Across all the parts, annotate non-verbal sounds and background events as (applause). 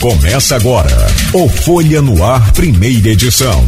Começa agora o Folha no Ar, primeira edição.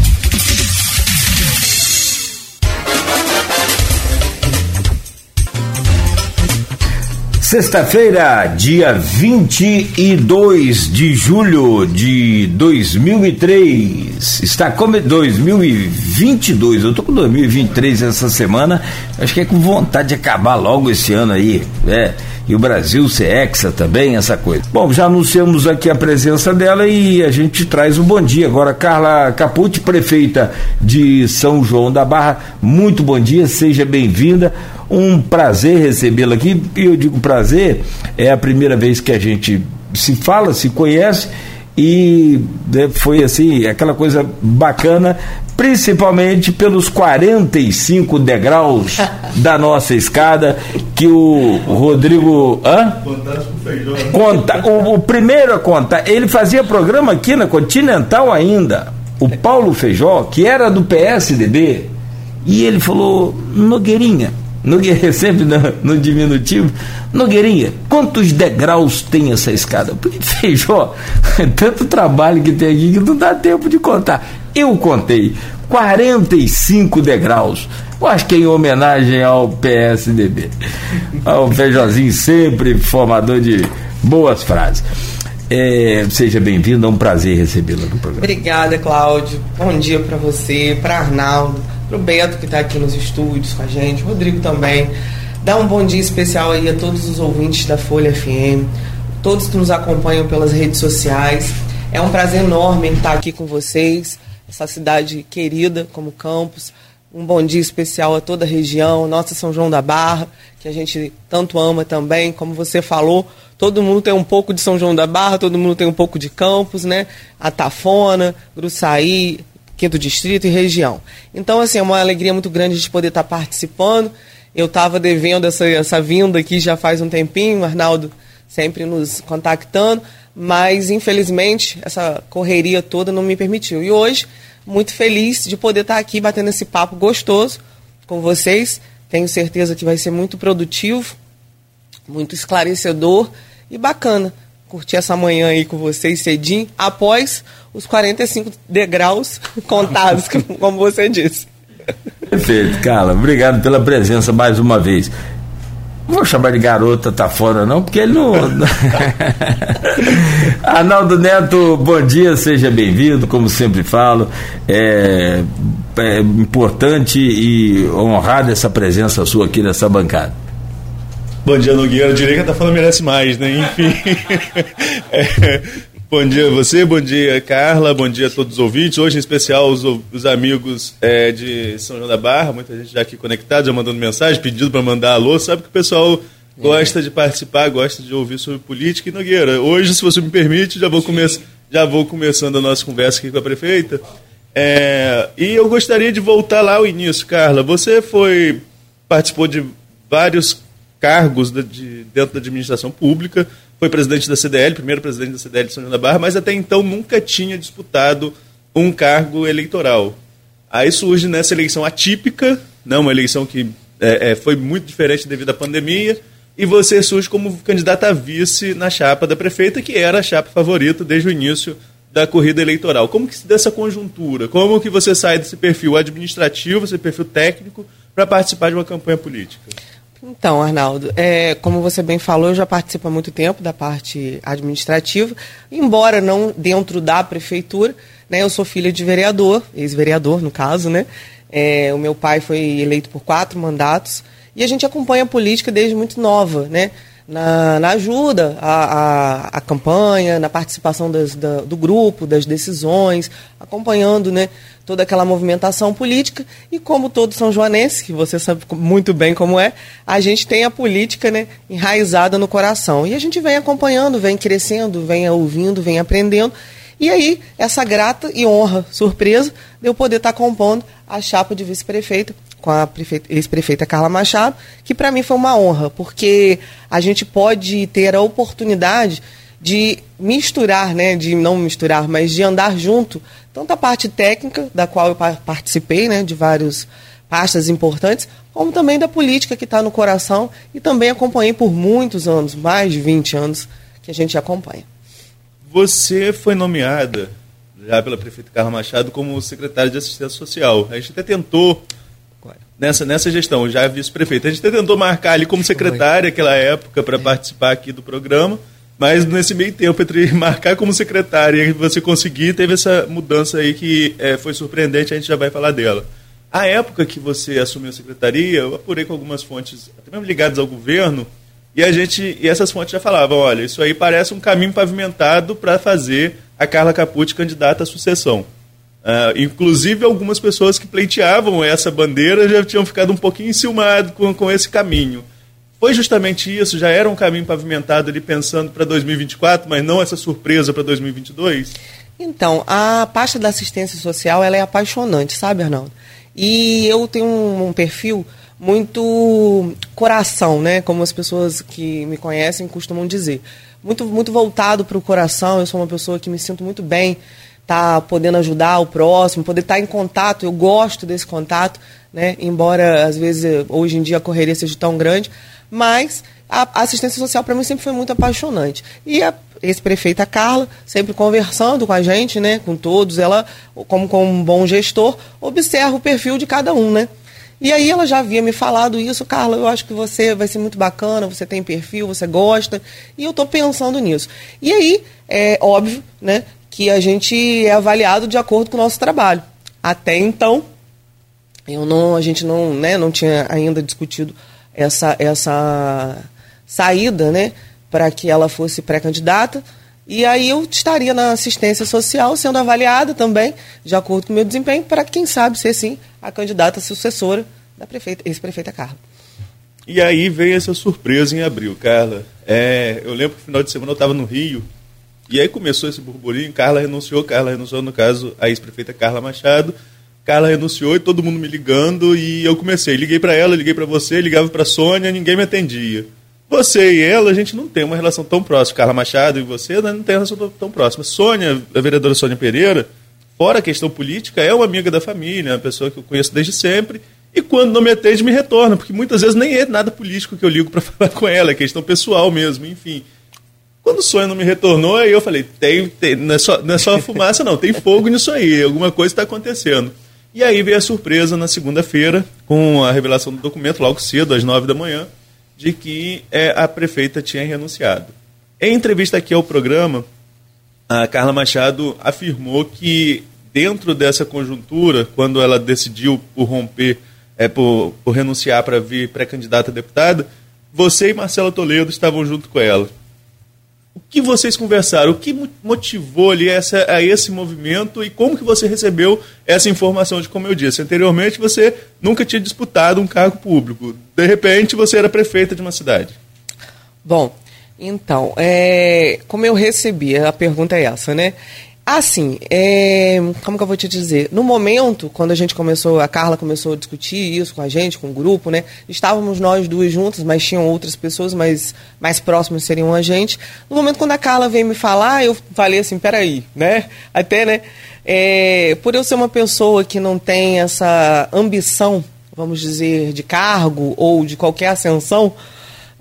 Sexta-feira, dia 22 de julho de 2003. Está como 2022. Eu tô com 2023 essa semana. Acho que é com vontade de acabar logo esse ano aí, né? E o Brasil ser hexa também, essa coisa. Bom, já anunciamos aqui a presença dela e a gente traz um bom dia. Agora, Carla Capucci, prefeita de São João da Barra, muito bom dia, seja bem-vinda. Um prazer recebê-la aqui. E eu digo prazer, é a primeira vez que a gente se fala, se conhece e né, foi assim, aquela coisa bacana, principalmente pelos 45 degraus (laughs) da nossa escada que o Rodrigo. Hã? Conta, o, o primeiro a contar, ele fazia programa aqui na Continental ainda. O Paulo Feijó, que era do PSDB, e ele falou: Nogueirinha, Nogueirinha, sempre no, no, diminutivo. Nogueirinha, quantos degraus tem essa escada? Feijó, (laughs) tanto trabalho que tem aqui que não dá tempo de contar. Eu contei 45 degraus. Eu acho que é em homenagem ao PSDB. Ao Feijozinho, sempre formador de boas frases. É, seja bem-vindo, é um prazer recebê-la no programa. Obrigada, Cláudio. Bom dia para você, para Arnaldo para o Beto que está aqui nos estúdios com a gente, Rodrigo também. Dá um bom dia especial aí a todos os ouvintes da Folha FM, todos que nos acompanham pelas redes sociais. É um prazer enorme estar aqui com vocês, essa cidade querida como Campos. Um bom dia especial a toda a região, nossa São João da Barra, que a gente tanto ama também. Como você falou, todo mundo tem um pouco de São João da Barra, todo mundo tem um pouco de Campos, né? Atafona, Gruçaí, quinto distrito e região. Então, assim, é uma alegria muito grande de poder estar participando. Eu estava devendo essa, essa vinda aqui já faz um tempinho, o Arnaldo sempre nos contactando, mas infelizmente essa correria toda não me permitiu. E hoje, muito feliz de poder estar aqui batendo esse papo gostoso com vocês. Tenho certeza que vai ser muito produtivo, muito esclarecedor e bacana curtir essa manhã aí com vocês cedinho, após os 45 degraus (laughs) contados, (laughs) como você disse. Perfeito, Carla. Obrigado pela presença mais uma vez. Não vou chamar de garota, tá fora não, porque ele não. (laughs) Arnaldo Neto, bom dia, seja bem-vindo, como sempre falo. É, é importante e honrada essa presença sua aqui nessa bancada. Bom dia, Nogueira. Direi que a Tafona merece mais, né? Enfim. (laughs) é, bom dia a você, bom dia, Carla, bom dia a todos os ouvintes. Hoje, em especial, os, os amigos é, de São João da Barra, muita gente já aqui conectada, já mandando mensagem, pedindo para mandar alô. Sabe que o pessoal gosta de participar, gosta de ouvir sobre política. E, Nogueira, hoje, se você me permite, já vou, come já vou começando a nossa conversa aqui com a prefeita. É, e eu gostaria de voltar lá ao início, Carla. Você foi participou de vários cargos de, de, dentro da administração pública, foi presidente da CDL, primeiro presidente da CDL de São João da Barra, mas até então nunca tinha disputado um cargo eleitoral. Aí surge nessa eleição atípica, né, uma eleição que é, é, foi muito diferente devido à pandemia, e você surge como candidata a vice na chapa da prefeita, que era a chapa favorita desde o início da corrida eleitoral. Como que se dá essa conjuntura? Como que você sai desse perfil administrativo, desse perfil técnico, para participar de uma campanha política? Então, Arnaldo, é, como você bem falou, eu já participo há muito tempo da parte administrativa, embora não dentro da prefeitura, né, eu sou filha de vereador, ex-vereador no caso, né? É, o meu pai foi eleito por quatro mandatos e a gente acompanha a política desde muito nova, né? Na, na ajuda à, à, à, campanha, na participação das, da, do grupo, das decisões, acompanhando né, toda aquela movimentação política. E como todo São Joanense, que você sabe muito bem como é, a gente tem a política né, enraizada no coração. E a gente vem acompanhando, vem crescendo, vem ouvindo, vem aprendendo. E aí, essa grata e honra, surpresa, de eu poder estar compondo a chapa de vice-prefeita com a ex-prefeita Carla Machado, que para mim foi uma honra, porque a gente pode ter a oportunidade de misturar, né, de não misturar, mas de andar junto, tanto a parte técnica, da qual eu participei, né, de vários pastas importantes, como também da política que está no coração e também acompanhei por muitos anos, mais de 20 anos que a gente acompanha. você foi nomeada já pela prefeita Carla Machado como secretária de assistência social. A gente até tentou nessa, nessa gestão, já vice-prefeita. A gente até tentou marcar ali como secretária naquela época para é. participar aqui do programa, mas nesse meio tempo, entre (laughs) marcar como secretária e você conseguir, teve essa mudança aí que é, foi surpreendente, a gente já vai falar dela. A época que você assumiu a secretaria, eu apurei com algumas fontes, até mesmo ligadas ao governo, e a gente e essas fontes já falavam, olha, isso aí parece um caminho pavimentado para fazer a Carla Capucci candidata à sucessão. Uh, inclusive, algumas pessoas que pleiteavam essa bandeira já tinham ficado um pouquinho enciumados com, com esse caminho. Foi justamente isso? Já era um caminho pavimentado ali pensando para 2024, mas não essa surpresa para 2022? Então, a pasta da assistência social ela é apaixonante, sabe, Arnaldo? E eu tenho um, um perfil muito coração, né? Como as pessoas que me conhecem costumam dizer. Muito, muito voltado para o coração. Eu sou uma pessoa que me sinto muito bem tá podendo ajudar o próximo, poder estar tá em contato. Eu gosto desse contato, né? Embora às vezes hoje em dia a correria seja tão grande, mas a assistência social para mim sempre foi muito apaixonante. E a ex-prefeita Carla, sempre conversando com a gente, né, com todos, ela, como, como um bom gestor, observa o perfil de cada um, né? E aí ela já havia me falado isso, Carla, eu acho que você vai ser muito bacana, você tem perfil, você gosta, e eu estou pensando nisso. E aí, é óbvio, né, que a gente é avaliado de acordo com o nosso trabalho. Até então, eu não, a gente não, né, não tinha ainda discutido essa, essa saída, né, para que ela fosse pré-candidata. E aí eu estaria na assistência social sendo avaliada também, de acordo com o meu desempenho, para quem sabe ser sim a candidata sucessora da prefeita, ex-prefeita Carla. E aí veio essa surpresa em abril, Carla. É, eu lembro que no final de semana eu estava no Rio, e aí começou esse burburinho, Carla renunciou, Carla renunciou, no caso, a ex-prefeita Carla Machado. Carla renunciou e todo mundo me ligando, e eu comecei, liguei para ela, liguei para você, ligava para Sônia, ninguém me atendia. Você e ela, a gente não tem uma relação tão próxima. Carla Machado e você né, não tem uma relação tão próxima. Sônia, a vereadora Sônia Pereira, fora a questão política, é uma amiga da família, uma pessoa que eu conheço desde sempre. E quando não me atende, me retorna, porque muitas vezes nem é nada político que eu ligo para (laughs) falar com ela, é questão pessoal mesmo, enfim. Quando o Sônia não me retornou, aí eu falei: tem, tem, não, é só, não é só fumaça, não, tem fogo nisso aí, alguma coisa está acontecendo. E aí veio a surpresa na segunda-feira, com a revelação do documento, logo cedo, às nove da manhã de que é, a prefeita tinha renunciado. Em entrevista aqui ao programa, a Carla Machado afirmou que dentro dessa conjuntura, quando ela decidiu por romper, é, por, por renunciar para vir pré-candidata a deputada, você e Marcela Toledo estavam junto com ela. O que vocês conversaram? O que motivou ali essa, a esse movimento e como que você recebeu essa informação de como eu disse anteriormente você nunca tinha disputado um cargo público. De repente você era prefeita de uma cidade. Bom então é, como eu recebi a pergunta é essa né Assim, é, como que eu vou te dizer? No momento, quando a gente começou, a Carla começou a discutir isso com a gente, com o grupo, né? Estávamos nós duas juntas, mas tinham outras pessoas, mas mais próximas seriam a gente. No momento quando a Carla veio me falar, eu falei assim, peraí, né? Até, né? É, por eu ser uma pessoa que não tem essa ambição, vamos dizer, de cargo ou de qualquer ascensão,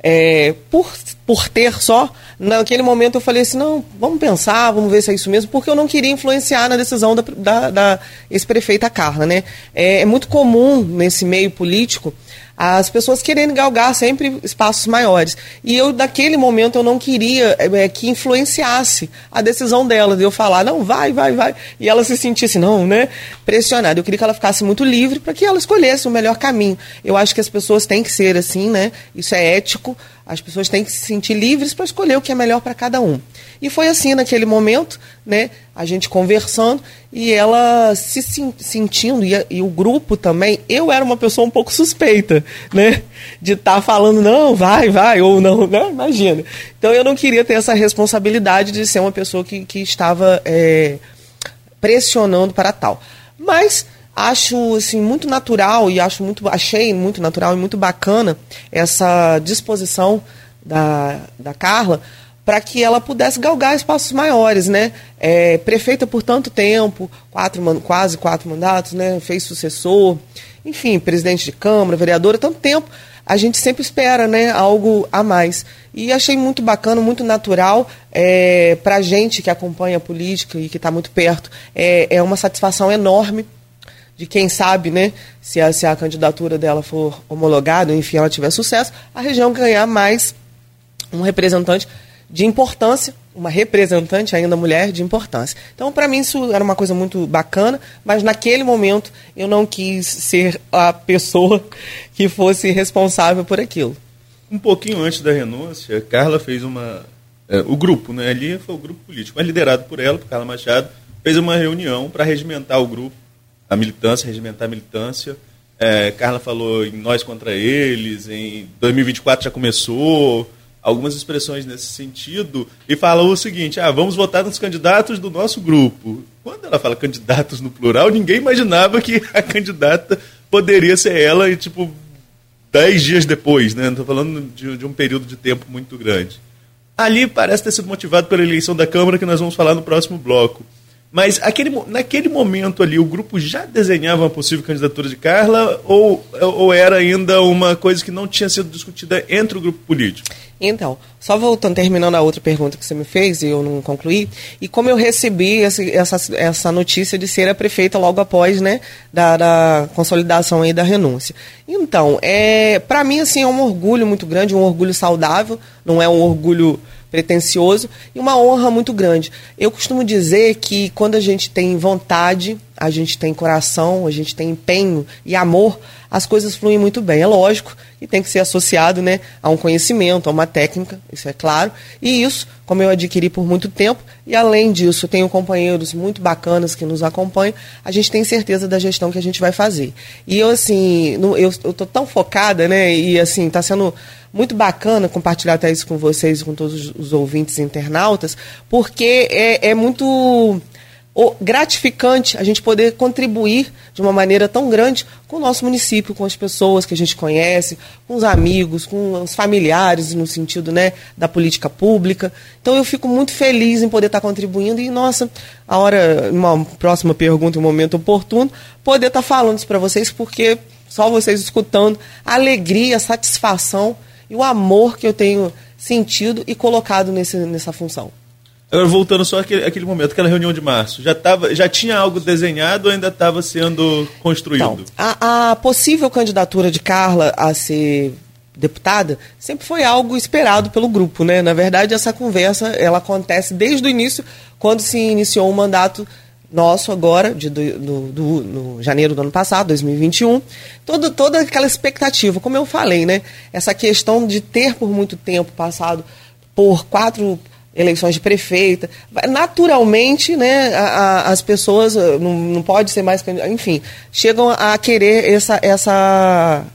é, por, por ter só, naquele momento eu falei assim, não, vamos pensar, vamos ver se é isso mesmo, porque eu não queria influenciar na decisão da, da, da ex-prefeita Carla. Né? É, é muito comum nesse meio político as pessoas querendo galgar sempre espaços maiores. E eu, naquele momento, eu não queria é, que influenciasse a decisão dela, de eu falar, não, vai, vai, vai. E ela se sentisse, não, né, pressionada. Eu queria que ela ficasse muito livre para que ela escolhesse o melhor caminho. Eu acho que as pessoas têm que ser assim, né? Isso é ético. As pessoas têm que se sentir livres para escolher o que é melhor para cada um. E foi assim naquele momento, né? A gente conversando e ela se sentindo, e, e, o grupo também. Eu era uma pessoa um pouco suspeita, né? De estar tá falando, não, vai, vai, ou não, né? Imagina. Então eu não queria ter essa responsabilidade de ser uma pessoa que, que estava é, pressionando para tal. Mas acho assim muito natural e acho muito achei muito natural e muito bacana essa disposição da, da Carla para que ela pudesse galgar espaços maiores, né? É, prefeita por tanto tempo, quatro, quase quatro mandatos, né? Fez sucessor, enfim, presidente de Câmara, vereadora, tanto tempo. a gente sempre espera né, algo a mais. E achei muito bacana, muito natural é, para gente que acompanha a política e que está muito perto. É, é uma satisfação enorme de quem sabe, né, se a, se a candidatura dela for homologada, enfim, ela tiver sucesso, a região ganhar mais um representante de importância, uma representante ainda mulher de importância. Então, para mim, isso era uma coisa muito bacana, mas naquele momento eu não quis ser a pessoa (laughs) que fosse responsável por aquilo. Um pouquinho antes da renúncia, Carla fez uma. É, o grupo, né? Ali foi o grupo político, mas liderado por ela, por Carla Machado, fez uma reunião para regimentar o grupo a militância, regimentar a militância. É, Carla falou em nós contra eles, em 2024 já começou, algumas expressões nesse sentido, e falou o seguinte: ah, vamos votar nos candidatos do nosso grupo. Quando ela fala candidatos no plural, ninguém imaginava que a candidata poderia ser ela e, tipo, dez dias depois, né? Estou falando de, de um período de tempo muito grande. Ali parece ter sido motivado pela eleição da Câmara, que nós vamos falar no próximo bloco. Mas aquele, naquele momento ali, o grupo já desenhava uma possível candidatura de Carla ou, ou era ainda uma coisa que não tinha sido discutida entre o grupo político? Então, só voltando, terminando a outra pergunta que você me fez e eu não concluí, e como eu recebi essa, essa, essa notícia de ser a prefeita logo após, né, da, da consolidação aí da renúncia. Então, é, para mim, assim, é um orgulho muito grande, um orgulho saudável, não é um orgulho pretencioso e uma honra muito grande. Eu costumo dizer que quando a gente tem vontade, a gente tem coração, a gente tem empenho e amor, as coisas fluem muito bem. É lógico que tem que ser associado né, a um conhecimento, a uma técnica, isso é claro. E isso, como eu adquiri por muito tempo, e além disso, tenho companheiros muito bacanas que nos acompanham, a gente tem certeza da gestão que a gente vai fazer. E eu, assim, eu estou tão focada, né? E assim, está sendo muito bacana compartilhar até isso com vocês com todos os ouvintes internautas, porque é, é muito gratificante a gente poder contribuir de uma maneira tão grande com o nosso município, com as pessoas que a gente conhece, com os amigos, com os familiares, no sentido né, da política pública. Então eu fico muito feliz em poder estar contribuindo e, nossa, a hora, uma próxima pergunta, um momento oportuno, poder estar falando isso para vocês, porque só vocês escutando a alegria, a satisfação e o amor que eu tenho sentido e colocado nesse, nessa função. Agora, voltando só àquele, àquele momento, aquela reunião de março, já, tava, já tinha algo desenhado ou ainda estava sendo construído? Então, a, a possível candidatura de Carla a ser deputada sempre foi algo esperado pelo grupo, né? Na verdade, essa conversa ela acontece desde o início, quando se iniciou o mandato nosso agora, de, do, do, no janeiro do ano passado, 2021, todo, toda aquela expectativa, como eu falei, né? Essa questão de ter por muito tempo passado por quatro eleições de prefeita, naturalmente, né, a, a, as pessoas eh, não, não pode ser mais, enfim, chegam a querer essa, essa,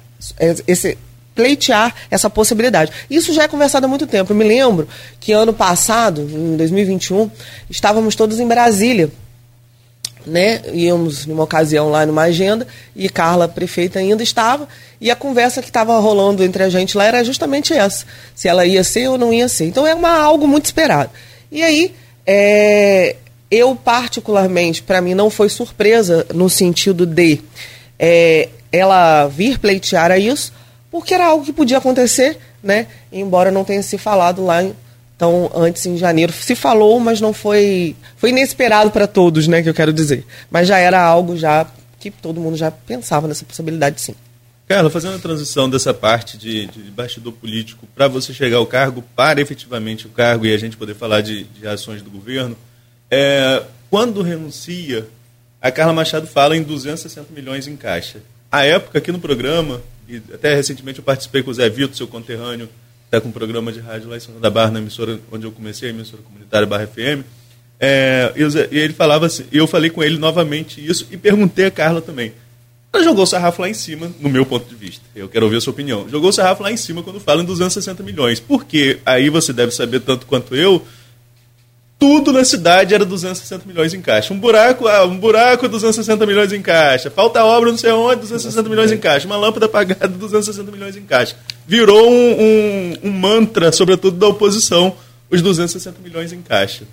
esse, pleitear essa possibilidade. Isso já é conversado há muito tempo. Eu me lembro que ano passado, em 2021, estávamos todos em Brasília né? Íamos numa ocasião lá numa agenda e Carla, prefeita, ainda estava. E a conversa que estava rolando entre a gente lá era justamente essa: se ela ia ser ou não ia ser. Então é uma, algo muito esperado. E aí, é, eu, particularmente, para mim não foi surpresa no sentido de é, ela vir pleitear a isso, porque era algo que podia acontecer, né? Embora não tenha se falado lá então, antes em janeiro se falou, mas não foi foi inesperado para todos, né, que eu quero dizer. Mas já era algo já que todo mundo já pensava nessa possibilidade, sim. Carla, fazendo a transição dessa parte de, de bastidor político para você chegar ao cargo, para efetivamente o cargo e a gente poder falar de, de ações do governo, é, quando renuncia, a Carla Machado fala em 260 milhões em caixa. A época aqui no programa, e até recentemente eu participei com o Zé Vitor, seu conterrâneo, está com um programa de rádio lá em Santa da Barra, na emissora onde eu comecei, a emissora comunitária Barra FM. É, e ele falava assim, eu falei com ele novamente isso e perguntei a Carla também. Ela jogou o sarrafo lá em cima, no meu ponto de vista. Eu quero ouvir a sua opinião. Jogou o sarrafo lá em cima quando fala em 260 milhões. Porque aí você deve saber tanto quanto eu tudo na cidade era 260 milhões em caixa. Um buraco, ah, um buraco, 260 milhões em caixa. Falta obra, não sei onde, 260 milhões em caixa. Uma lâmpada apagada, 260 milhões em caixa. Virou um, um, um mantra, sobretudo da oposição, os 260 milhões em caixa.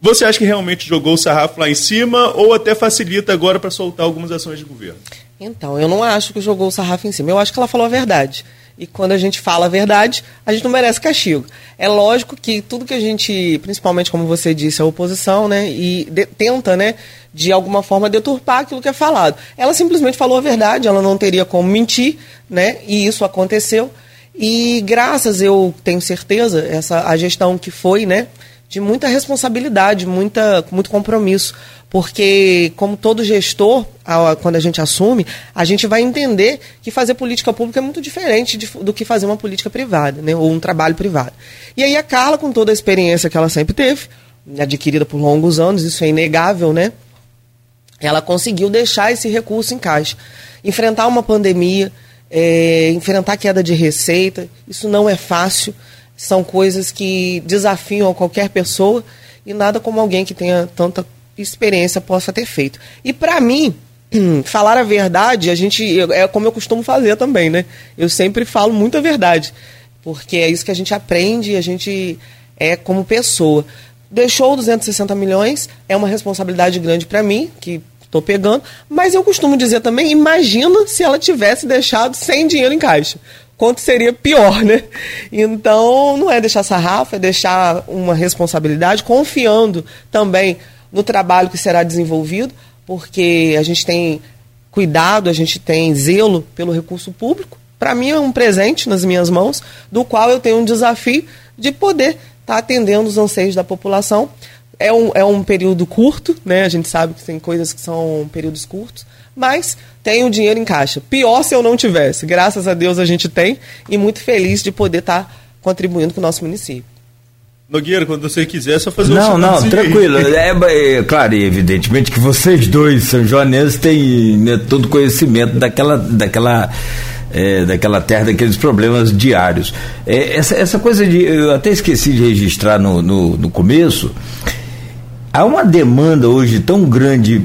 Você acha que realmente jogou o sarrafo lá em cima ou até facilita agora para soltar algumas ações de governo? Então, eu não acho que jogou o sarrafo em cima. Eu acho que ela falou a verdade. E quando a gente fala a verdade, a gente não merece castigo. É lógico que tudo que a gente, principalmente como você disse, a oposição, né, e de, tenta, né, de alguma forma deturpar aquilo que é falado. Ela simplesmente falou a verdade, ela não teria como mentir, né, e isso aconteceu. E graças, eu tenho certeza, essa a gestão que foi, né, de muita responsabilidade, muita, muito compromisso. Porque, como todo gestor, quando a gente assume, a gente vai entender que fazer política pública é muito diferente de, do que fazer uma política privada, né, ou um trabalho privado. E aí a Carla, com toda a experiência que ela sempre teve, adquirida por longos anos, isso é inegável, né? Ela conseguiu deixar esse recurso em caixa. Enfrentar uma pandemia, é, enfrentar queda de receita, isso não é fácil são coisas que desafiam qualquer pessoa e nada como alguém que tenha tanta experiência possa ter feito. E para mim, (clears throat) falar a verdade, a gente é como eu costumo fazer também, né? Eu sempre falo muita verdade, porque é isso que a gente aprende, a gente é como pessoa. Deixou 260 milhões, é uma responsabilidade grande para mim, que estou pegando, mas eu costumo dizer também, imagina se ela tivesse deixado sem dinheiro em caixa quanto seria pior, né? Então, não é deixar sarrafa, é deixar uma responsabilidade, confiando também no trabalho que será desenvolvido, porque a gente tem cuidado, a gente tem zelo pelo recurso público. Para mim é um presente nas minhas mãos, do qual eu tenho um desafio de poder estar tá atendendo os anseios da população. É um, é um período curto, né? A gente sabe que tem coisas que são períodos curtos, mas tenho dinheiro em caixa. Pior se eu não tivesse. Graças a Deus a gente tem e muito feliz de poder estar tá contribuindo com o nosso município. Nogueira, quando você quiser, é só fazer Não, um não, tranquilo. É, é, claro, evidentemente que vocês dois, São Joanenses, têm né, todo conhecimento daquela, daquela, é, daquela terra, daqueles problemas diários. É, essa, essa coisa de. Eu até esqueci de registrar no, no, no começo. Há uma demanda hoje tão grande,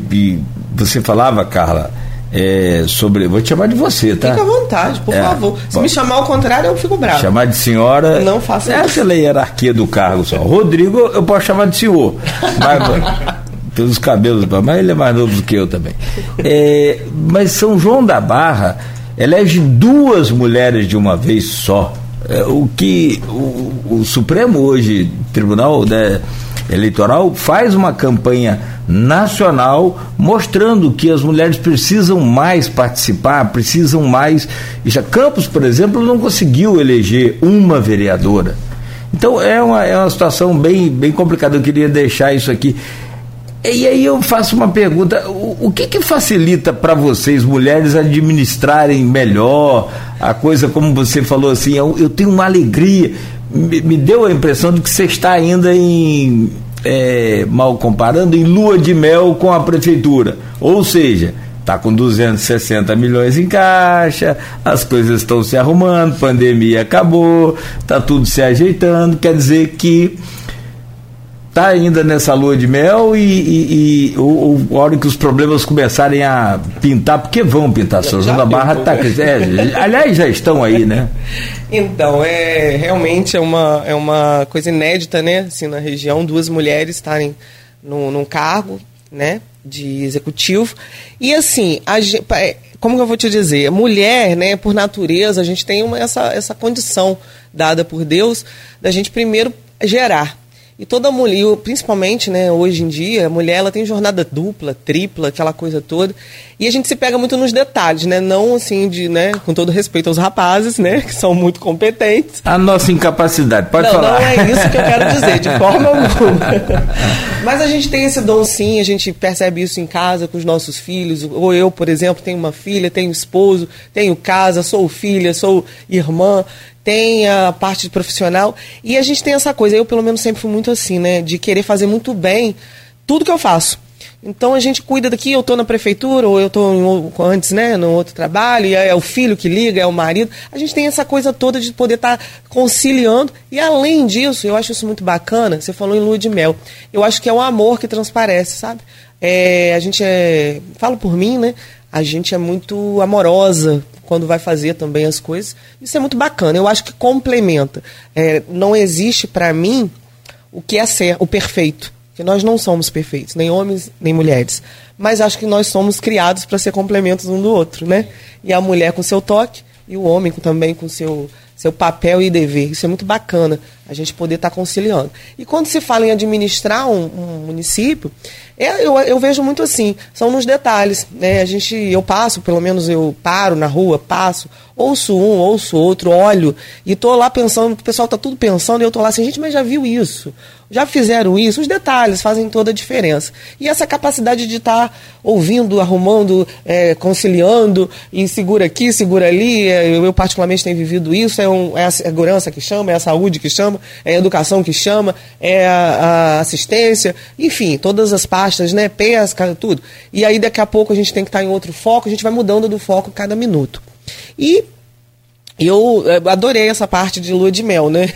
você falava, Carla é, sobre. Vou te chamar de você, tá? Fica à vontade, por é, favor. Se bom, me chamar ao contrário, eu fico bravo. Chamar de senhora. Não faça essa isso. Essa é a hierarquia do cargo só. Rodrigo, eu posso chamar de senhor. Mas, pelos cabelos, mas ele é mais novo do que eu também. É, mas São João da Barra elege duas mulheres de uma vez só. É, o que o, o Supremo hoje, Tribunal né, Eleitoral, faz uma campanha nacional, mostrando que as mulheres precisam mais participar, precisam mais. Já Campos, por exemplo, não conseguiu eleger uma vereadora. Então é uma, é uma situação bem, bem complicada. Eu queria deixar isso aqui. E aí eu faço uma pergunta: o, o que, que facilita para vocês, mulheres, administrarem melhor a coisa, como você falou assim? Eu, eu tenho uma alegria. Me, me, deu a impressão de que você está ainda em é, mal comparando, em lua de mel com a prefeitura. Ou seja, está com 260 milhões em caixa, as coisas estão se arrumando, pandemia acabou, está tudo se ajeitando, quer dizer que está ainda nessa lua de mel e, e, e a hora que os problemas começarem a pintar, porque vão pintar, São João da Barra está é, aliás, já estão aí, né? (laughs) Então, é realmente é uma, é uma coisa inédita, né? Assim, na região, duas mulheres estarem no, num cargo, né? De executivo. E assim, a, é, como que eu vou te dizer? Mulher, né, por natureza, a gente tem uma, essa, essa condição dada por Deus da gente primeiro gerar e toda mulher, principalmente, né, hoje em dia, a mulher ela tem jornada dupla, tripla, aquela coisa toda. E a gente se pega muito nos detalhes, né? Não assim de, né, com todo respeito aos rapazes, né, que são muito competentes. A nossa incapacidade, pode não, falar. Não é isso que eu quero dizer, de forma (laughs) alguma. Mas a gente tem esse dom sim, a gente percebe isso em casa com os nossos filhos. Ou eu, por exemplo, tenho uma filha, tenho esposo, tenho casa, sou filha, sou irmã tem a parte profissional. E a gente tem essa coisa, eu pelo menos sempre fui muito assim, né? De querer fazer muito bem tudo que eu faço. Então a gente cuida daqui, eu estou na prefeitura, ou eu estou antes, né, no outro trabalho, e é o filho que liga, é o marido. A gente tem essa coisa toda de poder estar tá conciliando. E além disso, eu acho isso muito bacana, você falou em lua de mel. Eu acho que é o amor que transparece, sabe? É, a gente é. Falo por mim, né? A gente é muito amorosa quando vai fazer também as coisas. Isso é muito bacana. Eu acho que complementa. É, não existe para mim o que é ser o perfeito, que nós não somos perfeitos, nem homens nem mulheres. Mas acho que nós somos criados para ser complementos um do outro, né? E a mulher com seu toque, e o homem também com seu seu papel e dever. Isso é muito bacana, a gente poder estar tá conciliando. E quando se fala em administrar um, um município, é, eu, eu, vejo muito assim, são nos detalhes. Né? A gente, eu passo, pelo menos eu paro na rua, passo, ouço um, ouço outro, olho, e estou lá pensando, o pessoal está tudo pensando, e eu estou lá assim, gente, mas já viu isso? Já fizeram isso? Os detalhes fazem toda a diferença. E essa capacidade de estar tá ouvindo, arrumando, é, conciliando, e segura aqui, segura ali, é, eu, eu, particularmente tenho vivido isso, é, um, é a segurança que chama, é a saúde que chama, é a educação que chama, é a, a assistência, enfim, todas as pastas, né, pesca, tudo. E aí daqui a pouco a gente tem que estar tá em outro foco, a gente vai mudando do foco cada minuto. E eu adorei essa parte de lua de mel, né?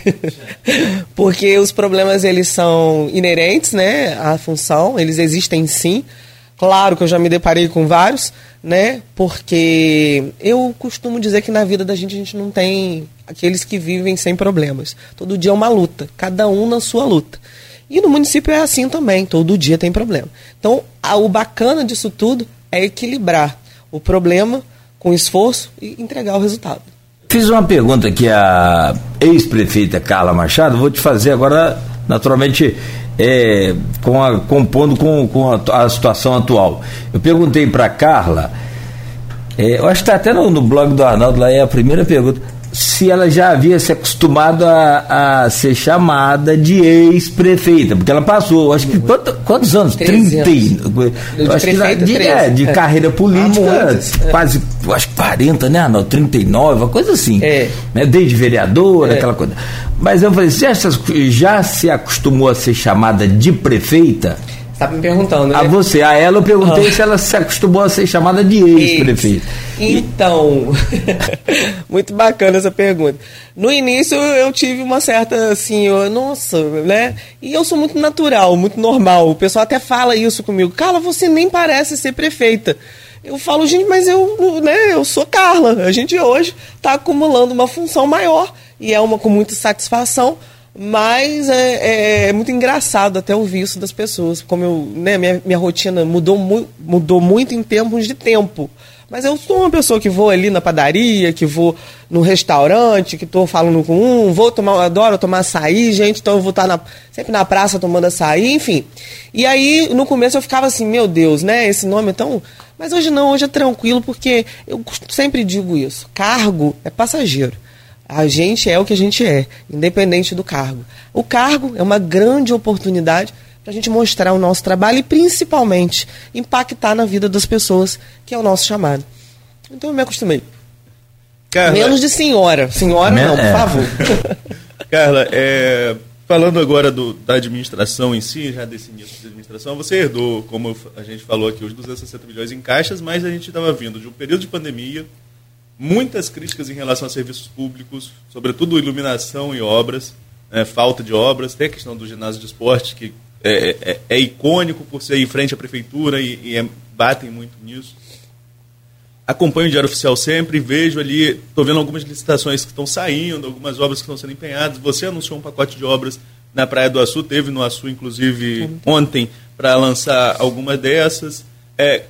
(laughs) Porque os problemas eles são inerentes, né, à função, eles existem sim. Claro que eu já me deparei com vários, né? Porque eu costumo dizer que na vida da gente a gente não tem aqueles que vivem sem problemas. Todo dia é uma luta, cada um na sua luta. E no município é assim também, todo dia tem problema. Então, a, o bacana disso tudo é equilibrar o problema com esforço e entregar o resultado. Fiz uma pergunta aqui à ex-prefeita Carla Machado, vou te fazer agora, naturalmente, é, com a, compondo com, com a, a, situação atual. Eu perguntei para Carla, é, eu acho que está até no, no blog do Arnaldo, lá é a primeira pergunta se ela já havia se acostumado a, a ser chamada de ex-prefeita, porque ela passou, acho que quanto, quantos anos? 30 anos. acho que de, é, de é. carreira política, é. quase, acho que 40, né, Arnaldo? 39, uma coisa assim. É. Né, desde vereadora, é. aquela coisa. Mas eu falei, já, já se acostumou a ser chamada de prefeita? Tá me perguntando, né? A você, a ela eu perguntei ah. se ela se acostumou a ser chamada de ex-prefeito. Então, (laughs) muito bacana essa pergunta. No início eu tive uma certa assim, eu, nossa, né? E eu sou muito natural, muito normal. O pessoal até fala isso comigo. Carla, você nem parece ser prefeita. Eu falo, gente, mas eu, né, eu sou Carla. A gente hoje está acumulando uma função maior e é uma com muita satisfação mas é, é, é, muito engraçado até ouvir isso das pessoas. Como eu, né, minha, minha rotina mudou, mu mudou muito em termos de tempo. Mas eu sou uma pessoa que vou ali na padaria, que vou no restaurante, que estou falando com um, vou tomar, adoro tomar açaí, gente, então eu vou estar na, sempre na praça tomando açaí, enfim. E aí, no começo eu ficava assim, meu Deus, né, esse nome é tão... Mas hoje não, hoje é tranquilo, porque eu sempre digo isso, cargo é passageiro. A gente é o que a gente é, independente do cargo. O cargo é uma grande oportunidade para a gente mostrar o nosso trabalho e, principalmente, impactar na vida das pessoas, que é o nosso chamado. Então eu me acostumei. Carla, Menos de senhora. Senhora não, por é. favor. (laughs) Carla, é, falando agora do, da administração em si, já desse início de administração, você herdou, como a gente falou aqui, os 260 milhões em caixas, mas a gente estava vindo de um período de pandemia, muitas críticas em relação a serviços públicos, sobretudo iluminação e obras, né, falta de obras, tem a questão do ginásio de esporte, que é, é, é icônico por ser em frente à prefeitura e, e é, batem muito nisso. Acompanho o Diário Oficial sempre, vejo ali, estou vendo algumas licitações que estão saindo, algumas obras que estão sendo empenhadas. Você anunciou um pacote de obras na Praia do Açu, teve no Açu, inclusive, ontem, para lançar algumas dessas. É,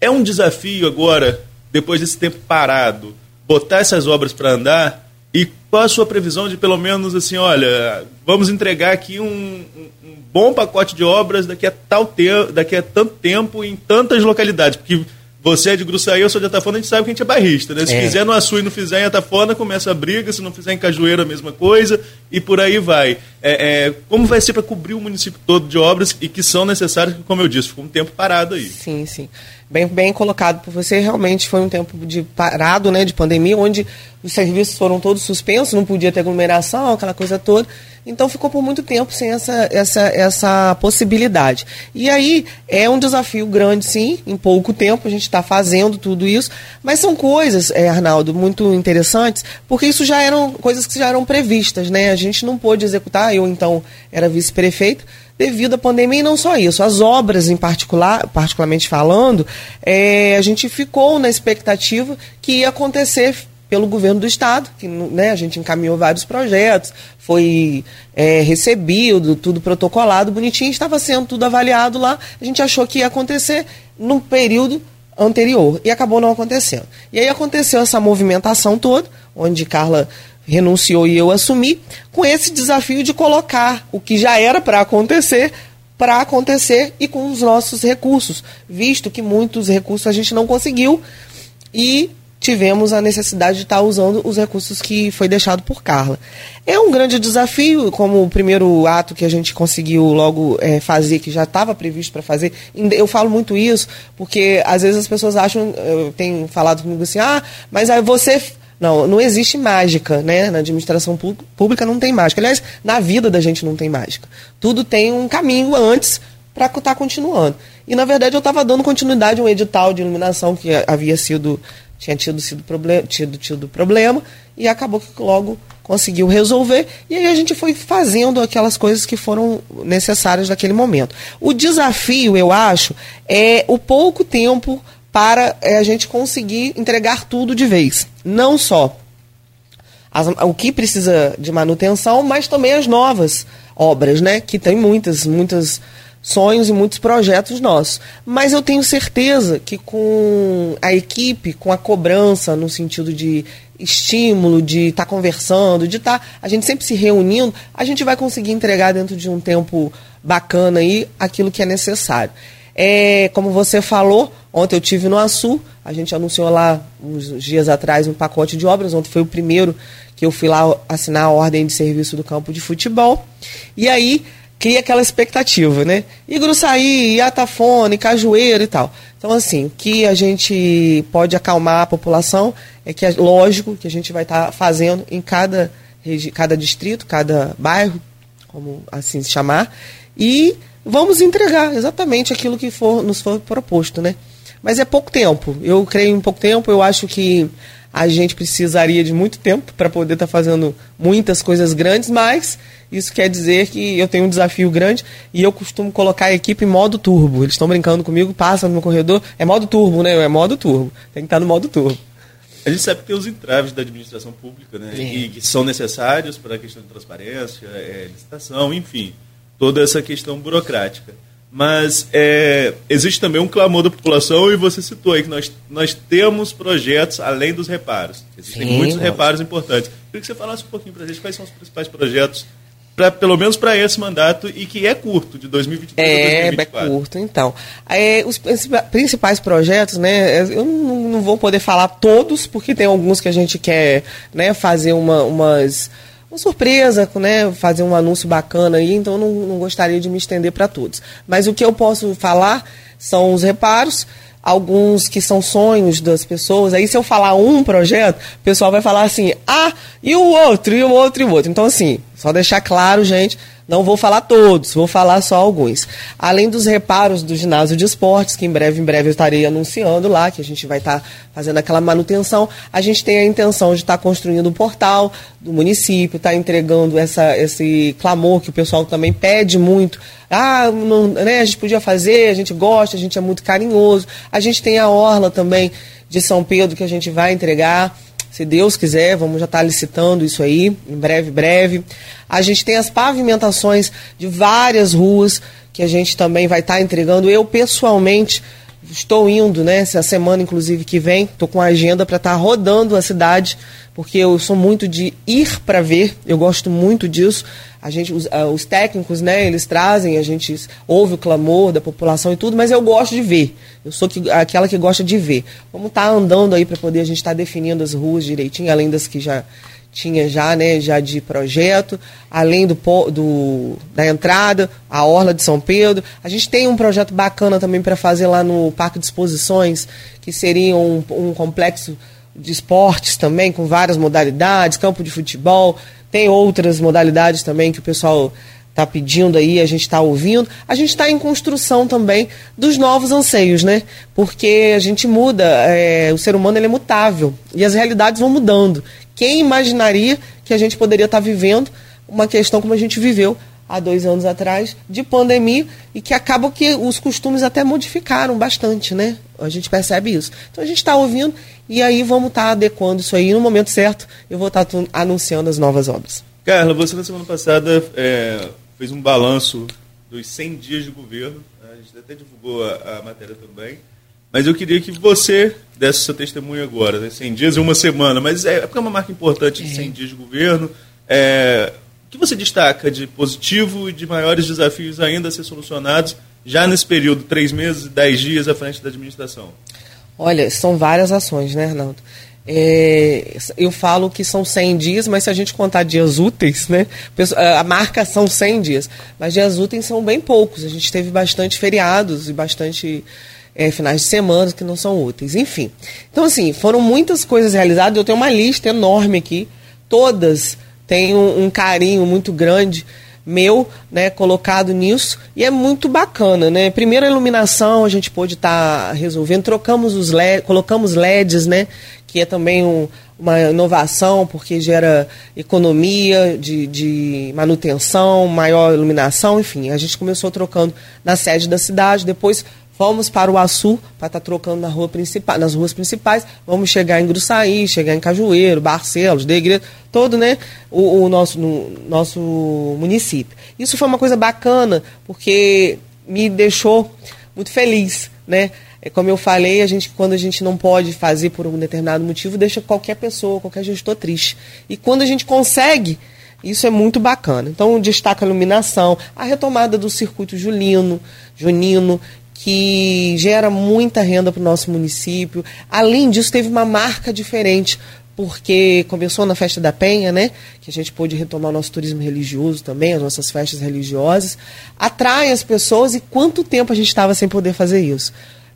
é um desafio agora depois desse tempo parado, botar essas obras para andar? E qual a sua previsão de pelo menos assim, olha, vamos entregar aqui um, um bom pacote de obras daqui a tal te daqui a tanto tempo em tantas localidades, porque você é de Gruçaí, eu sou de Atafona, a gente sabe que a gente é barrista, né? Se é. fizer no Açu e não fizer em Atafona, começa a briga, se não fizer em Cajueiro, a mesma coisa, e por aí vai. É, é, como vai ser para cobrir o município todo de obras e que são necessárias, como eu disse, ficou um tempo parado aí. Sim, sim. Bem, bem colocado por você, realmente foi um tempo de parado, né, de pandemia, onde os serviços foram todos suspensos, não podia ter aglomeração, aquela coisa toda. Então ficou por muito tempo sem essa, essa, essa possibilidade. E aí é um desafio grande, sim, em pouco tempo a gente está fazendo tudo isso, mas são coisas, é, Arnaldo, muito interessantes, porque isso já eram coisas que já eram previstas, né? A gente não pôde executar, eu então era vice-prefeito, devido à pandemia e não só isso. As obras, em particular, particularmente falando, é, a gente ficou na expectativa que ia acontecer pelo governo do estado, que né, a gente encaminhou vários projetos, foi é, recebido, tudo protocolado, bonitinho, estava sendo tudo avaliado lá. A gente achou que ia acontecer num período anterior e acabou não acontecendo. E aí aconteceu essa movimentação toda, onde Carla renunciou e eu assumi, com esse desafio de colocar o que já era para acontecer para acontecer e com os nossos recursos, visto que muitos recursos a gente não conseguiu e tivemos a necessidade de estar usando os recursos que foi deixado por Carla. É um grande desafio, como o primeiro ato que a gente conseguiu logo é, fazer, que já estava previsto para fazer. Eu falo muito isso, porque às vezes as pessoas acham, eu tenho falado comigo assim, ah, mas aí você não, não existe mágica, né? Na administração pública não tem mágica. Aliás, na vida da gente não tem mágica. Tudo tem um caminho antes para estar tá continuando. E na verdade eu estava dando continuidade a um edital de iluminação que havia sido tinha tido sido problema, tido tido problema e acabou que logo conseguiu resolver e aí a gente foi fazendo aquelas coisas que foram necessárias naquele momento. O desafio, eu acho, é o pouco tempo para é, a gente conseguir entregar tudo de vez. Não só as, o que precisa de manutenção, mas também as novas obras, né? Que tem muitas, muitas sonhos e muitos projetos nossos. Mas eu tenho certeza que com a equipe, com a cobrança no sentido de estímulo, de estar tá conversando, de estar tá, a gente sempre se reunindo, a gente vai conseguir entregar dentro de um tempo bacana aí aquilo que é necessário. É, como você falou, ontem eu tive no Açu, a gente anunciou lá uns dias atrás um pacote de obras, ontem foi o primeiro que eu fui lá assinar a ordem de serviço do campo de futebol. E aí cria aquela expectativa, né? E Gruçaí, Iatafone, Cajueiro e tal. Então, assim, o que a gente pode acalmar a população é que, é lógico, que a gente vai estar tá fazendo em cada, cada distrito, cada bairro, como assim se chamar, e vamos entregar exatamente aquilo que for, nos for proposto, né? Mas é pouco tempo. Eu creio em pouco tempo. Eu acho que a gente precisaria de muito tempo para poder estar tá fazendo muitas coisas grandes, mas isso quer dizer que eu tenho um desafio grande e eu costumo colocar a equipe em modo turbo. Eles estão brincando comigo, passam no corredor, é modo turbo, né? É modo turbo. Tem que estar tá no modo turbo. A gente sabe que tem os entraves da administração pública, né? É. E que são necessários para a questão de transparência, é, licitação, enfim toda essa questão burocrática. Mas é, existe também um clamor da população, e você citou aí que nós, nós temos projetos além dos reparos. Existem Sim, muitos reparos importantes. Queria que você falasse um pouquinho para a gente quais são os principais projetos, pra, pelo menos para esse mandato, e que é curto, de 2023 é, a 2024. É curto, então. É, os principais projetos, né, eu não, não, vou poder falar todos, porque tem alguns que a gente quer né, fazer uma, umas uma surpresa, né? Fazer um anúncio bacana aí, então não, não gostaria de me estender para todos. Mas o que eu posso falar são os reparos, alguns que são sonhos das pessoas. Aí, se eu falar um projeto, o pessoal vai falar assim: ah, e o outro, e o outro, e o outro. Então, assim, só deixar claro, gente, não vou falar todos, vou falar só alguns. Além dos reparos do ginásio de esportes, que em breve, em breve eu estarei anunciando lá, que a gente vai estar tá fazendo aquela manutenção, a gente tem a intenção de estar tá construindo um portal do município, estar tá entregando essa, esse clamor que o pessoal também pede muito. Ah, não, né, a gente podia fazer, a gente gosta, a gente é muito carinhoso. A gente tem a orla também de São Pedro que a gente vai entregar. Se Deus quiser, vamos já estar licitando isso aí, em breve, breve. A gente tem as pavimentações de várias ruas que a gente também vai estar entregando. Eu, pessoalmente, estou indo, né? Essa semana, inclusive, que vem, estou com a agenda para estar rodando a cidade, porque eu sou muito de ir para ver, eu gosto muito disso. A gente, os, uh, os, técnicos, né, eles trazem, a gente ouve o clamor da população e tudo, mas eu gosto de ver. Eu sou que, aquela que gosta de ver. Vamos estar tá andando aí para poder a gente estar tá definindo as ruas direitinho, além das que já tinha já, né, já de projeto, além do, do, da entrada, a Orla de São Pedro. A gente tem um projeto bacana também para fazer lá no Parque de Exposições, que seria um, um complexo de esportes também, com várias modalidades, campo de futebol, tem outras modalidades também que o pessoal está pedindo aí, a gente está ouvindo. A gente está em construção também dos novos anseios, né? Porque a gente muda, é, o ser humano ele é mutável e as realidades vão mudando. Quem imaginaria que a gente poderia estar tá vivendo uma questão como a gente viveu há dois anos atrás, de pandemia, e que acaba que os costumes até modificaram bastante, né? A gente percebe isso. Então a gente está ouvindo e aí vamos estar tá adequando isso aí. No momento certo, eu vou estar tá anunciando as novas obras. Carla, você na semana passada é, fez um balanço dos 100 dias de governo. A gente até divulgou a, a matéria também. Mas eu queria que você desse seu testemunho agora, né? 100 dias e uma semana, mas é, é porque é uma marca importante de 100 é. dias de governo. É, o que você destaca de positivo e de maiores desafios ainda a ser solucionados já nesse período, três meses, dez dias à frente da administração? Olha, são várias ações, né, Arnaldo? É, eu falo que são 100 dias, mas se a gente contar dias úteis, né? A marca são 100 dias, mas dias úteis são bem poucos. A gente teve bastante feriados e bastante é, finais de semana que não são úteis. Enfim. Então, assim, foram muitas coisas realizadas. Eu tenho uma lista enorme aqui. Todas têm um, carinho muito grande meu, né, colocado nisso, e é muito bacana, né? Primeiro a iluminação a gente pôde estar tá resolvendo, trocamos os colocamos LEDs, né, que é também um, uma inovação, porque gera economia de, de manutenção, maior iluminação, enfim, a gente começou trocando na sede da cidade, depois Vamos para o Açu, para estar tá trocando na rua principal, nas ruas principais. Vamos chegar em Gruçaí, chegar em Cajueiro, Barcelos, da igreja, todo né, o, o nosso, no, nosso município. Isso foi uma coisa bacana, porque me deixou muito feliz. Né? É, como eu falei, a gente, quando a gente não pode fazer por um determinado motivo, deixa qualquer pessoa, qualquer gestor triste. E quando a gente consegue, isso é muito bacana. Então, destaca a iluminação, a retomada do circuito julino, junino, que gera muita renda para o nosso município. Além disso, teve uma marca diferente, porque começou na Festa da Penha, né? Que a gente pôde retomar o nosso turismo religioso também, as nossas festas religiosas. Atrai as pessoas e quanto tempo a gente estava sem poder fazer isso.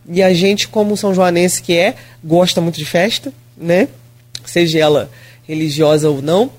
E a gente, como São Joanense que é, gosta muito de festa, né? Seja ela religiosa ou não.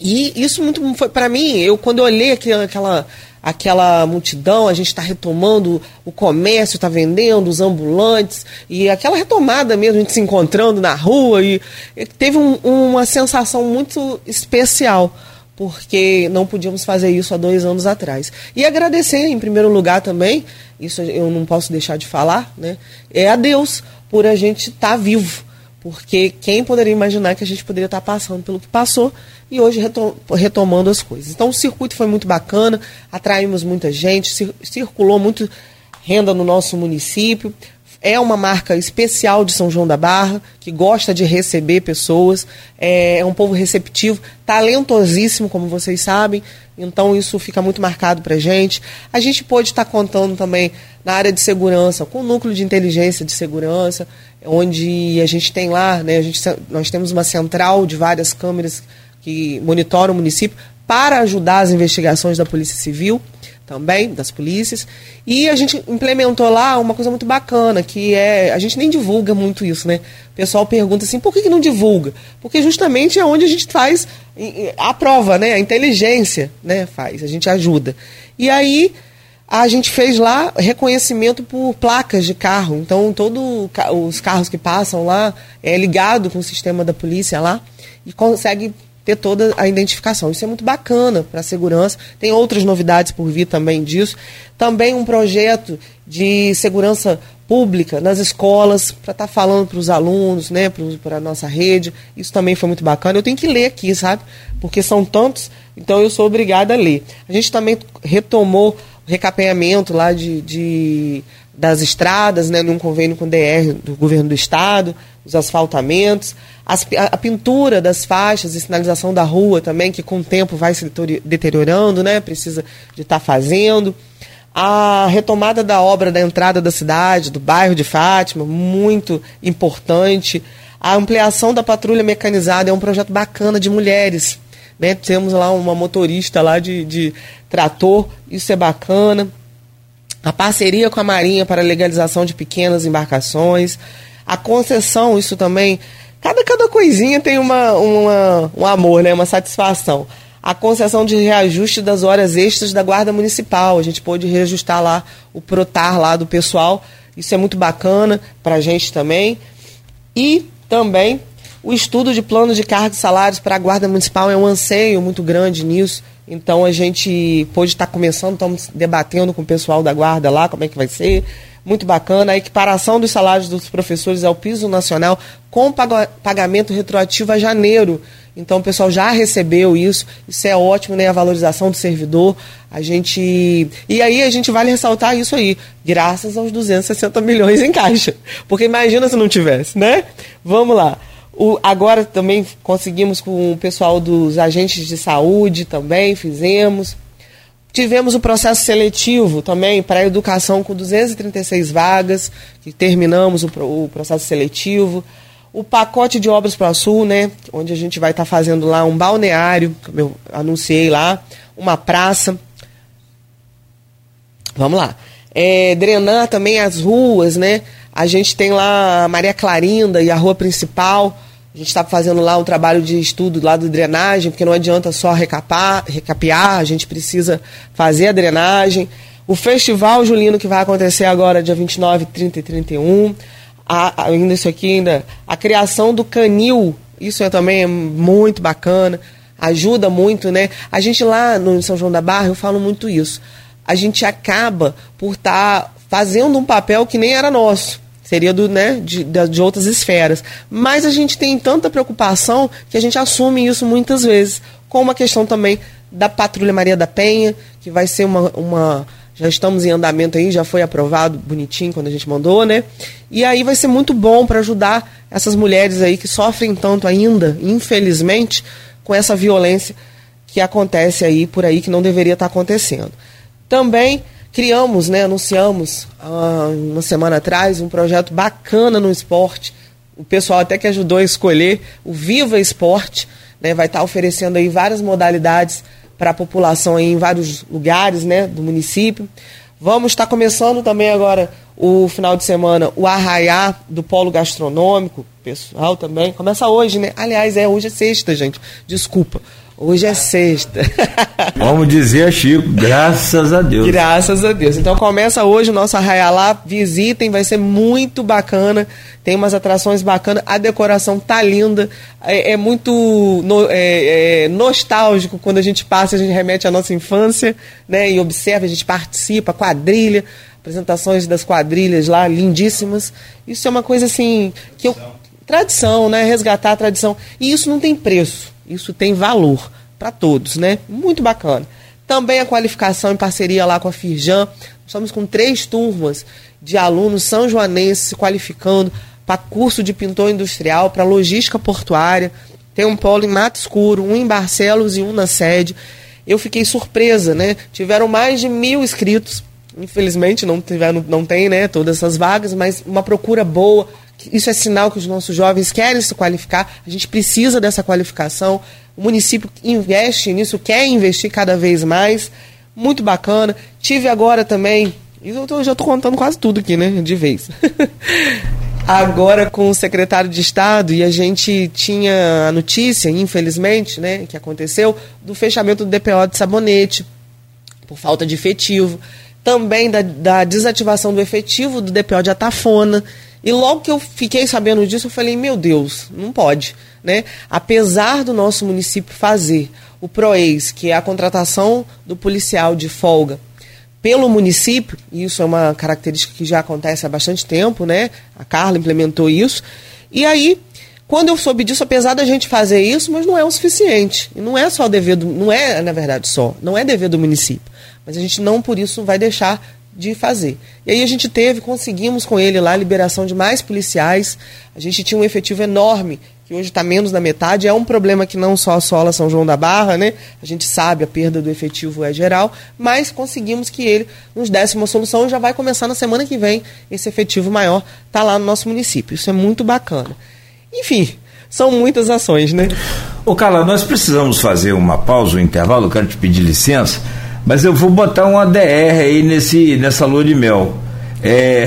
E isso muito foi para mim, eu quando eu olhei aquela, aquela aquela multidão, a gente está retomando o comércio, está vendendo, os ambulantes, e aquela retomada mesmo, a gente se encontrando na rua, e, e teve um, uma sensação muito especial, porque não podíamos fazer isso há dois anos atrás. E agradecer, em primeiro lugar também, isso eu não posso deixar de falar, né, é a Deus por a gente estar tá vivo porque quem poderia imaginar que a gente poderia estar passando pelo que passou e hoje retomando as coisas. Então o circuito foi muito bacana, atraímos muita gente, circulou muito renda no nosso município. É uma marca especial de São João da Barra, que gosta de receber pessoas, é, é um povo receptivo, talentosíssimo, como vocês sabem, então isso fica muito marcado para a gente. A gente pode estar contando também na área de segurança, com o núcleo de inteligência de segurança, onde a gente tem lá, né, a gente, nós temos uma central de várias câmeras que monitoram o município para ajudar as investigações da Polícia Civil também, das polícias. E a gente implementou lá uma coisa muito bacana, que é. A gente nem divulga muito isso, né? O pessoal pergunta assim, por que, que não divulga? Porque justamente é onde a gente faz a prova, né? A inteligência né? faz, a gente ajuda. E aí a gente fez lá reconhecimento por placas de carro. Então, todos os carros que passam lá é ligado com o sistema da polícia lá e consegue ter toda a identificação. Isso é muito bacana para a segurança. Tem outras novidades por vir também disso. Também um projeto de segurança pública nas escolas, para estar tá falando para os alunos, né, para a nossa rede. Isso também foi muito bacana. Eu tenho que ler aqui, sabe? Porque são tantos, então eu sou obrigada a ler. A gente também retomou recapeamento lá de, de das estradas, né, num convênio com o DR do governo do estado, os asfaltamentos, as, a, a, pintura das faixas e sinalização da rua também, que com o tempo vai se deteriorando, né, precisa de estar tá fazendo. A retomada da obra da entrada da cidade, do bairro de Fátima, muito importante. A ampliação da patrulha mecanizada é um projeto bacana de mulheres. Né? Temos lá uma motorista lá de, de trator, isso é bacana a parceria com a Marinha para a legalização de pequenas embarcações, a concessão, isso também. Cada, cada coisinha tem uma, uma, um amor, né? uma satisfação. A concessão de reajuste das horas extras da Guarda Municipal. A gente pôde reajustar lá o protar lá do pessoal. Isso é muito bacana para a gente também. E também o estudo de plano de cargos e salários para a Guarda Municipal é um anseio muito grande nisso. Então a gente pôde estar começando, estamos debatendo com o pessoal da guarda lá como é que vai ser. Muito bacana. A equiparação dos salários dos professores ao piso nacional com pagamento retroativo a janeiro. Então o pessoal já recebeu isso, isso é ótimo, né? A valorização do servidor. A gente. E aí a gente vale ressaltar isso aí, graças aos 260 milhões em caixa. Porque imagina se não tivesse, né? Vamos lá. O, agora também conseguimos com o pessoal dos agentes de saúde também, fizemos. Tivemos o processo seletivo também para a educação com 236 vagas, que terminamos o, o processo seletivo. O pacote de obras para o Sul, né, onde a gente vai estar tá fazendo lá um balneário, como eu anunciei lá, uma praça. Vamos lá. É, drenar também as ruas, né? A gente tem lá a Maria Clarinda e a rua principal a gente está fazendo lá um trabalho de estudo lá de drenagem, porque não adianta só recapar, recapear, a gente precisa fazer a drenagem. O festival julino que vai acontecer agora, dia 29, 30 e 31. A, ainda isso aqui, ainda. A criação do canil, isso é também é muito bacana, ajuda muito, né? A gente lá no São João da Barra, eu falo muito isso. A gente acaba por estar tá fazendo um papel que nem era nosso seria do, né, de, de outras esferas. Mas a gente tem tanta preocupação que a gente assume isso muitas vezes, como a questão também da Patrulha Maria da Penha, que vai ser uma, uma já estamos em andamento aí, já foi aprovado bonitinho quando a gente mandou, né? E aí vai ser muito bom para ajudar essas mulheres aí que sofrem tanto ainda, infelizmente, com essa violência que acontece aí por aí que não deveria estar acontecendo. Também criamos, né, anunciamos há uma semana atrás um projeto bacana no esporte. O pessoal até que ajudou a escolher o Viva Esporte, né, vai estar oferecendo aí várias modalidades para a população aí em vários lugares, né, do município. Vamos estar começando também agora o final de semana o arraiá do polo gastronômico, pessoal também. Começa hoje, né? Aliás, é hoje é sexta, gente. Desculpa. Hoje é sexta. (laughs) Vamos dizer, Chico, graças a Deus. Graças a Deus. Então começa hoje o nosso Arraia lá, visitem, vai ser muito bacana. Tem umas atrações bacanas, a decoração tá linda. É, é muito no, é, é nostálgico quando a gente passa, a gente remete à nossa infância, né? E observa, a gente participa, quadrilha, apresentações das quadrilhas lá, lindíssimas. Isso é uma coisa assim que eu tradição, né? Resgatar a tradição. E isso não tem preço. Isso tem valor para todos, né? Muito bacana. Também a qualificação em parceria lá com a Firjan. Estamos com três turmas de alunos são joanenses se qualificando para curso de pintor industrial, para logística portuária. Tem um polo em Mato Escuro, um em Barcelos e um na sede. Eu fiquei surpresa, né? Tiveram mais de mil inscritos. Infelizmente não, tiveram, não tem né, todas essas vagas, mas uma procura boa isso é sinal que os nossos jovens querem se qualificar, a gente precisa dessa qualificação. O município investe nisso, quer investir cada vez mais. Muito bacana. Tive agora também. Eu tô, já estou contando quase tudo aqui, né? De vez. (laughs) agora com o secretário de Estado e a gente tinha a notícia, infelizmente, né, que aconteceu, do fechamento do DPO de sabonete, por falta de efetivo. Também da, da desativação do efetivo do DPO de Atafona. E logo que eu fiquei sabendo disso, eu falei, meu Deus, não pode. Né? Apesar do nosso município fazer o PROEIS, que é a contratação do policial de folga pelo município, e isso é uma característica que já acontece há bastante tempo, né? A Carla implementou isso. E aí, quando eu soube disso, apesar da gente fazer isso, mas não é o suficiente. E não é só dever do, não é, na verdade, só, não é dever do município. Mas a gente não por isso vai deixar de fazer. E aí a gente teve, conseguimos com ele lá a liberação de mais policiais. A gente tinha um efetivo enorme, que hoje está menos da metade. É um problema que não só assola São João da Barra, né? A gente sabe a perda do efetivo é geral, mas conseguimos que ele nos desse uma solução e já vai começar na semana que vem esse efetivo maior tá lá no nosso município. Isso é muito bacana. Enfim, são muitas ações, né? Ô Carla, nós precisamos fazer uma pausa, um intervalo, quero te pedir licença mas eu vou botar uma DR aí nesse, nessa lua de mel. É...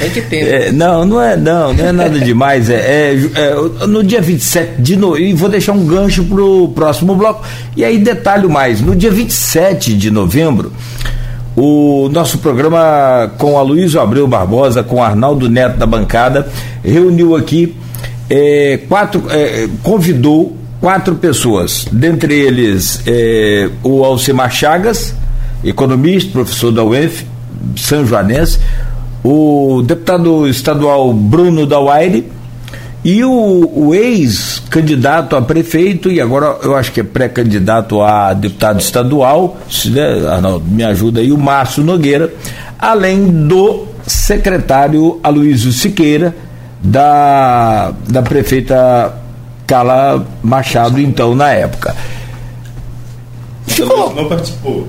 Tem que ter. É, não, não é, não, não é nada demais. É, é, é, no dia 27 de novembro, e vou deixar um gancho pro próximo bloco. E aí, detalhe mais: no dia 27 de novembro, o nosso programa com a Luiz Abreu Barbosa, com Arnaldo Neto da bancada, reuniu aqui é, quatro, é, convidou quatro pessoas, dentre eles é, o Alcimar Chagas, economista, professor da UENF, São Joanense, o deputado estadual Bruno Dauaire E o, o ex-candidato a prefeito, e agora eu acho que é pré-candidato a deputado estadual, né, Arnaldo, me ajuda aí, o Márcio Nogueira, além do secretário Aloysio Siqueira, da, da prefeita Carla Machado, então, na época. Ficou... Não participou.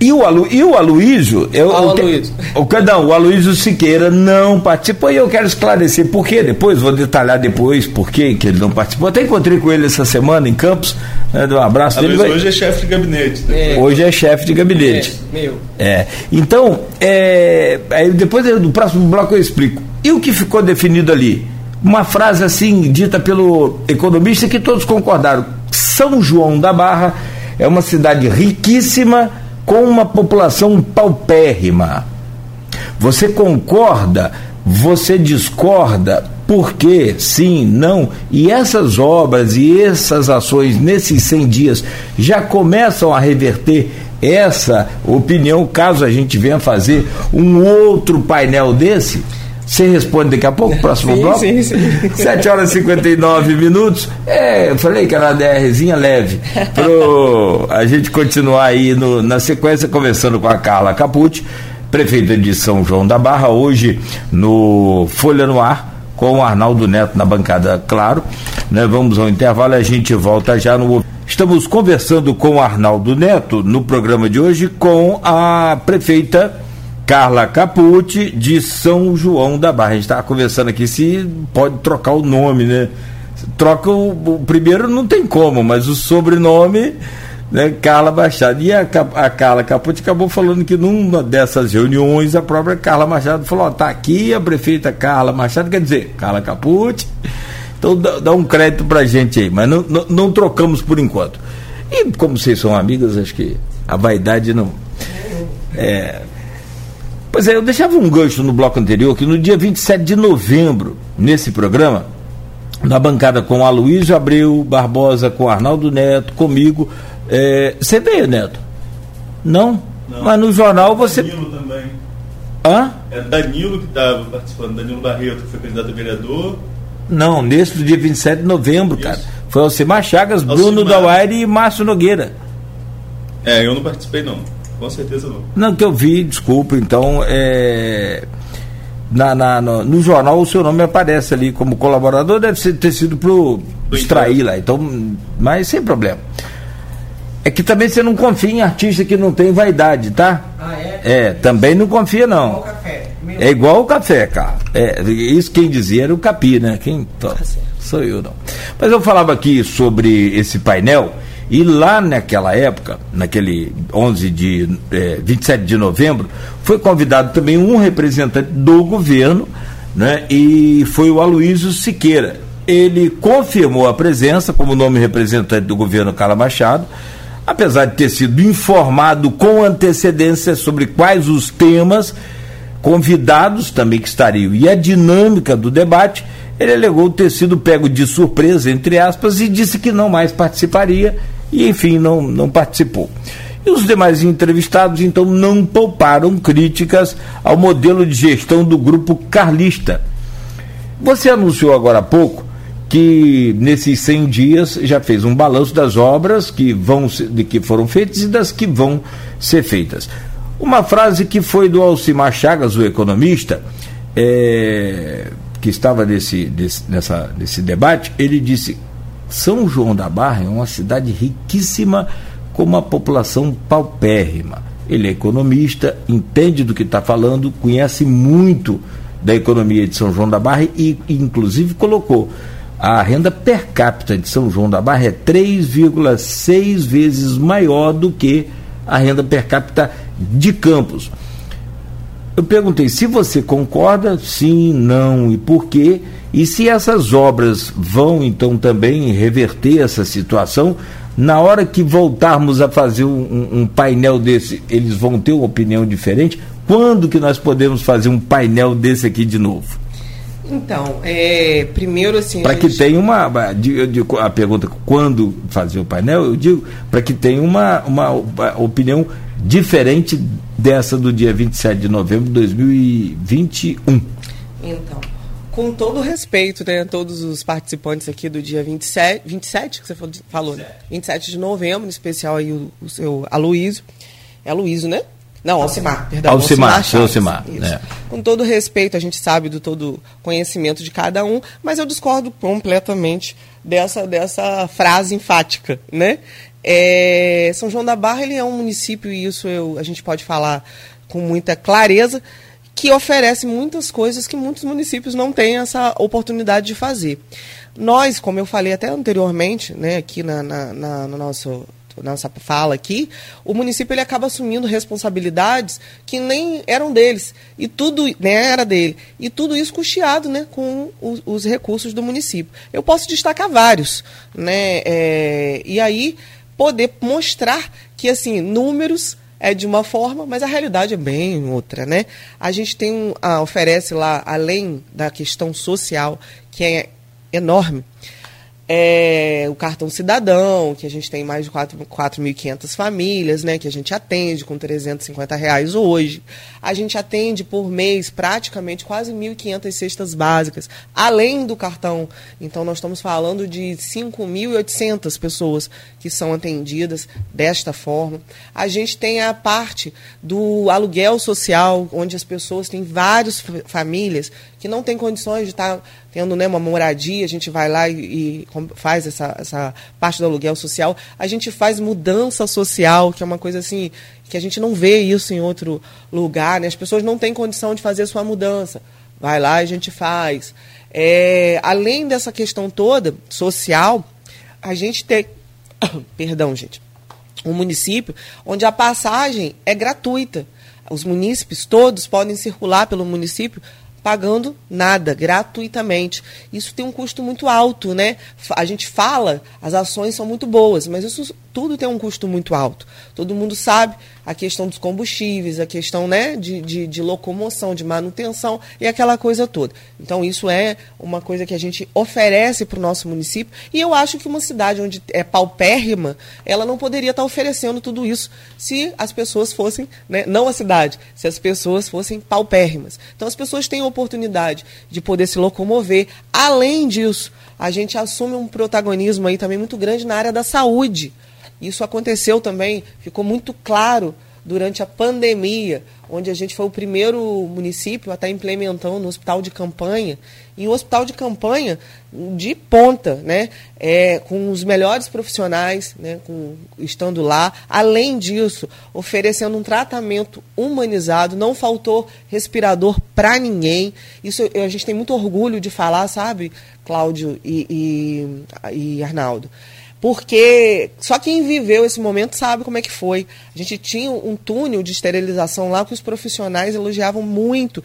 E o, Alu, e o Aloysio, eu, ah, o, Aloysio. O, não, o Aloysio Siqueira não participou e eu quero esclarecer por quê depois, vou detalhar depois por quê que ele não participou. Até encontrei com ele essa semana em Campos, né, um abraço dele. Hoje é chefe de gabinete. Né? É, hoje é chefe de gabinete. É, meu. É. Então, é, aí depois do próximo bloco eu explico. E o que ficou definido ali? Uma frase assim, dita pelo economista que todos concordaram. São João da Barra é uma cidade riquíssima com uma população paupérrima. Você concorda? Você discorda? Por quê? Sim, não. E essas obras e essas ações nesses 100 dias já começam a reverter essa opinião, caso a gente venha fazer um outro painel desse? Você responde daqui a pouco, (laughs) próximo sim, bloco? Sim, sim. (laughs) 7 horas e 59 minutos. É, eu falei que era uma DRzinha leve. Para (laughs) a gente continuar aí no, na sequência, conversando com a Carla Capucci, prefeita de São João da Barra, hoje no Folha no Ar, com o Arnaldo Neto na bancada, claro. Né? Vamos ao intervalo e a gente volta já no. Estamos conversando com o Arnaldo Neto no programa de hoje com a prefeita Carla Capucci, de São João da Barra. A gente estava conversando aqui se pode trocar o nome, né? Troca o, o primeiro não tem como, mas o sobrenome, né, Carla Machado. E a, a Carla Capucci acabou falando que numa dessas reuniões a própria Carla Machado falou: ó, tá aqui a prefeita Carla Machado, quer dizer, Carla Capucci. Então dá, dá um crédito pra gente aí, mas não, não, não trocamos por enquanto. E como vocês são amigas, acho que a vaidade não. É, Pois é, eu deixava um gancho no bloco anterior que no dia 27 de novembro, nesse programa, na bancada com Aloysio Abreu, Barbosa, com Arnaldo Neto, comigo. É, você veio, Neto? Não? Não? Mas no jornal você. Danilo também. Hã? É Danilo que estava participando, Danilo Barreto, que foi candidato a vereador. Não, nesse dia 27 de novembro, Isso. cara. Foi Alcimar Chagas, Alcimar. Bruno Dauaire e Márcio Nogueira. É, eu não participei não. Com certeza não. Não, que eu vi, desculpa, então, é, na, na no, no, jornal o seu nome aparece ali como colaborador, deve ser, ter sido pro extrair lá, então, mas sem problema. É que também você não confia em artista que não tem vaidade, tá? Ah, é? É, também não confia não. Igual o café. É igual o café, cara. É, isso quem dizia era o Capi, né? Quem, tá sou eu não. Mas eu falava aqui sobre esse painel e lá naquela época, naquele 11 de eh, 27 de novembro, foi convidado também um representante do governo, né? E foi o Aloysio Siqueira. Ele confirmou a presença como nome representante do governo Carla Machado, apesar de ter sido informado com antecedência sobre quais os temas convidados também que estariam e a dinâmica do debate, ele alegou ter sido pego de surpresa, entre aspas, e disse que não mais participaria e, enfim, não, não participou. E os demais entrevistados, então, não pouparam críticas ao modelo de gestão do grupo carlista. Você anunciou agora há pouco que nesses 100 dias já fez um balanço das obras que vão de que foram feitas e das que vão ser feitas. Uma frase que foi do Alcimar Chagas, o economista, é, que estava nesse, nesse, nessa, nesse debate, ele disse: são João da Barra é uma cidade riquíssima com uma população paupérrima. Ele é economista, entende do que está falando, conhece muito da economia de São João da Barra e, inclusive, colocou a renda per capita de São João da Barra é 3,6 vezes maior do que a renda per capita de Campos. Eu perguntei se você concorda, sim, não e por quê. E se essas obras vão então também reverter essa situação, na hora que voltarmos a fazer um, um, painel desse, eles vão ter uma opinião diferente? Quando que nós podemos fazer um painel desse aqui de novo? Então, é, primeiro assim. Para que tenha uma. Eu digo, a pergunta quando fazer o painel, eu digo, para que tenha uma, uma opinião diferente dessa do dia 27 de novembro de 2021. Então, Com todo respeito, né, a todos os participantes aqui do dia 27, 27 que você falou, né? 27 de novembro, em especial aí o, o seu Aloysio. É Aloysio, né? Não, Alcimar, perdão. Alcimar, Alcimar, Alcimar né? Com todo respeito, a gente sabe do todo conhecimento de cada um, mas eu discordo completamente dessa, dessa frase enfática, né? É, São João da Barra ele é um município, e isso eu, a gente pode falar com muita clareza, que oferece muitas coisas que muitos municípios não têm essa oportunidade de fazer. Nós, como eu falei até anteriormente, né, aqui na, na, na no nosso nossa fala aqui, o município ele acaba assumindo responsabilidades que nem eram deles e tudo né, era dele e tudo isso custeado né, com os, os recursos do município. Eu posso destacar vários, né, é, e aí poder mostrar que assim números é de uma forma, mas a realidade é bem outra, né? A gente tem um, ah, oferece lá, além da questão social, que é enorme, é, o cartão cidadão, que a gente tem mais de 4.500 famílias, né, que a gente atende com 350 reais hoje. A gente atende por mês praticamente quase 1.500 cestas básicas, além do cartão. Então, nós estamos falando de 5.800 pessoas que são atendidas desta forma. A gente tem a parte do aluguel social, onde as pessoas têm várias famílias que não têm condições de estar tendo né, uma moradia, a gente vai lá e, e, faz essa, essa parte do aluguel social. A gente faz mudança social, que é uma coisa assim, que a gente não vê isso em outro lugar. Né? As pessoas não têm condição de fazer sua mudança. Vai lá e a gente faz. É, além dessa questão toda social, a gente tem. (coughs) Perdão, gente. Um município onde a passagem é gratuita. Os munícipes todos podem circular pelo município pagando nada, gratuitamente. Isso tem um custo muito alto, né? A gente fala, as ações são muito boas, mas isso tudo tem um custo muito alto. Todo mundo sabe a questão dos combustíveis, a questão né, de, de, de, locomoção, de manutenção e aquela coisa toda. Então, isso é uma coisa que a gente oferece para o nosso município. E eu acho que uma cidade onde é paupérrima, ela não poderia estar oferecendo tudo isso se as pessoas fossem, né, não a cidade, se as pessoas fossem paupérrimas. Então, as pessoas têm a oportunidade de poder se locomover. Além disso, a gente assume um protagonismo aí também muito grande na área da saúde. Isso aconteceu também, ficou muito claro durante a pandemia, onde a gente foi o primeiro município a estar implementando um hospital de campanha, e um hospital de campanha de ponta, né? É, com os melhores profissionais, né? com, estando lá. Além disso, oferecendo um tratamento humanizado, não faltou respirador para ninguém. Isso a gente tem muito orgulho de falar, sabe, Cláudio e, e, e Arnaldo. Porque só quem viveu esse momento sabe como é que foi. A gente tinha um túnel de esterilização lá que os profissionais elogiavam muito.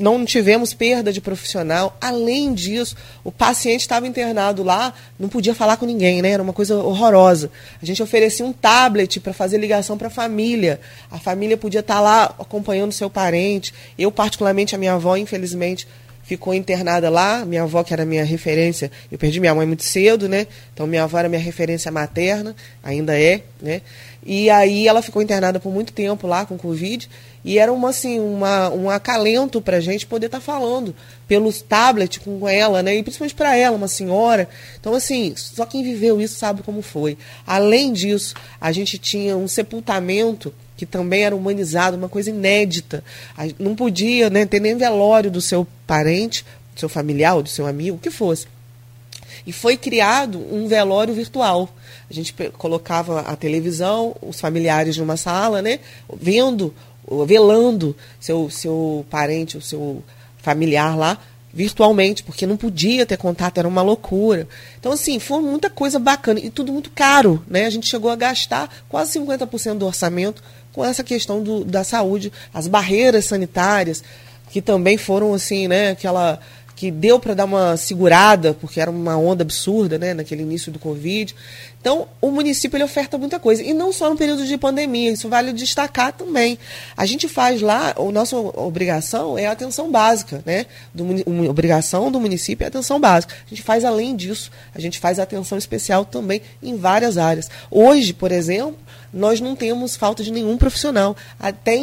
Não tivemos perda de profissional. Além disso, o paciente estava internado lá, não podia falar com ninguém, né? Era uma coisa horrorosa. A gente oferecia um tablet para fazer ligação para a família. A família podia estar tá lá acompanhando seu parente. Eu, particularmente, a minha avó, infelizmente, ficou internada lá. Minha avó, que era minha referência, eu perdi minha mãe muito cedo, né? Então minha avó era minha referência materna, ainda é, né? E aí ela ficou internada por muito tempo lá com Covid. E era uma, assim, uma, um acalento para a gente poder estar tá falando pelos tablets com ela, né? E principalmente para ela, uma senhora. Então, assim, só quem viveu isso sabe como foi. Além disso, a gente tinha um sepultamento que também era humanizado, uma coisa inédita. Não podia né, ter nem velório do seu parente, do seu familiar ou do seu amigo, o que fosse. E foi criado um velório virtual. A gente colocava a televisão, os familiares numa sala, né, vendo, velando seu, seu parente, o seu familiar lá, virtualmente, porque não podia ter contato, era uma loucura. Então, assim, foi muita coisa bacana e tudo muito caro, né? A gente chegou a gastar quase 50% do orçamento com essa questão do, da saúde, as barreiras sanitárias, que também foram assim, né, aquela que deu para dar uma segurada, porque era uma onda absurda, né, naquele início do Covid. Então, o município ele oferta muita coisa. E não só no período de pandemia, isso vale destacar também. A gente faz lá, a nossa obrigação é a atenção básica, né? Do, uma obrigação do município é a atenção básica. A gente faz além disso, a gente faz atenção especial também em várias áreas. Hoje, por exemplo, nós não temos falta de nenhum profissional. Até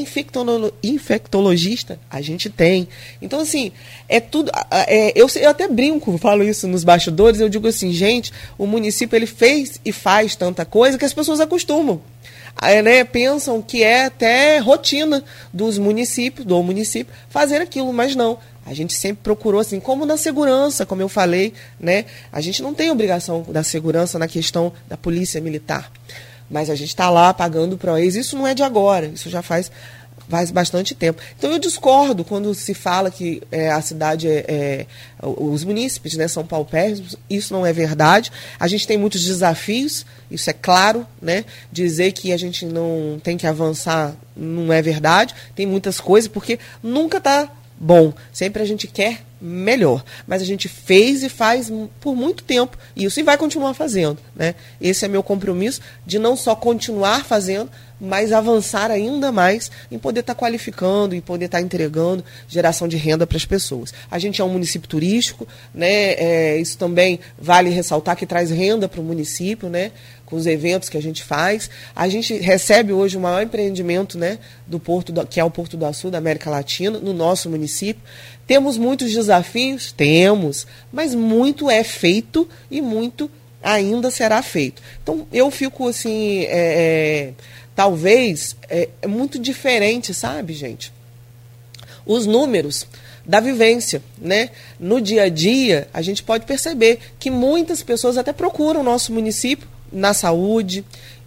infectologista a gente tem. Então, assim, é tudo. É, eu, eu até brinco, falo isso nos bastidores, eu digo assim, gente, o município ele fez e faz tanta coisa que as pessoas acostumam. É, né, pensam que é até rotina dos municípios, do município, fazer aquilo, mas não. A gente sempre procurou, assim, como na segurança, como eu falei, né? A gente não tem obrigação da segurança na questão da polícia militar. Mas a gente está lá pagando o ex. Isso não é de agora, isso já faz faz bastante tempo. Então eu discordo quando se fala que é, a cidade é, é, os munícipes né, são paupérrimos, isso não é verdade. A gente tem muitos desafios, isso é claro, né? Dizer que a gente não tem que avançar não é verdade. Tem muitas coisas, porque nunca está bom. Sempre a gente quer melhor. Mas a gente fez e faz por muito tempo isso e vai continuar fazendo. Né? Esse é meu compromisso de não só continuar fazendo, mas avançar ainda mais em poder estar tá qualificando, em poder estar tá entregando geração de renda para as pessoas. A gente é um município turístico, né? É, isso também vale ressaltar que traz renda para o município, né? com os eventos que a gente faz. A gente recebe hoje o maior empreendimento né, do Porto do, que é o Porto do Açu, da América Latina, no nosso município. Temos muitos desafios? Temos, mas muito é feito e muito ainda será feito. Então eu fico assim, é, é, talvez é, é muito diferente, sabe, gente? Os números da vivência, né? No dia a dia, a gente pode perceber que muitas pessoas até procuram o nosso município na saúde,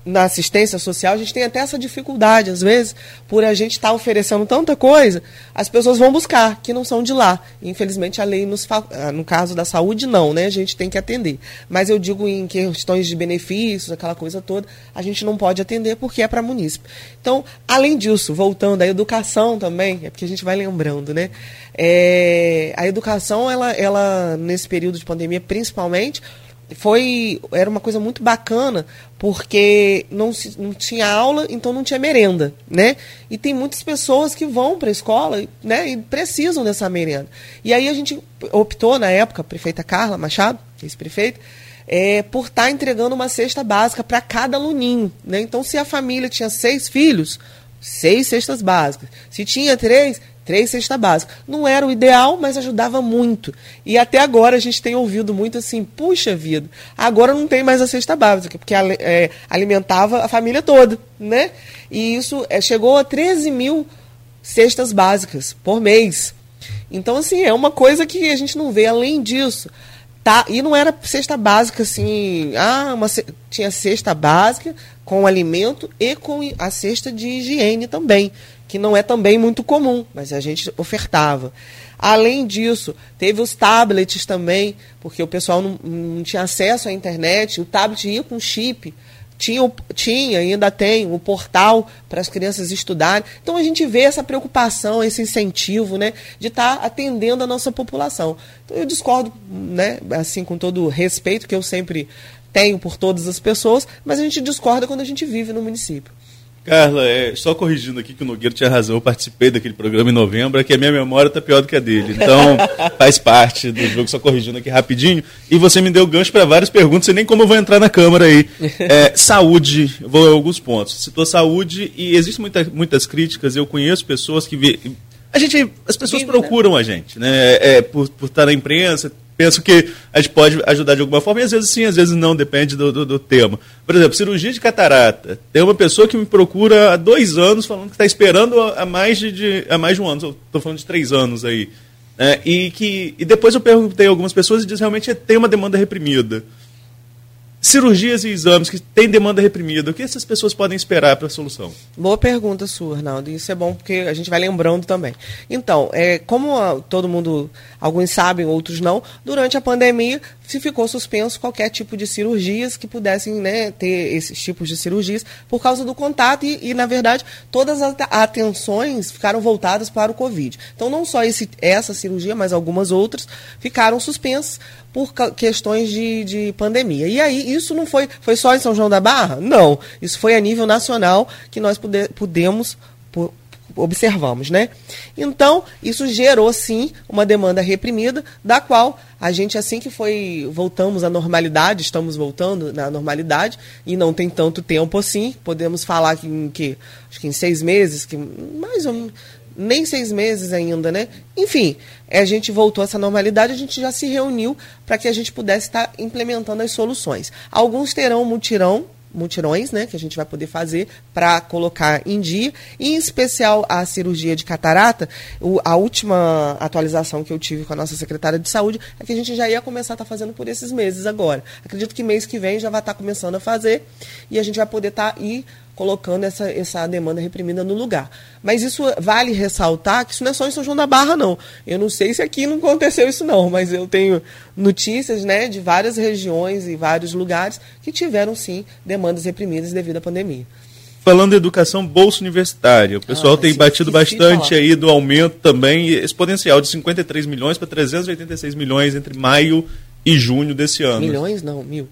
na assistência social, a gente tem até essa dificuldade, às vezes, por a gente estar tá oferecendo tanta coisa, as pessoas vão buscar, que não são de lá. Infelizmente, a lei, nos ah, no caso da saúde, não, né? A gente tem que atender. Mas eu digo em questões de benefícios, aquela coisa toda, a gente não pode atender porque é para munícipe. Então, além disso, voltando à educação também, é porque a gente vai lembrando, né? É, a educação, ela, ela, nesse período de pandemia, principalmente, foi era uma coisa muito bacana porque não, se, não tinha aula então não tinha merenda né? E tem muitas pessoas que vão para a escola né e precisam dessa merenda. E aí a gente optou na época a prefeita Carla Machado ex-prefeita é, por estar tá entregando uma cesta básica para cada aluninho né? Então se a família tinha seis filhos seis cestas básicas. Se tinha três Três cesta básica. Não era o ideal, mas ajudava muito. E até agora a gente tem ouvido muito assim, puxa vida, agora não tem mais a cesta básica, porque é, alimentava a família toda, né? E isso é, chegou a 13 mil cestas básicas por mês. Então, assim, é uma coisa que a gente não vê além disso. Tá, e não era cesta básica assim, ah, uma, tinha cesta básica com alimento e com a cesta de higiene também que não é também muito comum, mas a gente ofertava. Além disso, teve os tablets também, porque o pessoal não, não tinha acesso à internet, o tablet ia com chip, tinha, tinha ainda tem o portal para as crianças estudarem. Então a gente vê essa preocupação, esse incentivo, né, de estar tá atendendo a nossa população. Então eu discordo, né, assim com todo o respeito que eu sempre tenho por todas as pessoas, mas a gente discorda quando a gente vive no município. Carla, é, só corrigindo aqui que o Nogueira tinha razão, eu participei daquele programa em novembro, é que a minha memória está pior do que a dele. Então, (laughs) faz parte do jogo, só corrigindo aqui rapidinho. E você me deu gancho para várias perguntas, e nem como eu vou entrar na Câmara aí. (laughs) É, saúde, vou a alguns pontos. Citou saúde e existem muita, muitas críticas, eu conheço pessoas que. Vê, a gente, as pessoas Viva, procuram né? a gente, né? É, por, por estar na imprensa, penso que a gente pode ajudar de alguma forma, e às vezes sim, às vezes não, depende do, do, do tema. Por exemplo, cirurgia de catarata. Tem uma pessoa que me procura há dois anos falando que está esperando há mais de, de, há mais de um ano, estou falando de três anos aí. É, e, que, e depois eu perguntei a algumas pessoas e diz realmente tem uma demanda reprimida cirurgias e exames que têm demanda reprimida, o que essas pessoas podem esperar para a solução? Boa pergunta sua, Arnaldo. Isso é bom porque a gente vai lembrando também. Então, é, como a, todo mundo, alguns sabem, outros não, durante a pandemia se ficou suspenso qualquer tipo de cirurgias que pudessem né, ter esses tipos de cirurgias por causa do contato e, e, na verdade, todas as atenções ficaram voltadas para o Covid. Então, não só esse, essa cirurgia, mas algumas outras ficaram suspensas por questões de, de pandemia. E aí, isso não foi, foi só em São João da Barra? Não. Isso foi a nível nacional que nós pude, pudemos observamos, né? Então, isso gerou sim uma demanda reprimida, da qual a gente assim que foi voltamos à normalidade, estamos voltando na normalidade e não tem tanto tempo assim, podemos falar que em que acho que em seis meses, que mais ou menos nem seis meses ainda, né? Enfim, a gente voltou a essa normalidade, a gente já se reuniu para que a gente pudesse estar implementando as soluções. Alguns terão mutirão, mutirões, né, que a gente vai poder fazer para colocar em dia, em especial a cirurgia de catarata, o, a última atualização que eu tive com a nossa secretária de saúde é que a gente já ia começar a estar tá fazendo por esses meses agora. Acredito que mês que vem já vai estar tá começando a fazer e a gente vai poder estar tá aí colocando essa, essa demanda reprimida no lugar. Mas isso vale ressaltar que isso não é só em São João da Barra, não. Eu não sei se aqui não aconteceu isso, não, mas eu tenho notícias né, de várias regiões e vários lugares que tiveram, sim, demandas reprimidas devido à pandemia. Falando em educação, bolsa universitária. O pessoal ah, tem batido bastante aí do aumento também exponencial de 53 milhões para 386 milhões entre maio e junho desse ano. Milhões? Não, mil.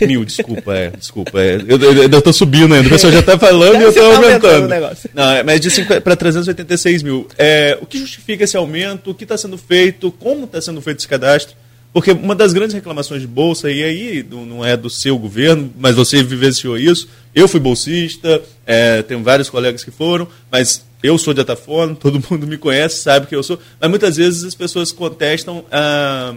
Mil, desculpa, é, desculpa. É. Eu, eu, eu tô subindo ainda, o pessoal já tá falando e eu tô tá aumentando. Não, é, mas de para 386 mil. É, o que justifica esse aumento? O que está sendo feito? Como está sendo feito esse cadastro? Porque uma das grandes reclamações de bolsa, e aí não é do seu governo, mas você vivenciou isso. Eu fui bolsista, é, tenho vários colegas que foram, mas eu sou de Atafona, todo (laughs) mundo me conhece, sabe que eu sou. Mas muitas vezes as pessoas contestam a,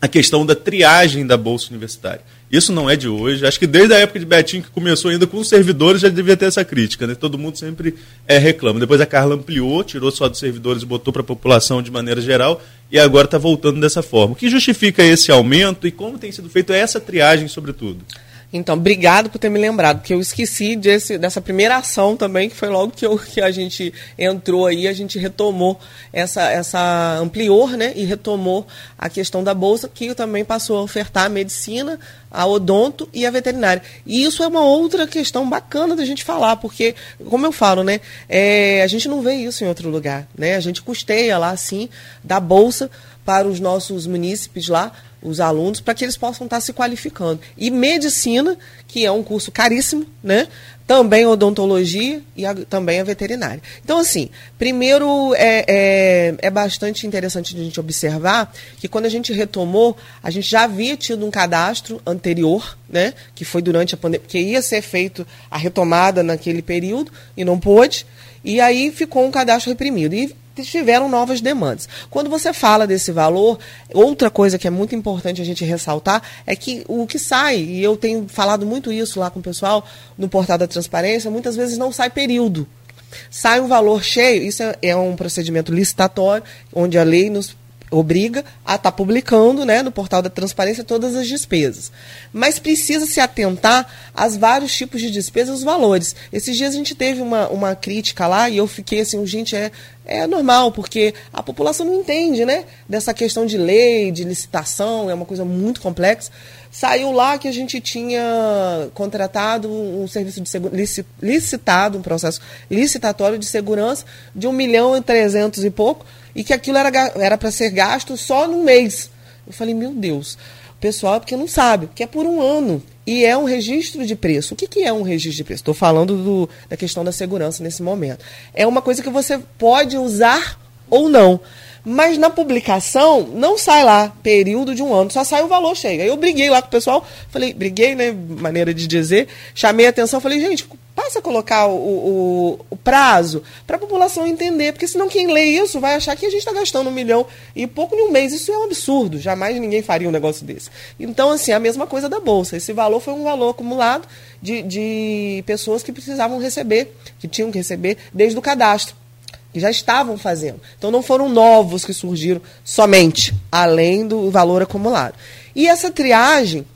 a questão da triagem da bolsa universitária. Isso não é de hoje. Acho que desde a época de Betinho, que começou ainda com os servidores, já devia ter essa crítica. Né? Todo mundo sempre é, reclama. Depois a Carla ampliou, tirou só dos servidores e botou para a população de maneira geral, e agora está voltando dessa forma. O que justifica esse aumento e como tem sido feito essa triagem, sobretudo? Então, obrigado por ter me lembrado, porque eu esqueci desse, dessa primeira ação também, que foi logo que, eu, que a gente entrou aí, a gente retomou essa, essa ampliou, né, e retomou a questão da bolsa, que também passou a ofertar a medicina, a odonto e a veterinária. E isso é uma outra questão bacana da gente falar, porque, como eu falo, né, é, a gente não vê isso em outro lugar, né, a gente custeia lá, assim, da bolsa para os nossos munícipes lá, os alunos, para que eles possam estar se qualificando. E medicina, que é um curso caríssimo, né? Também odontologia e a, também a veterinária. Então, assim, primeiro é, é, é bastante interessante a gente observar que quando a gente retomou, a gente já havia tido um cadastro anterior, né? Que foi durante a pandemia, que ia ser feito a retomada naquele período e não pôde. E aí ficou um cadastro reprimido. E tiveram novas demandas. Quando você fala desse valor, outra coisa que é muito importante a gente ressaltar é que o que sai, e eu tenho falado muito isso lá com o pessoal no portal da transparência, muitas vezes não sai período. Sai um valor cheio, isso é, é um procedimento licitatório, onde a lei nos obriga a estar tá publicando né, no portal da transparência todas as despesas. Mas precisa se atentar aos vários tipos de despesas, os valores. Esses dias a gente teve uma, uma crítica lá e eu fiquei assim, gente, é, é normal, porque a população não entende né, dessa questão de lei, de licitação, é uma coisa muito complexa. Saiu lá que a gente tinha contratado um serviço de segurança, licitado, um processo licitatório de segurança de um milhão e trezentos e pouco, e que aquilo era para ser gasto só num mês. Eu falei, meu Deus, o pessoal é porque não sabe, que é por um ano. E é um registro de preço. O que, que é um registro de preço? Estou falando do, da questão da segurança nesse momento. É uma coisa que você pode usar ou não. Mas na publicação não sai lá período de um ano, só sai o valor chega. Eu briguei lá com o pessoal, falei, briguei, né? Maneira de dizer, chamei a atenção, falei, gente, passa a colocar o, o, o prazo para a população entender, porque senão quem lê isso vai achar que a gente está gastando um milhão e pouco em um mês. Isso é um absurdo, jamais ninguém faria um negócio desse. Então, assim, a mesma coisa da Bolsa. Esse valor foi um valor acumulado de, de pessoas que precisavam receber, que tinham que receber desde o cadastro que já estavam fazendo. Então não foram novos que surgiram somente, além do valor acumulado. E essa triagem,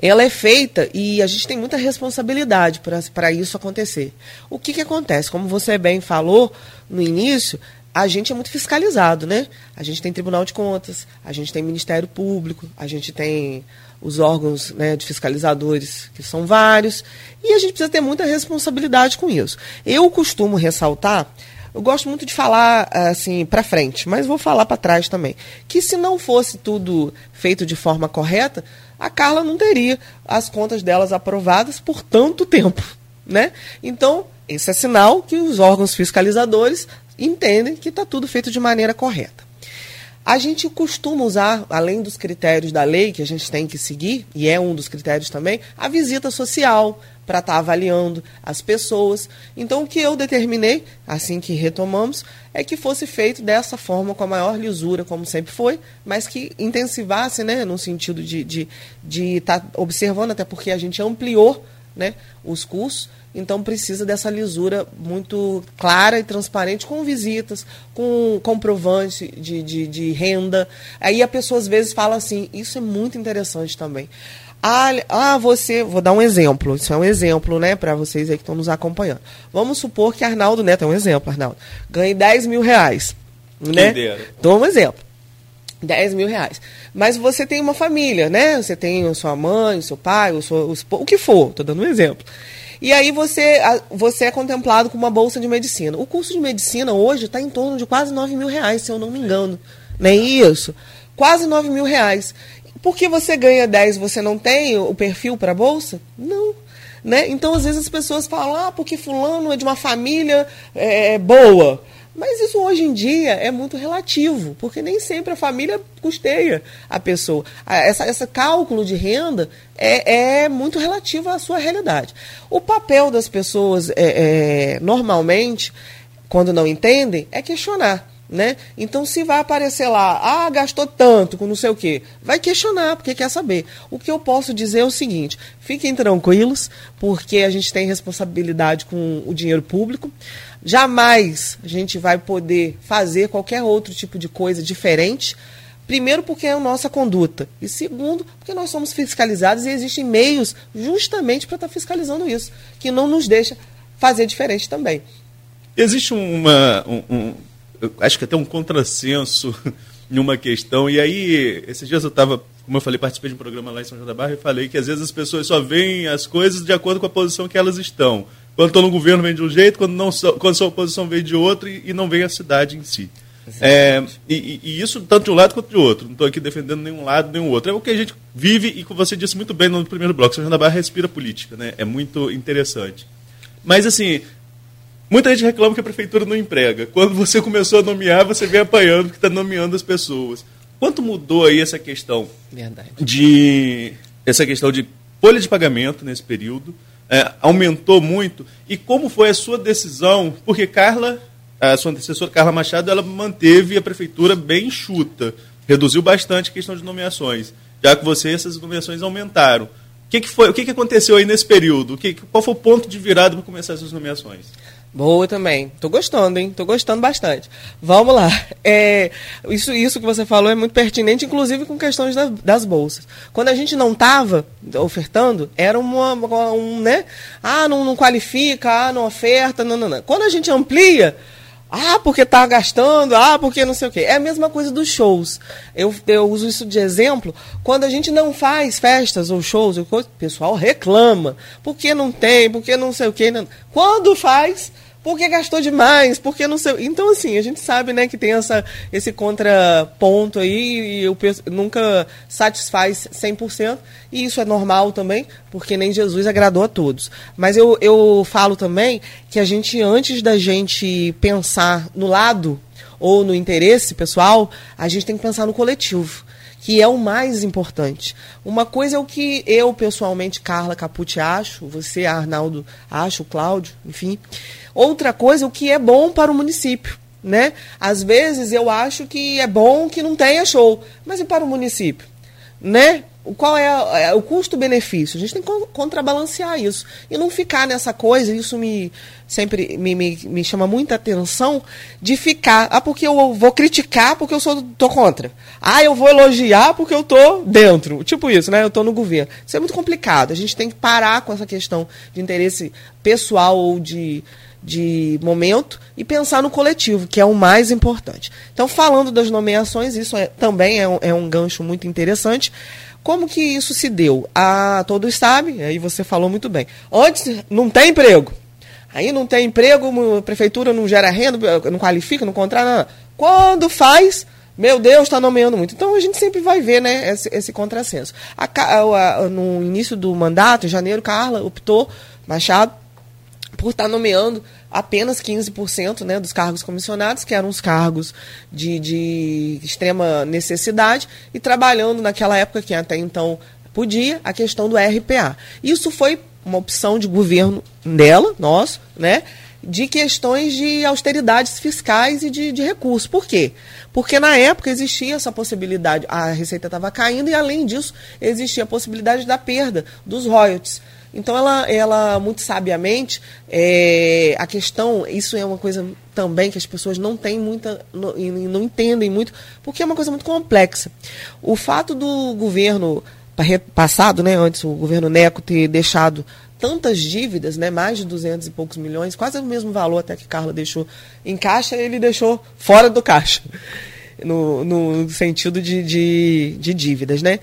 ela é feita e a gente tem muita responsabilidade para isso acontecer. O que, que acontece? Como você bem falou no início, a gente é muito fiscalizado, né? A gente tem Tribunal de Contas, a gente tem Ministério Público, a gente tem os órgãos né, de fiscalizadores, que são vários, e a gente precisa ter muita responsabilidade com isso. Eu costumo ressaltar eu gosto muito de falar assim para frente, mas vou falar para trás também, que se não fosse tudo feito de forma correta, a Carla não teria as contas delas aprovadas por tanto tempo, né? Então, esse é sinal que os órgãos fiscalizadores entendem que está tudo feito de maneira correta. A gente costuma usar, além dos critérios da lei que a gente tem que seguir, e é um dos critérios também, a visita social para estar tá avaliando as pessoas. Então, o que eu determinei, assim que retomamos, é que fosse feito dessa forma, com a maior lisura, como sempre foi, mas que intensivasse, né, no sentido de estar de, de tá observando, até porque a gente ampliou né, os cursos, então precisa dessa lisura muito clara e transparente, com visitas, com comprovante de, de, de renda. Aí a pessoa às vezes fala assim, isso é muito interessante também. Ah, ah, você, vou dar um exemplo, isso é um exemplo, né, para vocês aí que estão nos acompanhando. Vamos supor que Arnaldo Neto, é um exemplo, Arnaldo, ganhe 10 mil reais. Né? Dou um exemplo. 10 mil reais. Mas você tem uma família, né? Você tem sua mãe, seu pai, o, seu, o, o que for, estou dando um exemplo. E aí você, você é contemplado com uma bolsa de medicina. O curso de medicina hoje está em torno de quase 9 mil reais, se eu não me engano. Não é isso? Quase 9 mil reais. Por que você ganha 10 você não tem o perfil para a bolsa? Não. Né? Então, às vezes, as pessoas falam, ah, porque fulano é de uma família é, boa. Mas isso hoje em dia é muito relativo, porque nem sempre a família custeia a pessoa. Essa, esse cálculo de renda é, é muito relativo à sua realidade. O papel das pessoas, é, é, normalmente, quando não entendem, é questionar. Né? Então, se vai aparecer lá, ah, gastou tanto com não sei o quê, vai questionar, porque quer saber. O que eu posso dizer é o seguinte: fiquem tranquilos, porque a gente tem responsabilidade com o dinheiro público. Jamais a gente vai poder fazer qualquer outro tipo de coisa diferente. Primeiro, porque é a nossa conduta. E segundo, porque nós somos fiscalizados e existem meios justamente para estar tá fiscalizando isso, que não nos deixa fazer diferente também. Existe uma. Um, um, acho que até um contrassenso (laughs) em uma questão. E aí, esses dias eu estava, como eu falei, participei de um programa lá em São João da Barra e falei que às vezes as pessoas só veem as coisas de acordo com a posição que elas estão. Quando estão no governo vem de um jeito, quando, não quando são oposição vem de outro e, e não vem a cidade em si. É, e, e, isso tanto de um lado quanto de outro. Não estou aqui defendendo nenhum lado nem o outro. É o que a gente vive e como você disse muito bem no primeiro bloco. São João da Barra respira política, né? É muito interessante. Mas assim, muita gente reclama que a prefeitura não emprega. Quando você começou a nomear, você vem apanhando que está nomeando as pessoas. Quanto mudou aí essa questão Verdade. de essa questão de folha de pagamento nesse período? é, aumentou muito. E como foi a sua decisão? Porque Carla, a sua antecessora Carla Machado, ela manteve a prefeitura bem enxuta, reduziu bastante a questão de nomeações, já que você essas nomeações aumentaram. O que, que foi? O que, que aconteceu aí nesse período? O que, qual foi o ponto de virada para começar essas nomeações? Boa também. Tô gostando, hein? Tô gostando bastante. Vamos lá. É, isso, isso que você falou é muito pertinente, inclusive com questões da, das bolsas. Quando a gente não estava ofertando, era uma, um, né? Ah, não, não qualifica, ah, não oferta, não, não, não. Quando a gente amplia, ah, porque tá gastando, ah, porque não sei o quê. É a mesma coisa dos shows. Eu, eu uso isso de exemplo. Quando a gente não faz festas ou shows, o pessoal reclama. Porque não tem, porque não sei o quê. Quando faz, porque gastou demais, porque não sei. Então, assim, a gente sabe, né, que tem essa, esse contraponto aí e o nunca satisfaz 100%, e isso é normal também, porque nem Jesus agradou a todos. Mas eu, eu falo também que a gente, antes da gente pensar no lado ou no interesse pessoal, a gente tem que pensar no coletivo que é o mais importante. Uma coisa é o que eu, pessoalmente, Carla Capucci, acho, você, Arnaldo, acho, Cláudio, enfim. Outra coisa, o que é bom para o município. Né? Às vezes eu acho que é bom que não tenha show, mas e para o município? Né? Qual é, é o custo-benefício? A gente tem que contrabalancear isso. E não ficar nessa coisa, isso me sempre me, me, me chama muita atenção, de ficar, ah, porque eu vou criticar porque eu sou tô contra. Ah, eu vou elogiar porque eu tô dentro. Tipo isso, né? Eu tô no governo. Isso é muito complicado. A gente tem que parar com essa questão de interesse pessoal ou de de momento e pensar no coletivo, que é o mais importante. Então, falando das nomeações, isso é, também é um, é um gancho muito interessante. Como que isso se deu? Ah, todos sabem, aí você falou muito bem. Antes, não tem emprego. Aí não tem emprego, a prefeitura não gera renda, não qualifica, não contrata, nada. Quando faz, meu Deus, está nomeando muito. Então a gente sempre vai ver né, esse, esse contrassenso. A, a, a, no início do mandato, em janeiro, Carla optou, Machado, por estar tá nomeando apenas 15% né, dos cargos comissionados, que eram os cargos de, de extrema necessidade, e trabalhando naquela época que até então podia, a questão do RPA. Isso foi uma opção de governo dela, nosso, né? De questões de austeridades fiscais e de, de recursos. Por quê? Porque na época existia essa possibilidade, a receita estava caindo e, além disso, existia a possibilidade da perda dos royalties. Então, ela, ela muito sabiamente, é, a questão, isso é uma coisa também que as pessoas não têm muita, não, não entendem muito, porque é uma coisa muito complexa. O fato do governo passado, né, antes o governo Neco ter deixado tantas dívidas, né, mais de 200 e poucos milhões, quase o mesmo valor até que Carla deixou em caixa, ele deixou fora do caixa, no, no sentido de, de, de dívidas, né?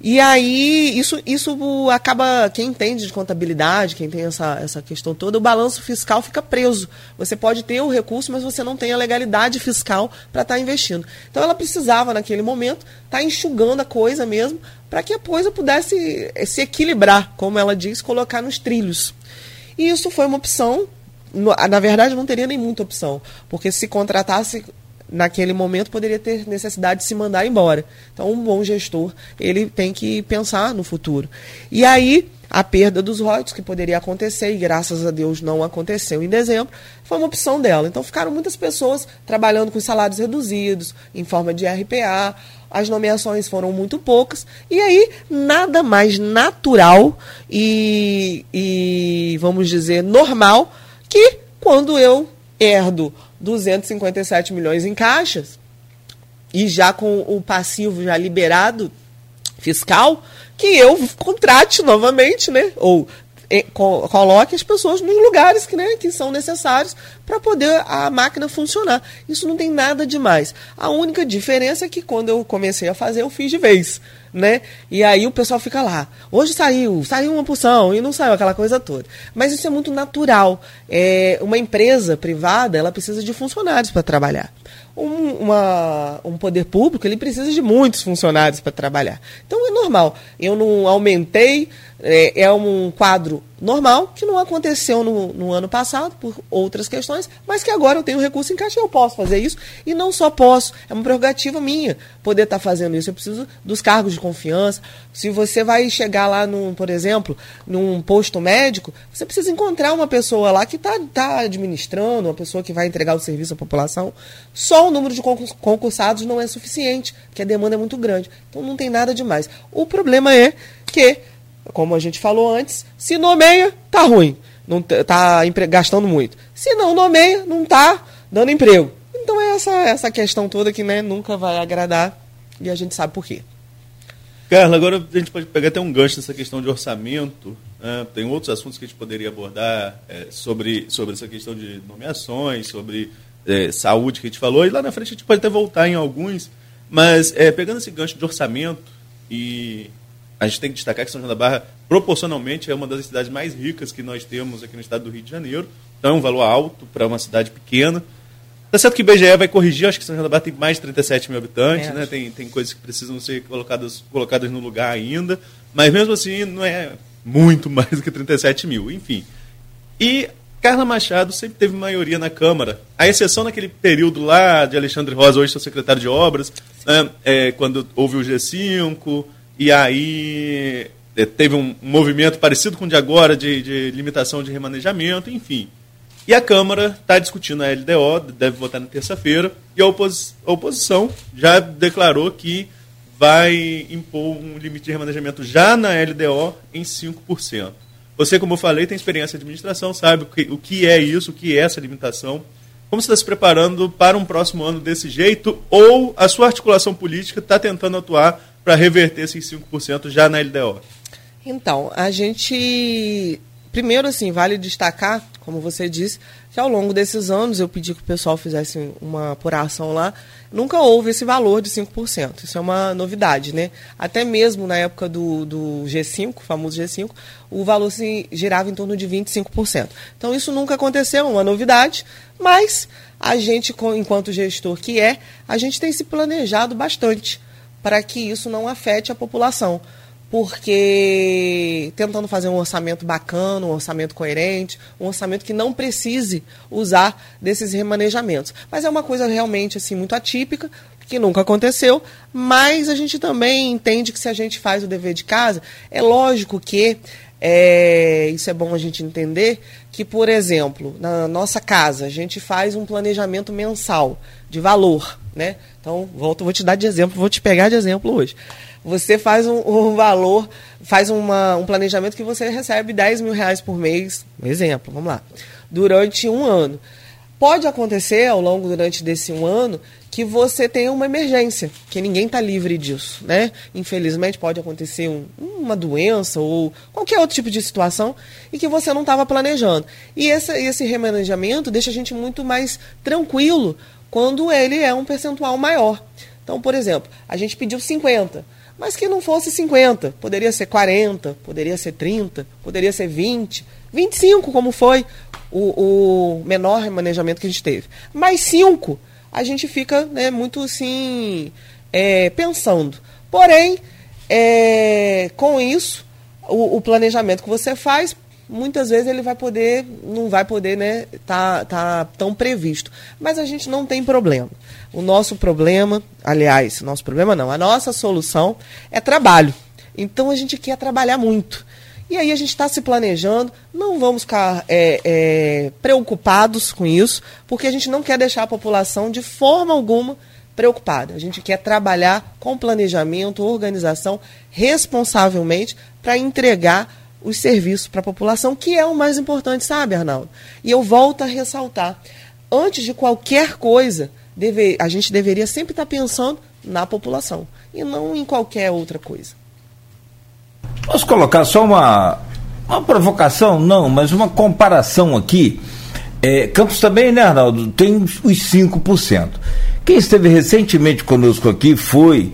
E aí, isso, isso acaba, quem entende de contabilidade, quem tem essa, essa questão toda, o balanço fiscal fica preso. Você pode ter o recurso, mas você não tem a legalidade fiscal para estar tá investindo. Então ela precisava, naquele momento, estar tá enxugando a coisa mesmo, para que a coisa pudesse se equilibrar, como ela diz, colocar nos trilhos. E isso foi uma opção. Na verdade, não teria nem muita opção, porque se contratasse naquele momento poderia ter necessidade de se mandar embora. Então, um bom gestor, ele tem que pensar no futuro. E aí, a perda dos royalties que poderia acontecer, e graças a Deus não aconteceu em dezembro, foi uma opção dela. Então, ficaram muitas pessoas trabalhando com salários reduzidos, em forma de RPA, as nomeações foram muito poucas, e aí nada mais natural e, e vamos dizer, normal que quando eu herdo 257 milhões em caixas e já com o passivo já liberado fiscal, que eu contrate novamente, né? Ou coloque as pessoas nos lugares que, né, que são necessários para poder a máquina funcionar. Isso não tem nada demais. A única diferença é que quando eu comecei a fazer, eu fiz de vez. Né? E aí o pessoal fica lá. Hoje saiu, saiu uma porção e não saiu aquela coisa toda. Mas isso é muito natural. É, uma empresa privada ela precisa de funcionários para trabalhar um, uma, um poder público ele precisa de muitos funcionários para trabalhar. Então é normal. Eu não aumentei, é, é, um quadro normal que não aconteceu no, no, ano passado por outras questões, mas que agora eu tenho recurso em caixa e eu posso fazer isso. E não só posso, é uma prerrogativa minha poder estar tá fazendo isso. Eu preciso dos cargos de confiança. Se você vai chegar lá, num, por exemplo, num posto médico, você precisa encontrar uma pessoa lá que está tá administrando, uma pessoa que vai entregar o serviço à população. Só o número de concursados não é suficiente, porque a demanda é muito grande. Então não tem nada demais. O problema é que, como a gente falou antes, se nomeia, tá ruim. Não tá gastando muito. Se não nomeia, não tá dando emprego. Então é essa, essa questão toda que né, nunca vai agradar e a gente sabe por quê. Carla, agora a gente pode pegar até um gancho nessa questão de orçamento. Né? Tem outros assuntos que a gente poderia abordar é, sobre, sobre essa questão de nomeações, sobre é, saúde que a gente falou, e lá na frente a gente pode até voltar em alguns, mas é, pegando esse gancho de orçamento, e a gente tem que destacar que São João da Barra, proporcionalmente, é uma das cidades mais ricas que nós temos aqui no estado do Rio de Janeiro, então é um valor alto para uma cidade pequena. Tá certo que o IBGE vai corrigir, acho que São João da Barra tem mais de 37 mil habitantes, é, né? tem, tem coisas que precisam ser colocadas, colocadas no lugar ainda, mas mesmo assim não é muito (laughs) mais do que 37 mil, enfim. E Carla Machado sempre teve maioria na Câmara. A exceção naquele período lá de Alexandre Rosa, hoje seu secretário de Obras, né, é, quando houve o G5, e aí é, teve um movimento parecido com o de agora, de, de limitação de remanejamento, enfim. E a Câmara está discutindo a LDO, deve votar na terça-feira, e a, a oposição já declarou que vai impor um limite de remanejamento já na LDO em 5%. Você, como eu falei, tem experiência de administração, sabe o que, o que é isso, o que é essa limitação. Como você está se preparando para um próximo ano desse jeito? Ou a sua articulação política está tentando atuar para reverter esses 5% já na LDO? Então, a gente primeiro, assim, vale destacar, como você disse, que ao longo desses anos eu pedi que o pessoal fizesse uma apuração lá, nunca houve esse valor de 5%. Isso é uma novidade, né? Até mesmo na época do, do G5, famoso G5, o valor se girava em torno de 25%. Então isso nunca aconteceu, uma novidade, mas a gente, enquanto gestor que é, a gente tem se planejado bastante para que isso não afete a população. Porque tentando fazer um orçamento bacana, um orçamento coerente, um orçamento que não precise usar desses remanejamentos. Mas é uma coisa realmente assim muito atípica, que nunca aconteceu, mas a gente também entende que se a gente faz o dever de casa, é lógico que é, isso é bom a gente entender que, por exemplo, na nossa casa, a gente faz um planejamento mensal de valor. Né? Então, volto, vou te dar de exemplo, vou te pegar de exemplo hoje. Você faz um, um valor, faz uma, um planejamento que você recebe 10 mil reais por mês, exemplo, vamos lá, durante um ano. Pode acontecer ao longo durante desse um ano que você tenha uma emergência, que ninguém está livre disso, né? Infelizmente pode acontecer um, uma doença ou qualquer outro tipo de situação e que você não estava planejando. E esse, esse remanejamento deixa a gente muito mais tranquilo quando ele é um percentual maior. Então, por exemplo, a gente pediu 50 mas que não fosse 50, poderia ser 40, poderia ser 30, poderia ser 20, 25, como foi o, o menor remanejamento que a gente teve. Mais 5, a gente fica né, muito assim, é, pensando. Porém, é, com isso, o, o, planejamento que você faz, muitas vezes ele vai poder, não vai poder, né, tá, tá tão previsto. Mas a gente não tem problema. O nosso problema, aliás, nosso problema não, a nossa solução é trabalho. Então a gente quer trabalhar muito. E aí a gente está se planejando, não vamos ficar é, é, preocupados com isso, porque a gente não quer deixar a população de forma alguma preocupada. A gente quer trabalhar com planejamento, organização, responsavelmente, para entregar os serviços para a população, que é o mais importante, sabe, Arnaldo? E eu volto a ressaltar: antes de qualquer coisa, deve, a gente deveria sempre estar pensando na população e não em qualquer outra coisa. Posso colocar só uma, uma provocação? Não, mas uma comparação aqui. É, Campos também, né, Arnaldo? Tem os 5%. Quem esteve recentemente conosco aqui foi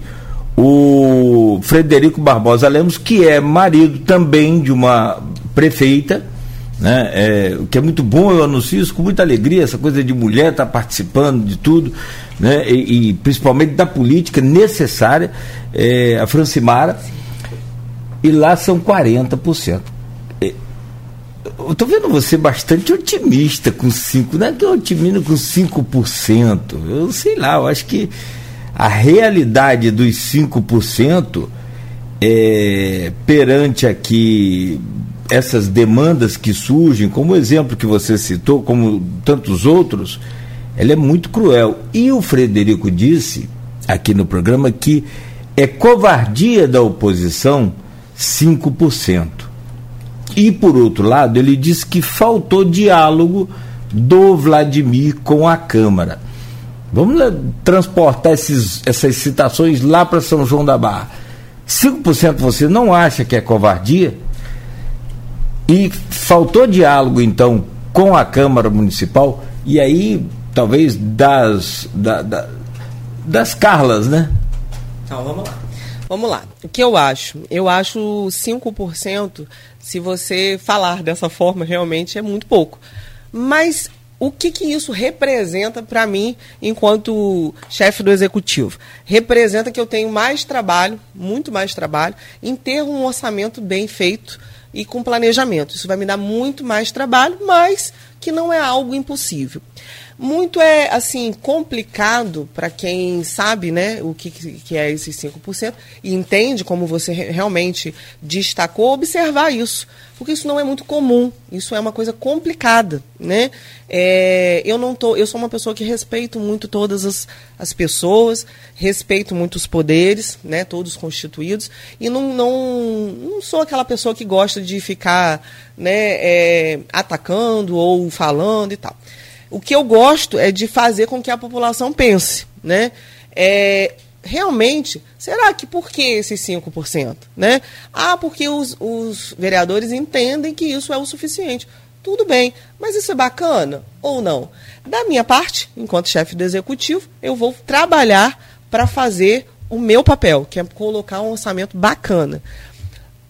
o Frederico Barbosa Lemos, que é marido também de uma prefeita né? É, que é muito bom, eu anuncio isso com muita alegria, essa coisa de mulher estar tá participando de tudo, né? E, e, principalmente da política necessária, é, a Francimara, e lá são 40%. É, eu estou vendo você bastante otimista com 5%, não é que eu otimino com 5%, eu sei lá, eu acho que a realidade dos 5% é, perante aqui essas demandas que surgem, como o exemplo que você citou, como tantos outros, ela é muito cruel. E o Frederico disse aqui no programa que é covardia da oposição 5%. E por outro lado, ele disse que faltou diálogo do Vladimir com a Câmara. Vamos lá, transportar esses, essas citações lá para São João da Barra. 5% você não acha que é covardia? E faltou diálogo, então, com a Câmara Municipal, e aí, talvez, das, da, da, das Carlas, né? Então, vamos lá. Vamos lá. O que eu acho? Eu acho 5%, se você falar dessa forma, realmente é muito pouco. Mas o que, que isso representa para mim enquanto chefe do executivo? Representa que eu tenho mais trabalho, muito mais trabalho, em ter um orçamento bem feito e com planejamento. Isso vai me dar muito mais trabalho, mas que não é algo impossível. Muito é assim complicado para quem sabe, né, o que, que é esses 5% e entende como você realmente destacou observar isso, porque isso não é muito comum, isso é uma coisa complicada, né? É, eu não tô, eu sou uma pessoa que respeito muito todas as, as pessoas, respeito muito os poderes, né, todos constituídos e não, não, não sou aquela pessoa que gosta de ficar, né, é, atacando ou falando e tal. O que eu gosto é de fazer com que a população pense, né? É, realmente, será que por que esses 5%? Né? Ah, porque os, os vereadores entendem que isso é o suficiente. Tudo bem, mas isso é bacana ou não? Da minha parte, enquanto chefe do executivo, eu vou trabalhar para fazer o meu papel, que é colocar um orçamento bacana.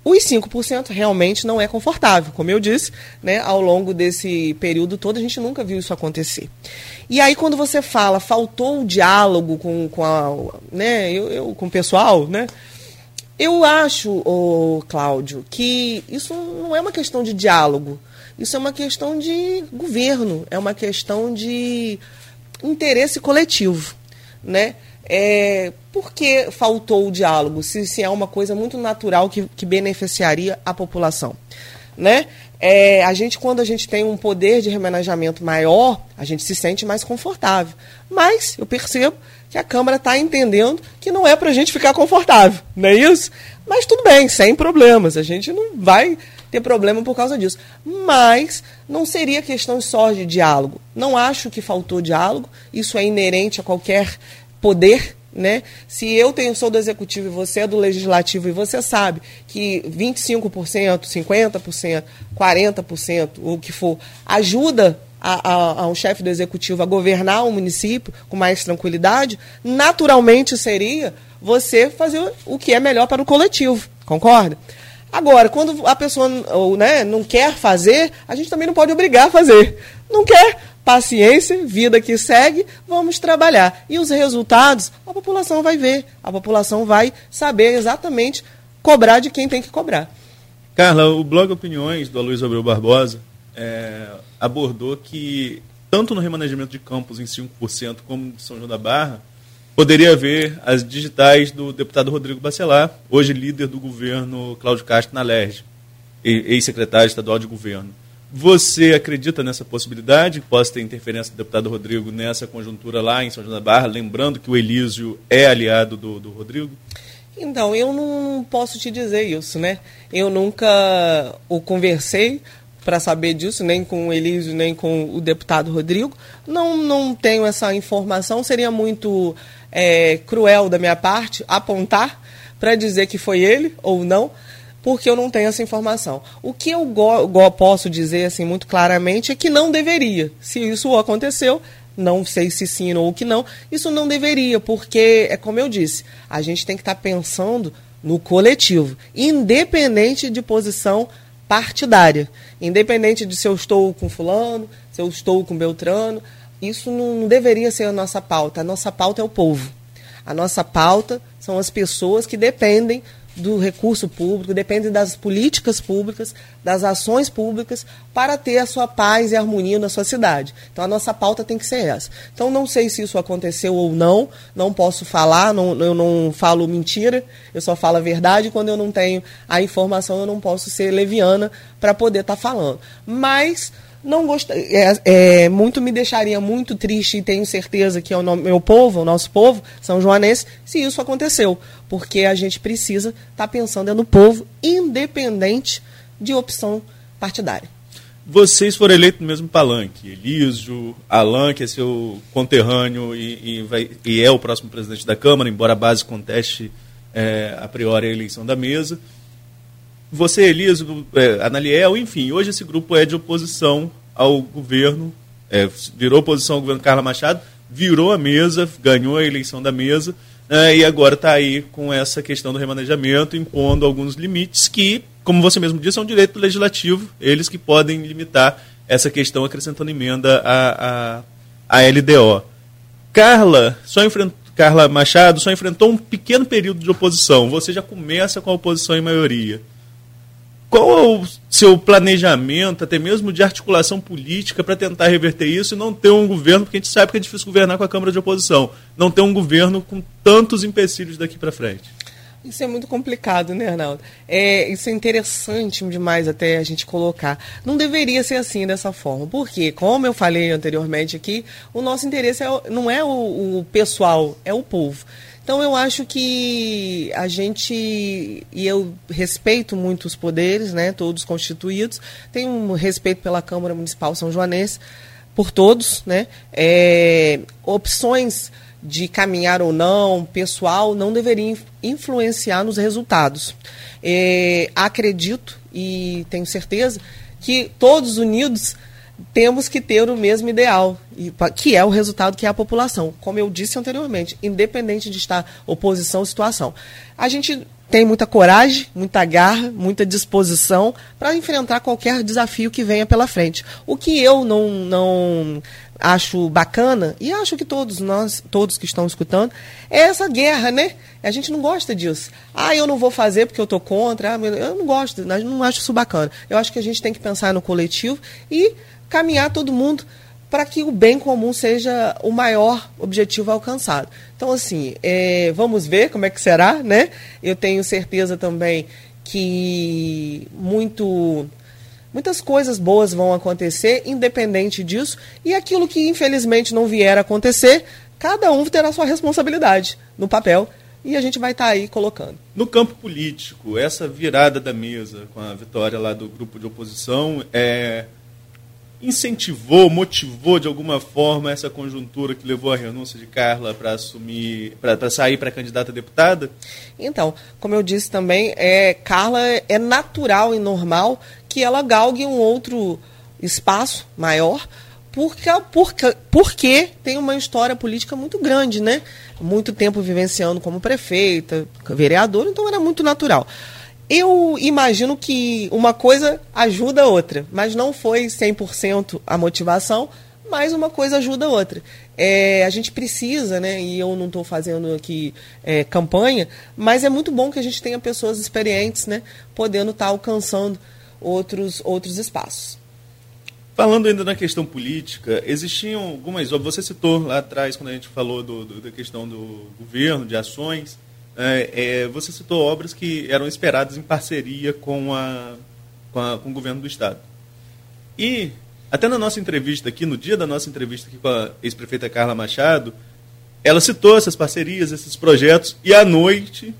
Os 5% realmente não é confortável. Como eu disse, né, ao longo desse período todo, a gente nunca viu isso acontecer. E aí, quando você fala, faltou o diálogo com, com, a, né, eu, eu, com o pessoal, né? Eu acho, ô, Cláudio, que isso não é uma questão de diálogo. Isso é uma questão de governo, é uma questão de interesse coletivo. Né? É, por que faltou o diálogo, se, se é uma coisa muito natural que, que beneficiaria a população? Né? É, a gente, quando a gente tem um poder de remanejamento maior, a gente se sente mais confortável. Mas eu percebo que a Câmara está entendendo que não é para a gente ficar confortável, não é isso? Mas tudo bem, sem problemas. A gente não vai ter problema por causa disso. Mas não seria questão só de diálogo. Não acho que faltou diálogo. Isso é inerente a qualquer poder né? Se eu tenho, sou do executivo e você é do legislativo e você sabe que 25%, 50%, 40%, o que for, ajuda a, a, a um chefe do executivo a governar o um município com mais tranquilidade, naturalmente seria você fazer o que é melhor para o coletivo, concorda? Agora, quando a pessoa ou, né, não quer fazer, a gente também não pode obrigar a fazer. Não quer, paciência, vida que segue, vamos trabalhar. E os resultados, a população vai ver, a população vai saber exatamente cobrar de quem tem que cobrar. Carla, o blog Opiniões do Luiz Abreu Barbosa é, abordou que, tanto no remanejamento de campos em 5%, como de São João da Barra, poderia haver as digitais do deputado Rodrigo Bacelar, hoje líder do governo Cláudio Castro na LERJ, ex-secretário estadual de governo. Você acredita nessa possibilidade que possa ter interferência do deputado Rodrigo nessa conjuntura lá em São João da Barra, lembrando que o Elísio é aliado do, do Rodrigo? Então, eu não posso te dizer isso, né? Eu nunca o conversei para saber disso, nem com o Elísio, nem com o deputado Rodrigo. Não, não tenho essa informação. Seria muito é, cruel da minha parte apontar para dizer que foi ele ou não porque eu não tenho essa informação. O que eu posso dizer assim muito claramente é que não deveria. Se isso aconteceu, não sei se sim ou que não, isso não deveria, porque é como eu disse, a gente tem que estar tá pensando no coletivo, independente de posição partidária, independente de se eu estou com fulano, se eu estou com Beltrano, isso não deveria ser a nossa pauta. A nossa pauta é o povo. A nossa pauta são as pessoas que dependem do recurso público, depende das políticas públicas, das ações públicas, para ter a sua paz e harmonia na sua cidade. Então a nossa pauta tem que ser essa. Então não sei se isso aconteceu ou não, não posso falar, não, eu não falo mentira, eu só falo a verdade. Quando eu não tenho a informação, eu não posso ser leviana para poder estar tá falando. Mas não gostaria, é, é, muito me deixaria muito triste e tenho certeza que é o meu povo, o nosso povo, São Joanense, se isso aconteceu, porque a gente precisa estar tá pensando é no povo, independente de opção partidária. Vocês foram eleitos no mesmo palanque, Elísio, Alain, que é seu conterrâneo e, e, vai, e é o próximo presidente da Câmara, embora a base conteste é, a priori a eleição da mesa você, Eliso, é, Analiel, enfim, hoje esse grupo é de oposição ao governo, é, virou oposição ao governo Carla Machado, virou a mesa, ganhou a eleição da mesa, né, e agora está aí com essa questão do remanejamento, impondo alguns limites que, como você mesmo disse, é um direito legislativo, eles que podem limitar essa questão acrescentando emenda à, à, à LDO. Carla só enfrentou Carla Machado só enfrentou um pequeno período de oposição. Você já começa com a oposição em maioria. Qual é o seu planejamento, até mesmo de articulação política, para tentar reverter isso e não ter um governo, porque a gente sabe que é difícil governar com a Câmara de Oposição, não ter um governo com tantos empecilhos daqui para frente? Isso é muito complicado, né, Arnaldo? É, isso é interessante demais até a gente colocar. Não deveria ser assim dessa forma. Porque, como eu falei anteriormente aqui, o nosso interesse é, não é o, o pessoal, é o povo. Então eu acho que a gente, e eu respeito muito os poderes, né, todos constituídos, tenho um respeito pela Câmara Municipal São Joanense, por todos, né, é, opções de caminhar ou não, pessoal, não deveria influenciar nos resultados. É, acredito e tenho certeza que todos unidos temos que ter o mesmo ideal, que é o resultado que é a população, como eu disse anteriormente, independente de estar oposição ou situação. A gente tem muita coragem, muita garra, muita disposição para enfrentar qualquer desafio que venha pela frente. O que eu não, não acho bacana, e acho que todos nós, todos que estão escutando, é essa guerra, né? A gente não gosta disso. Ah, eu não vou fazer porque eu tô contra. Ah, eu não gosto, não acho isso bacana. Eu acho que a gente tem que pensar no coletivo e caminhar todo mundo para que o bem comum seja o maior objetivo alcançado. Então, assim, é, vamos ver como é que será, né? Eu tenho certeza também que muito muitas coisas boas vão acontecer, independente disso, e aquilo que infelizmente não vier a acontecer, cada um terá sua responsabilidade no papel e a gente vai estar tá aí colocando. No campo político, essa virada da mesa com a vitória lá do grupo de oposição é incentivou, motivou de alguma forma essa conjuntura que levou à renúncia de Carla para assumir, para sair para candidata a deputada? Então, como eu disse também, é, Carla é natural e normal que ela galgue um outro espaço maior, porque, porque, porque tem uma história política muito grande, né? Muito tempo vivenciando como prefeita, vereadora, então era muito natural. Eu imagino que uma coisa ajuda a outra, mas não foi 100% a motivação, mas uma coisa ajuda a outra. É, a gente precisa, né, e eu não estou fazendo aqui é, campanha, mas é muito bom que a gente tenha pessoas experientes, né, podendo estar tá alcançando outros, outros espaços. Falando ainda na questão política, existiam algumas você citou lá atrás, quando a gente falou do, do, da questão do governo, de ações, é, é, você citou obras que eram esperadas em parceria com, a, com, a, com o governo do Estado. E, até na nossa entrevista aqui, no dia da nossa entrevista aqui com a ex-prefeita Carla Machado, ela citou essas parcerias, esses projetos, e à noite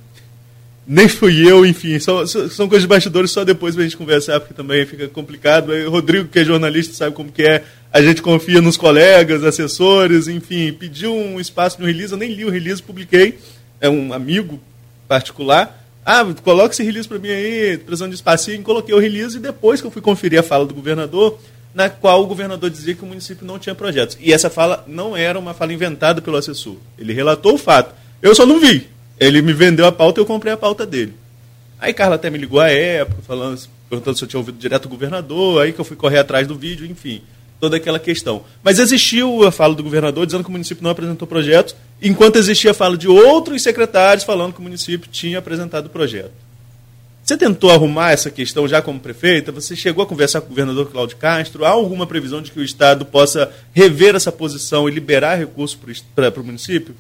nem fui eu, enfim, são, são coisas de bastidores só depois pra gente conversar, porque também fica complicado. O Rodrigo, que é jornalista, sabe como que é. A gente confia nos colegas, assessores, enfim, pediu um espaço no release, eu nem li o release, publiquei. É um amigo particular. Ah, coloque esse release para mim aí, precisando de espacinho. Coloquei o release e depois que eu fui conferir a fala do governador, na qual o governador dizia que o município não tinha projetos. E essa fala não era uma fala inventada pelo assessor. Ele relatou o fato. Eu só não vi. Ele me vendeu a pauta e eu comprei a pauta dele. Aí Carla até me ligou à época, falando, perguntando se eu tinha ouvido direto o governador, aí que eu fui correr atrás do vídeo, enfim, toda aquela questão. Mas existiu a fala do governador dizendo que o município não apresentou projetos, enquanto existia a fala de outros secretários falando que o município tinha apresentado o projeto. Você tentou arrumar essa questão já como prefeita? Você chegou a conversar com o governador Cláudio Castro? Há alguma previsão de que o Estado possa rever essa posição e liberar recursos para o município?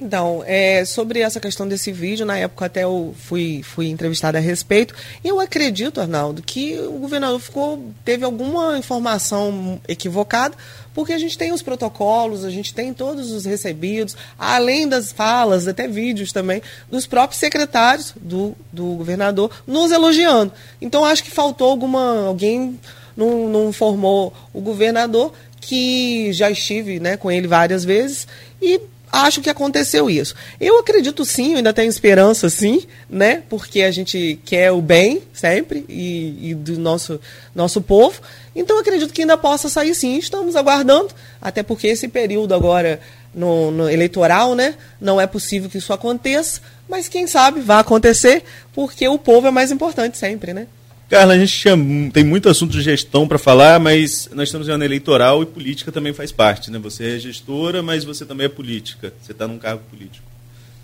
Então, é, sobre essa questão desse vídeo, na época até eu fui, fui entrevistada a respeito. Eu acredito, Arnaldo, que o governador ficou, teve alguma informação equivocada, porque a gente tem os protocolos, a gente tem todos os recebidos, além das falas, até vídeos também, dos próprios secretários do, do governador nos elogiando. Então, acho que faltou alguma. alguém não, não informou o governador que já estive né, com ele várias vezes e acho que aconteceu isso. Eu acredito sim, eu ainda tenho esperança sim, né? Porque a gente quer o bem sempre e, e do nosso, nosso povo. Então acredito que ainda possa sair sim. Estamos aguardando, até porque esse período agora no, no eleitoral, né? Não é possível que isso aconteça, mas quem sabe vai acontecer, porque o povo é mais importante sempre, né? Carla, a gente tinha, tem muito assunto de gestão para falar, mas nós estamos em ano eleitoral e política também faz parte. Né? Você é gestora, mas você também é política. Você está num cargo político.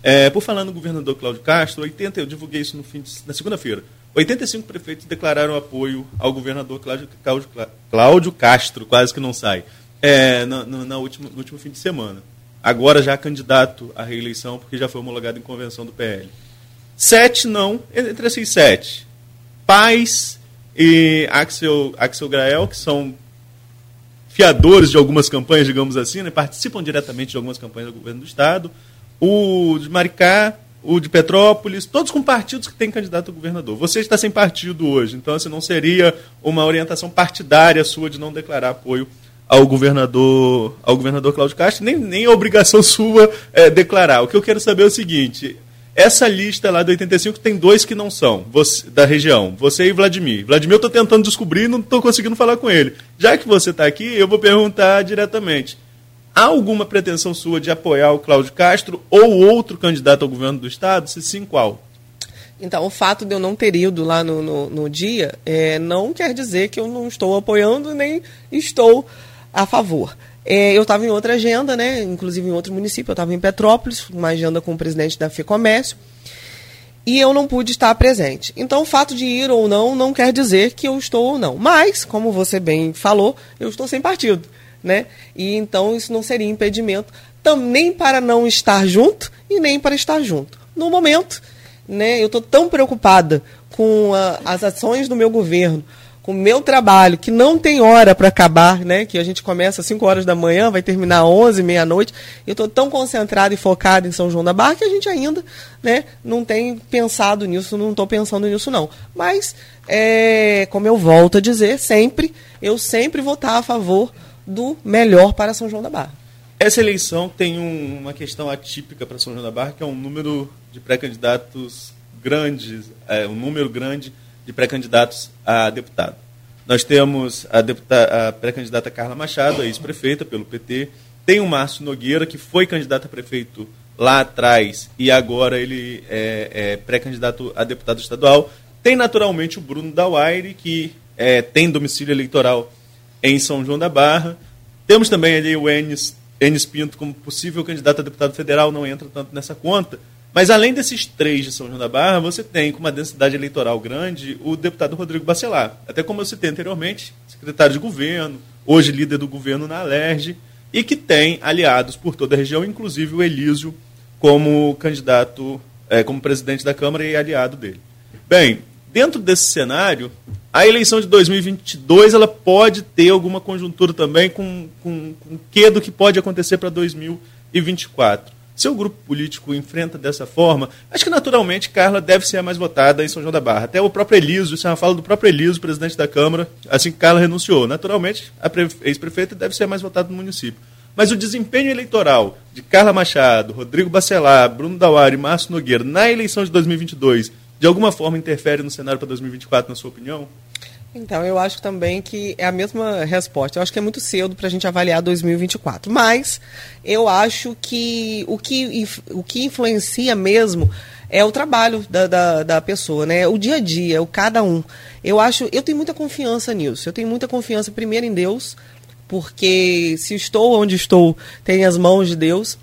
É, por falar no governador Cláudio Castro, 80, eu divulguei isso no fim de, na segunda-feira. 85 prefeitos declararam apoio ao governador Cláudio, Cláudio, Cláudio Castro, quase que não sai, é, na, última, no último fim de semana. Agora já candidato à reeleição, porque já foi homologado em convenção do PL. Sete não, entre esses sete Paz e Axel, Axel Grael, que são fiadores de algumas campanhas, digamos assim, né? participam diretamente de algumas campanhas do governo do Estado. O de Maricá, o de Petrópolis, todos com partidos que têm candidato a governador. Você está sem partido hoje, então assim, não seria uma orientação partidária sua de não declarar apoio ao governador, ao governador Cláudio Castro, nem, nem a obrigação (laughs) sua é, declarar. O que eu quero saber é o seguinte: essa lista lá do 85 tem dois que não são você, da região, você e Vladimir. Vladimir eu estou tentando descobrir e não estou conseguindo falar com ele. Já que você está aqui, eu vou perguntar diretamente. Há alguma pretensão sua de apoiar o Cláudio Castro ou outro candidato ao governo do Estado? Se sim, qual? Então, o fato de eu não ter ido lá no, no, no dia é, não quer dizer que eu não estou apoiando nem estou a favor. É, eu estava em outra agenda, né? Inclusive em outro município, eu estava em Petrópolis, uma agenda com o presidente da FEComércio, e eu não pude estar presente. Então, o fato de ir ou não não quer dizer que eu estou ou não. Mas, como você bem falou, eu estou sem partido, né? E então isso não seria impedimento nem para não estar junto e nem para estar junto. No momento, né, eu estou tão preocupada com a, as ações do meu governo, com o meu trabalho, que não tem hora para acabar, né? Que a gente começa às 5 horas da manhã, vai terminar às 11, meia-noite. Eu estou tão concentrado e focado em São João da Barra que a gente ainda né, não tem pensado nisso, não estou pensando nisso, não. Mas, é, como eu volto a dizer, sempre, eu sempre vou estar a favor do melhor para São João da Barra. Essa eleição tem um, uma questão atípica para São João da Barra, que é um número de pré-candidatos grandes, é, um número grande de pré-candidatos a deputado. Nós temos a, a pré-candidata Carla Machado, ex-prefeita pelo PT, tem o Márcio Nogueira, que foi candidato a prefeito lá atrás e agora ele é, é pré-candidato a deputado estadual. Tem naturalmente o Bruno Dawaire, que é, tem domicílio eleitoral em São João da Barra. Temos também ali o Enes, Enes Pinto como possível candidato a deputado federal, não entra tanto nessa conta. Mas além desses três de São João da Barra, você tem com uma densidade eleitoral grande o deputado Rodrigo Bacelar. Até como eu citei anteriormente, secretário de governo, hoje líder do governo na Alerj, e que tem aliados por toda a região, inclusive o Elísio como candidato, é, como presidente da Câmara e aliado dele. Bem, dentro desse cenário, a eleição de 2022 ela pode ter alguma conjuntura também com, com, com o que do que pode acontecer para 2024 seu grupo político enfrenta dessa forma, acho que naturalmente Carla deve ser a mais votada em São João da Barra. Até o próprio Eliso, isso é uma fala do próprio Eliso, presidente da Câmara, assim que Carla renunciou. Naturalmente, a ex-prefeita deve ser a mais votada no município. Mas o desempenho eleitoral de Carla Machado, Rodrigo Bacelar, Bruno Dauari e Márcio Nogueira na eleição de 2022, de alguma forma interfere no cenário para 2024, na sua opinião? Então, eu acho também que é a mesma resposta. Eu acho que é muito cedo para a gente avaliar 2024. Mas eu acho que o que, o que influencia mesmo é o trabalho da, da, da, pessoa, né? O dia a dia, o cada um. Eu acho, eu tenho muita confiança nisso. Eu tenho muita confiança primeiro em Deus, porque se estou onde estou, tem as mãos de Deus,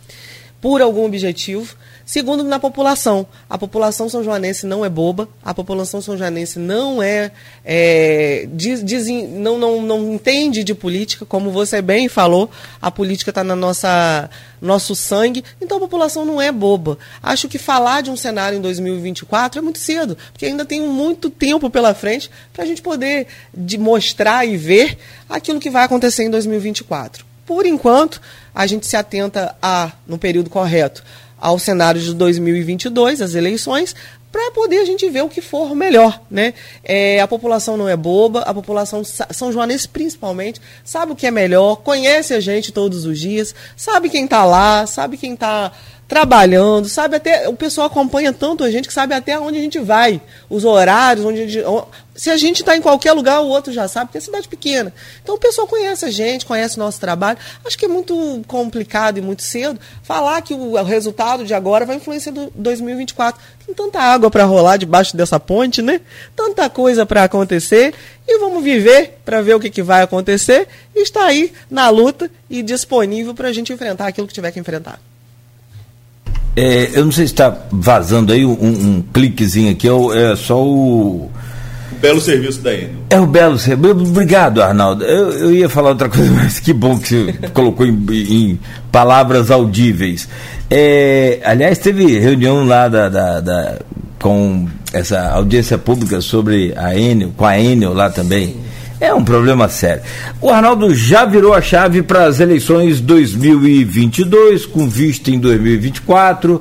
por algum objetivo. Segundo, na população. A população são joanense não é boba, a população são joanense não é, é diz, diz, não, não, não entende de política, como você bem falou, a política está na nossa nosso sangue, então a população não é boba. Acho que falar de um cenário em 2024 é muito cedo, porque ainda tem muito tempo pela frente para a gente poder de mostrar e ver aquilo que vai acontecer em 2024. Por enquanto, a gente se atenta a, no período correto, ao cenário de 2022, as eleições, para poder a gente ver o que for melhor, né? É, a população não é boba, a população São Joanense principalmente sabe o que é melhor, conhece a gente todos os dias, sabe quem está lá, sabe quem está trabalhando, sabe até. O pessoal acompanha tanto a gente que sabe até onde a gente vai, os horários, onde gente, se a gente está em qualquer lugar, o outro já sabe, porque é cidade pequena. Então o pessoal conhece a gente, conhece o nosso trabalho. Acho que é muito complicado e muito cedo falar que o, resultado de agora vai influenciar do 2024. Tem tanta água para rolar debaixo dessa ponte, né? Tanta coisa para acontecer. E vamos viver para ver o que, que vai acontecer. E está aí na luta e disponível para a gente enfrentar aquilo que tiver que enfrentar. É, eu não sei se está vazando aí um, um cliquezinho aqui, é, é só o. Belo serviço da Enel. É o belo serviço. Obrigado, Arnaldo. Eu, eu, ia falar outra coisa, (laughs) mas que bom que você colocou em, em, palavras audíveis. É, aliás, teve reunião lá da, da, da, com essa audiência pública sobre a Enel, com a Enel lá também. Sim. É um problema sério. O Arnaldo já virou a chave para as eleições 2022, com vista em 2024.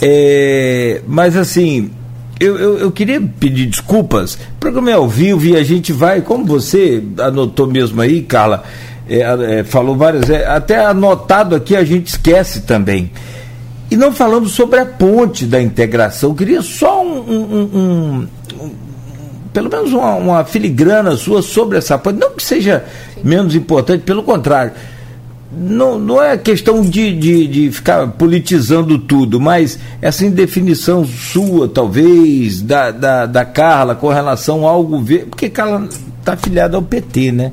É, mas assim, eu, eu, eu, queria pedir desculpas. O programa é ao vivo e a gente vai, como você anotou mesmo aí, Carla, é, é, falou várias vezes, até anotado aqui a gente esquece também. E não falando sobre a ponte da integração, queria só um, um, um, um pelo menos uma, uma, filigrana sua sobre essa ponte, não que seja menos importante, pelo contrário. Não, não é questão de, de, de ficar politizando tudo, mas essa indefinição sua, talvez, da, da, da Carla com relação ao governo, porque Carla está afiliada ao PT, né?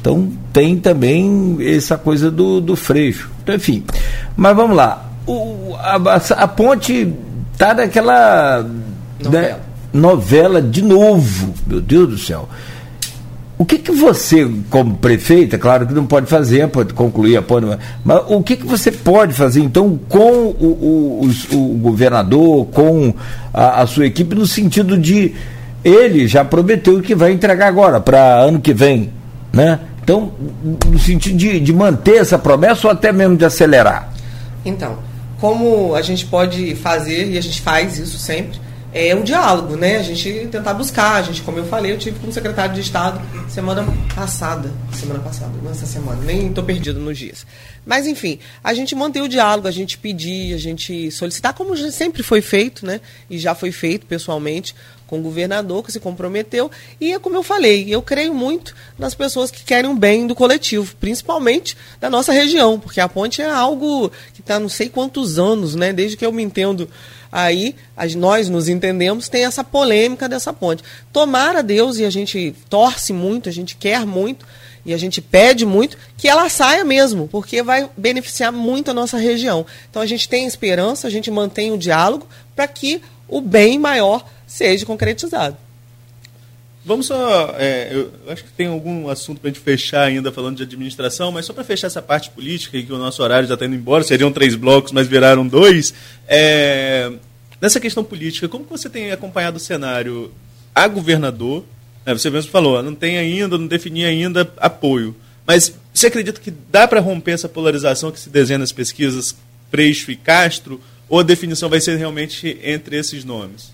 Então tem também essa coisa do, do freixo. Então, enfim. Mas vamos lá o, a, a, ponte tá naquela novela. Né, novela de novo, meu Deus do céu. O que, que você, como prefeita, claro que não pode fazer, pode concluir a ponte, mas o que, que você pode fazer então com o, o, o, o governador, com a, a, sua equipe, no sentido de ele já prometeu que vai entregar agora, para ano que vem, né? Então, no sentido de, de manter essa promessa ou até mesmo de acelerar? Então, como a gente pode fazer, e a gente faz isso sempre, é um diálogo, né? A gente tentar buscar, a gente, como eu falei, eu tive como secretário de Estado semana passada, semana passada, não essa semana, nem estou perdido nos dias. Mas enfim, a gente manter o diálogo, a gente pedir, a gente solicitar, como sempre foi feito, né? E já foi feito pessoalmente com o governador que se comprometeu. E é como eu falei, eu creio muito nas pessoas que querem o bem do coletivo, principalmente da nossa região, porque a ponte é algo que está não sei quantos anos, né? Desde que eu me entendo aí, as, nós nos entendemos, tem essa polêmica dessa ponte. Tomara Deus, e a gente torce muito, a gente quer muito, e a gente pede muito que ela saia mesmo, porque vai beneficiar muito a nossa região. Então a gente tem esperança, a gente mantém o diálogo para que o bem maior seja concretizado. Vamos só. É, eu acho que tem algum assunto para a gente fechar ainda falando de administração, mas só para fechar essa parte política, que o nosso horário já está indo embora, seriam três blocos, mas viraram dois. É, nessa questão política, como que você tem acompanhado o cenário a governador? É, você mesmo falou, não tem ainda, não defini ainda apoio. Mas você acredita que dá para romper essa polarização que se desenha nas pesquisas Freixo e Castro? Ou a definição vai ser realmente entre esses nomes?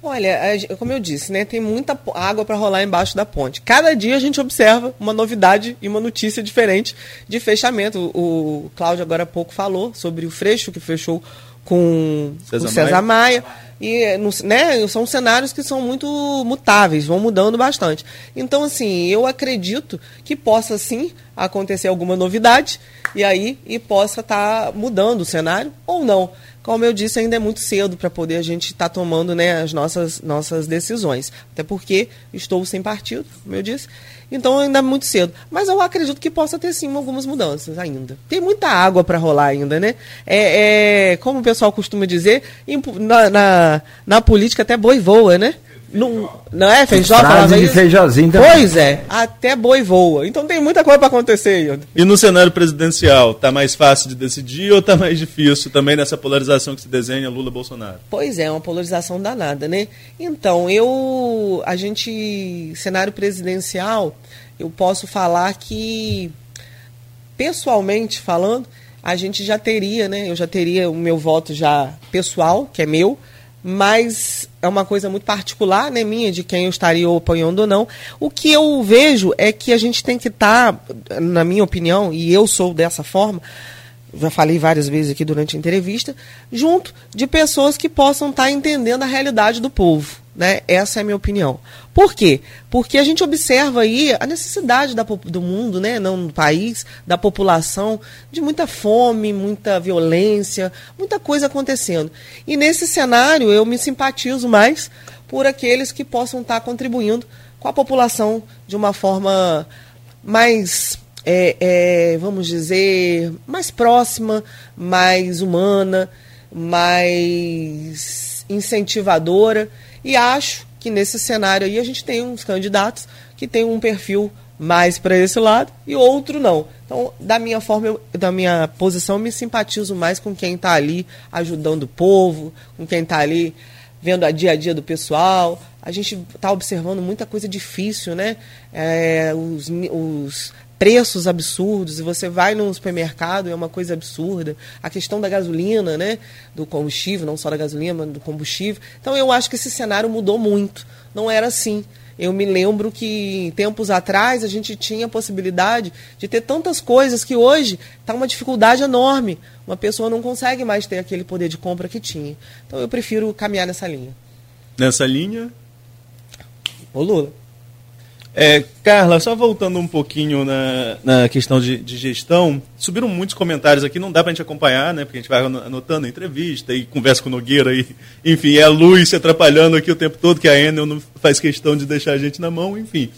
Olha, como eu disse, né, tem muita água para rolar embaixo da ponte. Cada dia a gente observa uma novidade e uma notícia diferente de fechamento. O Cláudio agora há pouco falou sobre o Freixo, que fechou com César o César Maia. Maia. E né, são cenários que são muito mutáveis, vão mudando bastante. Então, assim, eu acredito que possa sim acontecer alguma novidade e aí e possa estar tá mudando o cenário ou não. Como eu disse, ainda é muito cedo para poder a gente estar tá tomando né, as nossas, nossas decisões. Até porque estou sem partido, como eu disse. Então ainda é muito cedo. Mas eu acredito que possa ter sim algumas mudanças ainda. Tem muita água para rolar ainda, né? É, é, como o pessoal costuma dizer, na, na, na política até boi voa, né? Não, não é feijó? Frase de feijozinho também. Pois é, até boi voa. Então tem muita coisa para acontecer. E no cenário presidencial, tá mais fácil de decidir ou tá mais difícil também nessa polarização que se desenha Lula-Bolsonaro? Pois é, uma polarização danada, né? Então, eu. A gente. Cenário presidencial, eu posso falar que, pessoalmente falando, a gente já teria, né? Eu já teria o meu voto já pessoal, que é meu mas é uma coisa muito particular, né, minha, de quem eu estaria apoiando ou não. O que eu vejo é que a gente tem que estar, tá, na minha opinião, e eu sou dessa forma, já falei várias vezes aqui durante a entrevista, junto de pessoas que possam estar tá entendendo a realidade do povo. Né? Essa é a minha opinião. Por quê? Porque a gente observa aí a necessidade da, do mundo, né? não do país, da população, de muita fome, muita violência, muita coisa acontecendo. E nesse cenário eu me simpatizo mais por aqueles que possam estar contribuindo com a população de uma forma mais, é, é, vamos dizer, mais próxima, mais humana, mais incentivadora e acho que nesse cenário aí a gente tem uns candidatos que tem um perfil mais para esse lado e outro não. Então, da minha forma, eu, da minha posição, eu me simpatizo mais com quem está ali ajudando o povo, com quem está ali vendo a dia a dia do pessoal. A gente está observando muita coisa difícil, né? É, os, os preços absurdos, e você vai no supermercado, é uma coisa absurda. A questão da gasolina, né? Do combustível, não só da gasolina, mas do combustível. Então eu acho que esse cenário mudou muito. Não era assim. Eu me lembro que tempos atrás a gente tinha a possibilidade de ter tantas coisas que hoje está uma dificuldade enorme. Uma pessoa não consegue mais ter aquele poder de compra que tinha. Então eu prefiro caminhar nessa linha. Nessa linha? O Lula. É, Carla, só voltando um pouquinho na, na questão de, de, gestão, subiram muitos comentários aqui, não dá para a gente acompanhar, né? Porque a gente vai anotando entrevista e conversa com o Nogueira e, enfim, é a luz se atrapalhando aqui o tempo todo, que a Enel não faz questão de deixar a gente na mão, enfim.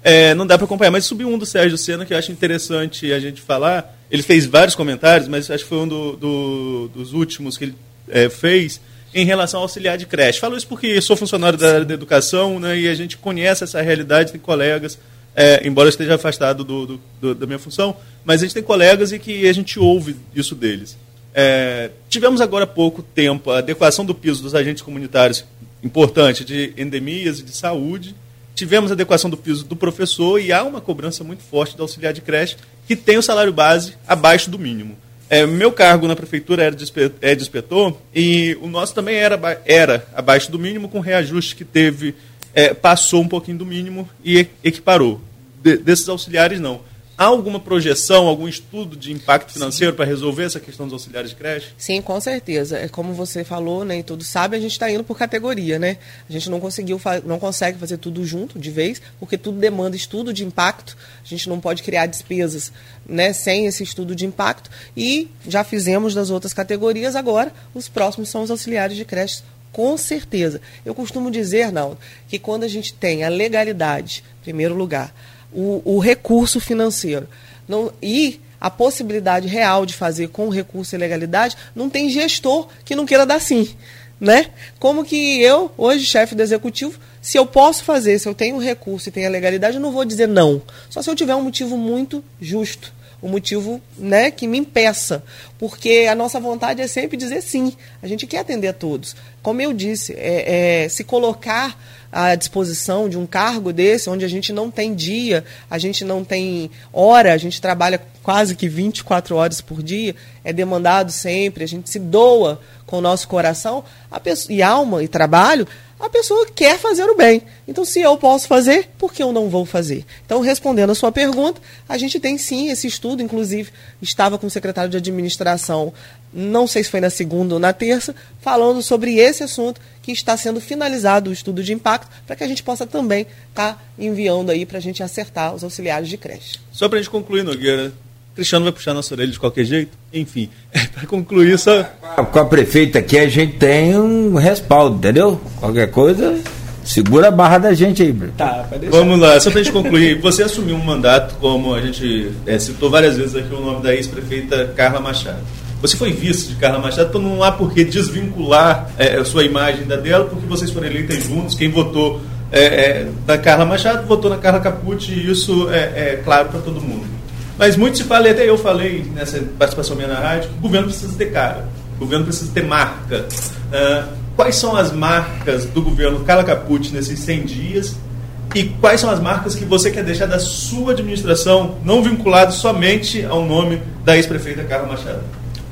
É, não dá para acompanhar, mas subiu um do Sérgio Sena que eu acho interessante a gente falar. Ele fez vários comentários, mas acho que foi um do, do, dos últimos que ele é, fez em relação ao auxiliar de creche. Falo isso porque sou funcionário da área da educação né, e a gente conhece essa realidade, tem colegas, é, embora eu esteja afastado do, do, do, da minha função, mas a gente tem colegas e que a gente ouve isso deles. É, tivemos agora há pouco tempo a adequação do piso dos agentes comunitários, importante, de endemias e de saúde. Tivemos a adequação do piso do professor e há uma cobrança muito forte do auxiliar de creche que tem o salário base abaixo do mínimo. É, meu cargo na prefeitura era de, é de inspetor e o nosso também era, era abaixo do mínimo, com reajuste que teve, é, passou um pouquinho do mínimo e equiparou. De, desses auxiliares, não. Há alguma projeção, algum estudo de impacto financeiro para resolver essa questão dos auxiliares de creche? Sim, com certeza. É como você falou, né, e todos sabem, a gente está indo por categoria, né? A gente não conseguiu, não consegue fazer tudo junto de vez, porque tudo demanda estudo de impacto. A gente não pode criar despesas, né, sem esse estudo de impacto. E já fizemos das outras categorias. Agora, os próximos são os auxiliares de creche com certeza. Eu costumo dizer, Arnaldo, que quando a gente tem a legalidade, em primeiro lugar, o, o recurso financeiro. Não, e a possibilidade real de fazer com recurso e legalidade, não tem gestor que não queira dar sim. Né? Como que eu, hoje, chefe do executivo, se eu posso fazer, se eu tenho recurso e tenho a legalidade, eu não vou dizer não. Só se eu tiver um motivo muito justo um motivo né, que me impeça. Porque a nossa vontade é sempre dizer sim. A gente quer atender a todos. Como eu disse, é, é, se colocar à disposição de um cargo desse, onde a gente não tem dia, a gente não tem hora, a gente trabalha quase que 24 horas por dia, é demandado sempre, a gente se doa com o nosso coração pessoa, e alma e trabalho, a pessoa quer fazer o bem. Então, se eu posso fazer, por que eu não vou fazer? Então, respondendo a sua pergunta, a gente tem sim esse estudo, inclusive estava com o secretário de administração, não sei se foi na segunda ou na terça, falando sobre esse assunto que está sendo finalizado o estudo de impacto, para que a gente possa também estar tá enviando aí para a gente acertar os auxiliares de creche. Só para a gente concluir, Nogueira, Cristiano vai puxar nossa orelha de qualquer jeito. Enfim, (laughs) para concluir só. Com a prefeita aqui a gente tem um respaldo, entendeu? Qualquer coisa, segura a barra da gente aí, Bruno. Tá, Vamos lá, só para a gente concluir. Você assumiu um mandato, como a gente é, citou várias vezes aqui o nome da ex-prefeita Carla Machado. Você foi vice de Carla Machado, então não há por que desvincular é, a sua imagem da dela, porque vocês foram eleitas juntos. Quem votou é, é, na Carla Machado votou na Carla Capucci, e isso é, é claro para todo mundo. Mas muito se fala, até eu falei nessa participação minha na rádio, que o governo precisa ter cara, o governo precisa ter marca. Uh, quais são as marcas do governo Carla Capucci nesses 100 dias e quais são as marcas que você quer deixar da sua administração, não vinculado somente ao nome da ex-prefeita Carla Machado?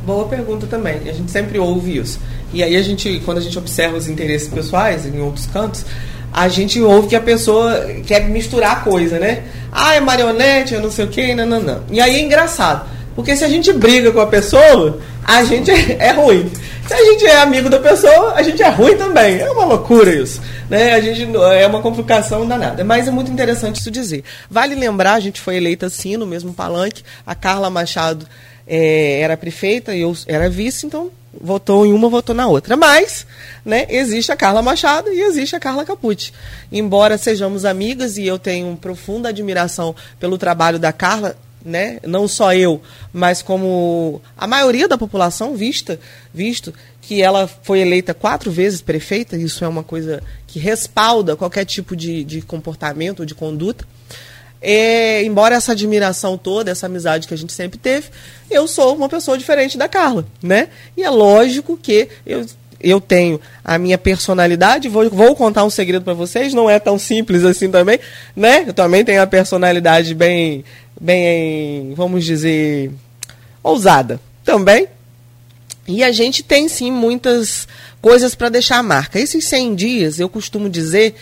Boa pergunta também. A gente sempre ouve isso. E aí a gente, quando a gente observa os interesses pessoais em outros cantos, a gente ouve que a pessoa quer misturar coisa, né? Ah, é marionete, eu não sei o quê, não, não, não. E aí é engraçado, porque se a gente briga com a pessoa, a gente é, é ruim. Se a gente é amigo da pessoa, a gente é ruim também. É uma loucura isso. Né? A gente é uma complicação danada. Mas é muito interessante isso dizer. Vale lembrar, a gente foi eleita assim no mesmo palanque. A Carla Machado é, era prefeita e eu era vice, então votou em uma, votou na outra. Mas, né, existe a Carla Machado e existe a Carla Capucci. Embora sejamos amigas e eu tenho profunda admiração pelo trabalho da Carla, né, não só eu, mas como a maioria da população vista, visto que ela foi eleita quatro vezes prefeita, isso é uma coisa que respalda qualquer tipo de, de comportamento, de conduta. É, embora essa admiração toda, essa amizade que a gente sempre teve, eu sou uma pessoa diferente da Carla, né? E é lógico que eu, eu tenho a minha personalidade, vou, vou contar um segredo para vocês, não é tão simples assim também, né? Eu também tenho a personalidade bem, bem, vamos dizer, ousada também. E a gente tem sim muitas coisas para deixar a marca. Esses 100 dias, eu costumo dizer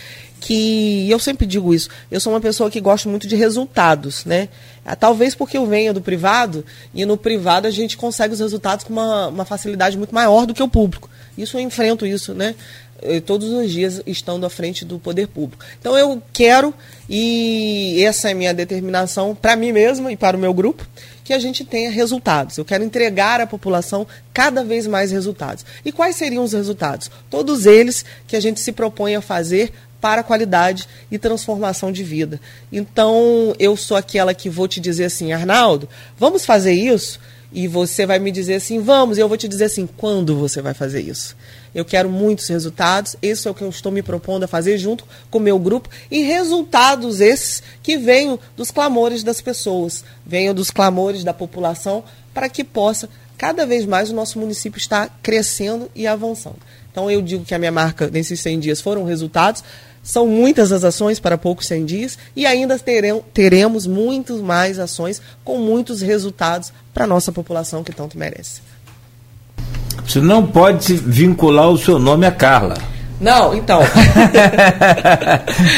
que eu sempre digo isso, eu sou uma pessoa que gosta muito de resultados, né? Ah, talvez porque eu venha do privado e no privado a gente consegue os resultados com uma, uma facilidade muito maior do que o público. Isso eu enfrento isso, né? Todos os dias estando à frente do poder público. Então eu quero e essa é minha determinação para mim mesma e para o meu grupo que a gente tenha resultados. Eu quero entregar à população cada vez mais resultados. E quais seriam os resultados? Todos eles que a gente se propõe a fazer para a qualidade e transformação de vida. Então, eu sou aquela que vou te dizer assim, Arnaldo, vamos fazer isso? E você vai me dizer assim, vamos, e eu vou te dizer assim, quando você vai fazer isso? Eu quero muitos resultados, esse é o que eu estou me propondo a fazer junto com o meu grupo, e resultados esses que venham dos clamores das pessoas, venham dos clamores da população, para que possa cada vez mais o nosso município estar crescendo e avançando. Então eu digo que a minha marca nesses 100 dias foram resultados, são muitas as ações para poucos 100 dias e ainda teremos, teremos muitas mais ações com muitos resultados para a nossa população que tanto merece. Você não pode vincular o seu nome a Carla. Não, então. (laughs)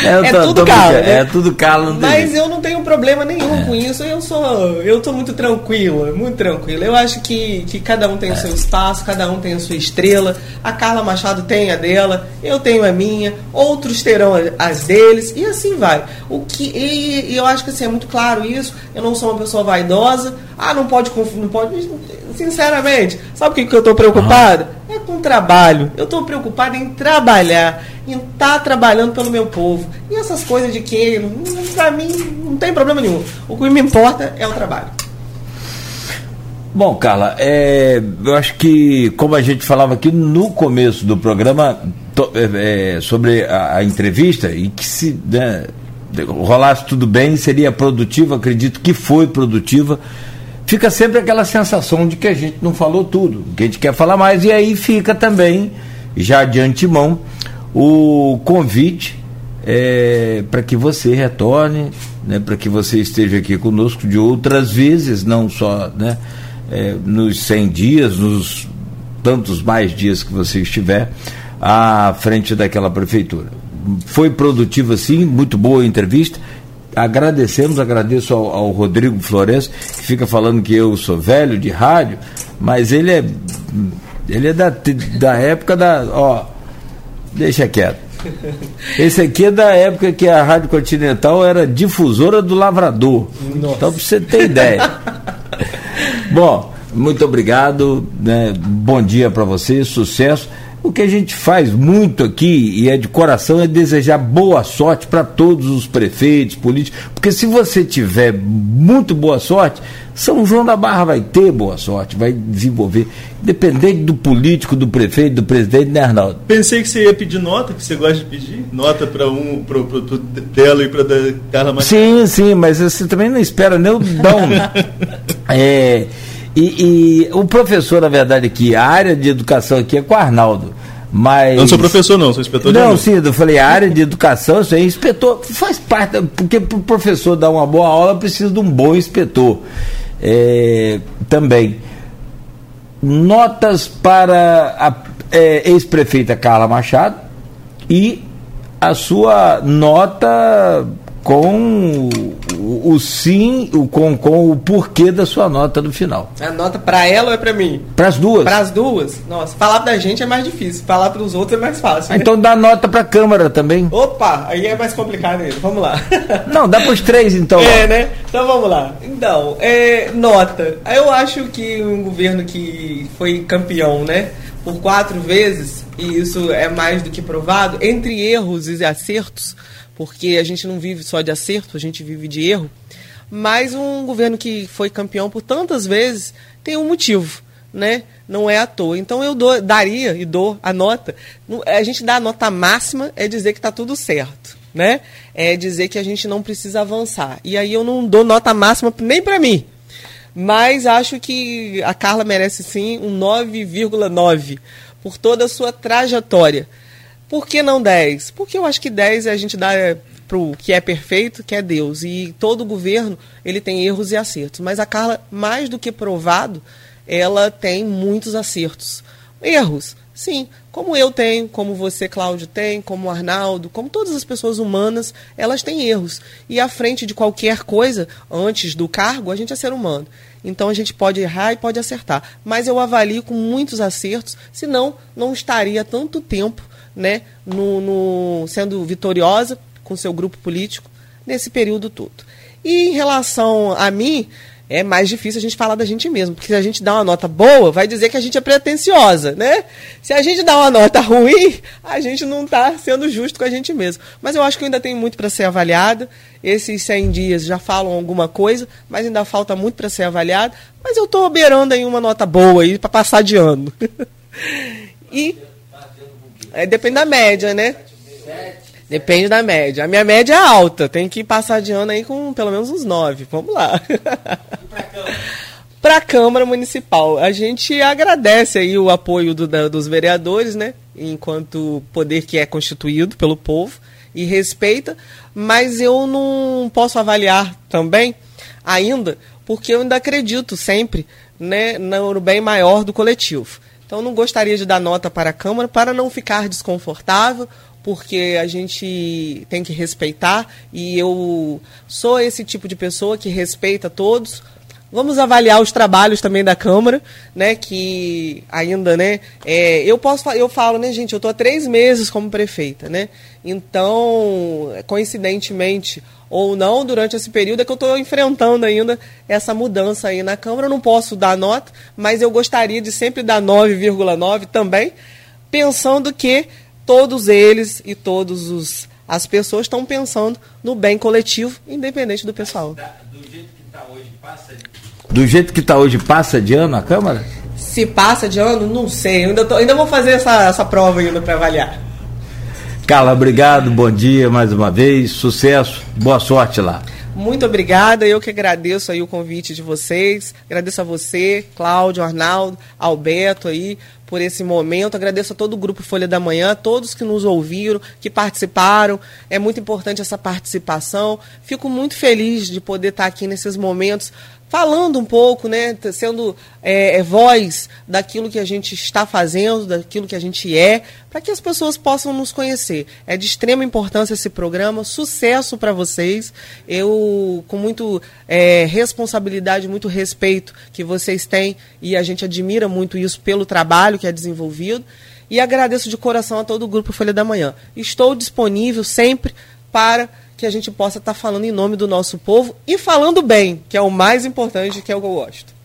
é, tô, tudo calo. Né? É tudo calo. Mas eu não tenho problema nenhum é. com isso. Eu sou, eu tô muito tranquila, muito tranquila. Eu acho que, que cada um tem é. o seu espaço, cada um tem a sua estrela. A Carla Machado tem a dela, eu tenho a minha, outros terão as deles e assim vai. O que e, e eu acho que assim, é muito claro isso. Eu não sou uma pessoa vaidosa. Ah, não pode, não pode. Sinceramente, sabe o que, que eu tô preocupada? É com trabalho. Eu estou preocupado em trabalhar, em estar tá trabalhando pelo meu povo. E essas coisas de que, para mim, não tem problema nenhum. O que me importa é o trabalho. Bom, Carla, é, eu acho que, como a gente falava aqui no começo do programa to, é, é, sobre a, a, entrevista, e que se né, rolasse tudo bem, seria produtiva, acredito que foi produtiva fica sempre aquela sensação de que a gente não falou tudo, que a gente quer falar mais, e aí fica também, já de antemão, o convite é, para que você retorne, né, para que você esteja aqui conosco de outras vezes, não só né, é, nos 100 dias, nos tantos mais dias que você estiver à frente daquela prefeitura. Foi produtiva, sim, muito boa a entrevista agradecemos, agradeço ao, ao, Rodrigo Florencio, que fica falando que eu sou velho de rádio, mas ele é ele é da, da época da. Ó, deixa quieto. Esse aqui é da época que a Rádio Continental era difusora do Lavrador. Nossa. Então, para você ter ideia. (laughs) Bom, muito obrigado. Né? Bom dia para você, sucesso. O que a gente faz muito aqui, e é de coração, é desejar boa sorte para todos os prefeitos, políticos, porque se você tiver muito boa sorte, São João da Barra vai ter boa sorte, vai desenvolver, independente do político, do prefeito, do presidente, né, Arnaldo? Pensei que você ia pedir nota, que você gosta de pedir nota para um, pro, pro dela e para Carla Machado. Sim, sim, mas você também não espera nem o dom. (laughs) é. E, e, o professor, na verdade, aqui, a área de educação aqui é com o Arnaldo. Mas... Eu não sou professor, não, sou inspetor de Não, sim, eu falei, a área de educação, isso aí, inspetor, faz parte, porque para o professor dar uma boa aula precisa de um bom inspetor. É, também. Notas para a é, ex-prefeita Carla Machado e a sua nota com o, o sim, o, com, com o porquê da sua nota no final. A nota para ela ou é para mim? Para as duas. Para as duas? Nossa, falar da gente é mais difícil, falar para os outros é mais fácil. Né? Então dá nota para a Câmara também. Opa, aí é mais complicado ainda. Vamos lá. (laughs) Não, dá para os três então. É, né? Então vamos lá. Então, é, nota. Eu acho que um governo que foi campeão, né? Por quatro vezes, e isso é mais do que provado, entre erros e acertos, porque a gente não vive só de acerto, a gente vive de erro. Mas um governo que foi campeão por tantas vezes tem um motivo, né? Não é à toa. Então eu dou, daria e dou a nota. A gente dá a nota máxima é dizer que está tudo certo, né? É dizer que a gente não precisa avançar. E aí eu não dou nota máxima nem para mim. Mas acho que a Carla merece sim um 9,9 por toda a sua trajetória. Por que não 10? Porque eu acho que 10 a gente dá é, para o que é perfeito, que é Deus. E todo governo ele tem erros e acertos. Mas a Carla, mais do que provado, ela tem muitos acertos. Erros, Sim, como eu tenho, como você, Cláudio, tem, como o Arnaldo, como todas as pessoas humanas, elas têm erros. E à frente de qualquer coisa, antes do cargo, a gente é ser humano. Então a gente pode errar e pode acertar. Mas eu avalio com muitos acertos, senão não estaria tanto tempo né, no, no sendo vitoriosa com seu grupo político nesse período todo. E em relação a mim, é mais difícil a gente falar da gente mesmo, porque se a gente dá uma nota boa, vai dizer que a gente é pretensiosa, né? Se a gente dá uma nota ruim, a gente não está sendo justo com a gente mesmo. Mas eu acho que ainda tem muito para ser avaliado. Esses 100 dias já falam alguma coisa, mas ainda falta muito para ser avaliado. Mas eu estou beirando aí uma nota boa aí para passar de ano. (laughs) e é, depende da média, né? Depende da média. A minha média é alta. Tem que passar de ano aí com pelo menos uns nove. Vamos lá. (laughs) Para a Câmara Municipal. A gente agradece aí o apoio do, da, dos vereadores, né? Enquanto poder que é constituído pelo povo e respeita, mas eu não posso avaliar também ainda, porque eu ainda acredito sempre né, no bem maior do coletivo. Então não gostaria de dar nota para a Câmara para não ficar desconfortável porque a gente tem que respeitar e eu sou esse tipo de pessoa que respeita todos. Vamos avaliar os trabalhos também da Câmara, né? Que ainda, né? É, eu posso, eu falo, né, gente? Eu estou há três meses como prefeita, né? Então, coincidentemente ou não, durante esse período é que eu estou enfrentando ainda essa mudança aí na Câmara. Eu não posso dar nota, mas eu gostaria de sempre dar 9,9 também, pensando que todos eles e todos os as pessoas estão pensando no bem coletivo, independente do pessoal. Do jeito que está hoje, passa de... Do jeito que está hoje, passa de ano a Câmara? Se passa de ano, não sei. Eu ainda, tô, ainda vou fazer essa, essa prova ainda para avaliar. Carla, obrigado, bom dia mais uma vez, sucesso, boa sorte lá. Muito obrigada, eu que agradeço aí o convite de vocês, agradeço a você, Cláudio, Arnaldo, Alberto aí, por esse momento. Agradeço a todo o grupo Folha da Manhã, todos que nos ouviram, que participaram. É muito importante essa participação. Fico muito feliz de poder estar aqui nesses momentos falando um pouco, né, sendo é, é, voz daquilo que a gente está fazendo, daquilo que a gente é, para que as pessoas possam nos conhecer. É de extrema importância esse programa, sucesso para vocês. Eu, com muito é, responsabilidade, muito respeito que vocês têm, e a gente admira muito isso pelo trabalho que é desenvolvido. E agradeço de coração a todo o Grupo Folha da Manhã. Estou disponível sempre para que a gente possa estar tá falando em nome do nosso povo e falando bem, que é o mais importante, que é o que eu gosto.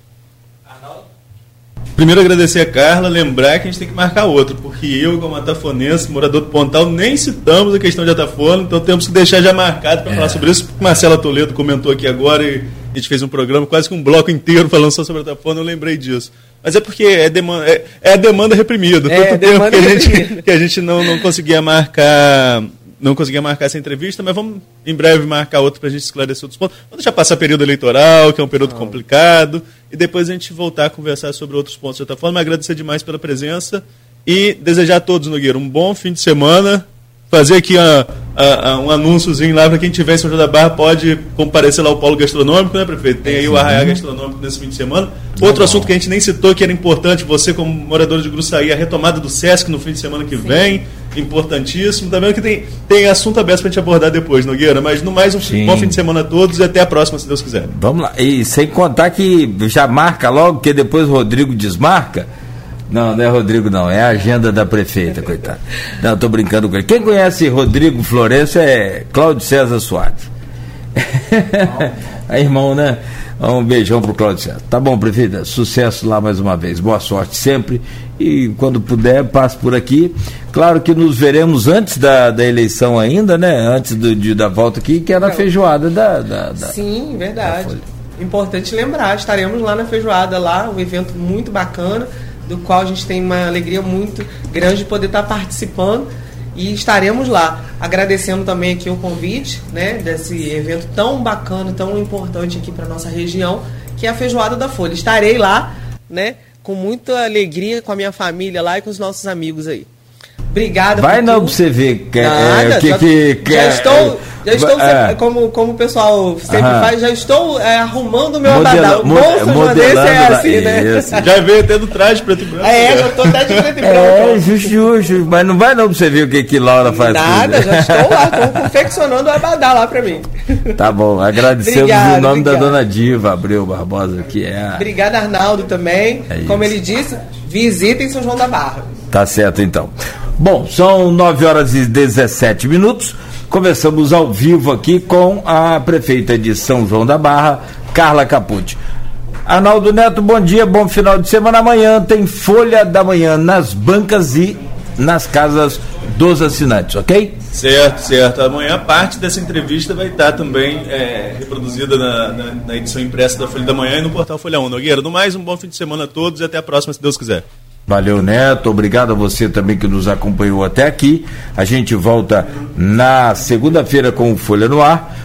Primeiro agradecer a Carla, lembrar que a gente tem que marcar outro, porque eu, como atafonense, morador do Pontal, nem citamos a questão de Atafona, então temos que deixar já marcado para é. falar sobre isso. Marcela Toledo comentou aqui agora e a gente fez um programa quase que um bloco inteiro falando só sobre Atafona, eu lembrei disso. Mas é porque é, demanda, é, é a demanda reprimida. É, Tanto demanda tempo que a gente, que a gente não, não conseguia marcar não conseguia marcar essa entrevista, mas vamos em breve marcar outra para a gente esclarecer outros pontos. Vamos deixar passar período eleitoral, que é um período complicado, e depois a gente voltar a conversar sobre outros pontos de outra forma. Agradecer demais pela presença e desejar a todos, Nogueira, um bom fim de semana. Fazer aqui a, a, a, um anúnciozinho lá para quem tiver em São João da Barra pode comparecer lá ao polo gastronômico, né, prefeito? Tem aí o arraial gastronômico nesse fim de semana. Outro assunto que a gente nem citou, que era importante, você como morador de Gruçaí, a retomada do Sesc no fim de semana que Sim. vem importantíssimo. Tá vendo que tem, tem assunto aberto para a gente abordar depois, Nogueira. Mas no mais, um Sim. bom fim de semana a todos e até a próxima, se Deus quiser. Vamos lá. E sem contar que já marca logo, que depois o Rodrigo desmarca. Não, não é Rodrigo, não. É a agenda da prefeita, coitado. Não, estou brincando com ele. Quem conhece Rodrigo Florencio é Cláudio César Soares. (laughs) é irmão, né? Um beijão pro Cláudio César. Tá bom, prefeita. Sucesso lá mais uma vez. Boa sorte sempre. E quando puder, passe por aqui. Claro que nos veremos antes da, da eleição ainda, né? Antes do, de, da volta aqui, que é na feijoada da, da, da Sim, verdade. Da Importante lembrar, estaremos lá na feijoada, lá, um evento muito bacana, do qual a gente tem uma alegria muito grande de poder estar participando e estaremos lá. Agradecendo também aqui o convite, né, desse evento tão bacana, tão importante aqui para nossa região, que é a Feijoada da Folha. Estarei lá, né, com muita alegria com a minha família lá e com os nossos amigos aí. Obrigada Vai não pra você ver que, Nada, é, que, já, que, que, já estou, já estou é, como, como o pessoal sempre Aham. faz, já estou é, arrumando o meu Modela- abadá. O mo- bom São Joanense é assim, né? Isso. (laughs) Já veio até do traje preto e branco. É, né? eu tô até de preto e (laughs) branco. É, justo, justo. Mas não vai não pra você ver o que que Laura faz. Nada, tudo. já estou lá, (laughs) estou confeccionando o abadá lá pra mim. Tá bom, agradecemos Obrigado, o nome da obrigado. dona Diva Abreu Barbosa, que é a... Obrigada, Arnaldo, também. É Como ele disse, visitem São João da Barra. Tá certo então. Bom, são 9 horas e 17 minutos. Começamos ao vivo aqui com a prefeita de São João da Barra, Carla Capucci. Arnaldo Neto, bom dia, bom final de semana. Amanhã tem Folha da Manhã nas bancas e nas casas dos assinantes, ok? Certo, certo. Amanhã parte dessa entrevista vai estar também é, reproduzida na, na- na edição impressa da Folha da Manhã e no portal Folha 1. Nogueira, no mais, um bom fim de semana a todos e até a próxima, se Deus quiser. Valeu, Neto. Obrigado a você também que nos acompanhou até aqui. A gente volta na segunda-feira com o Folha no Ar.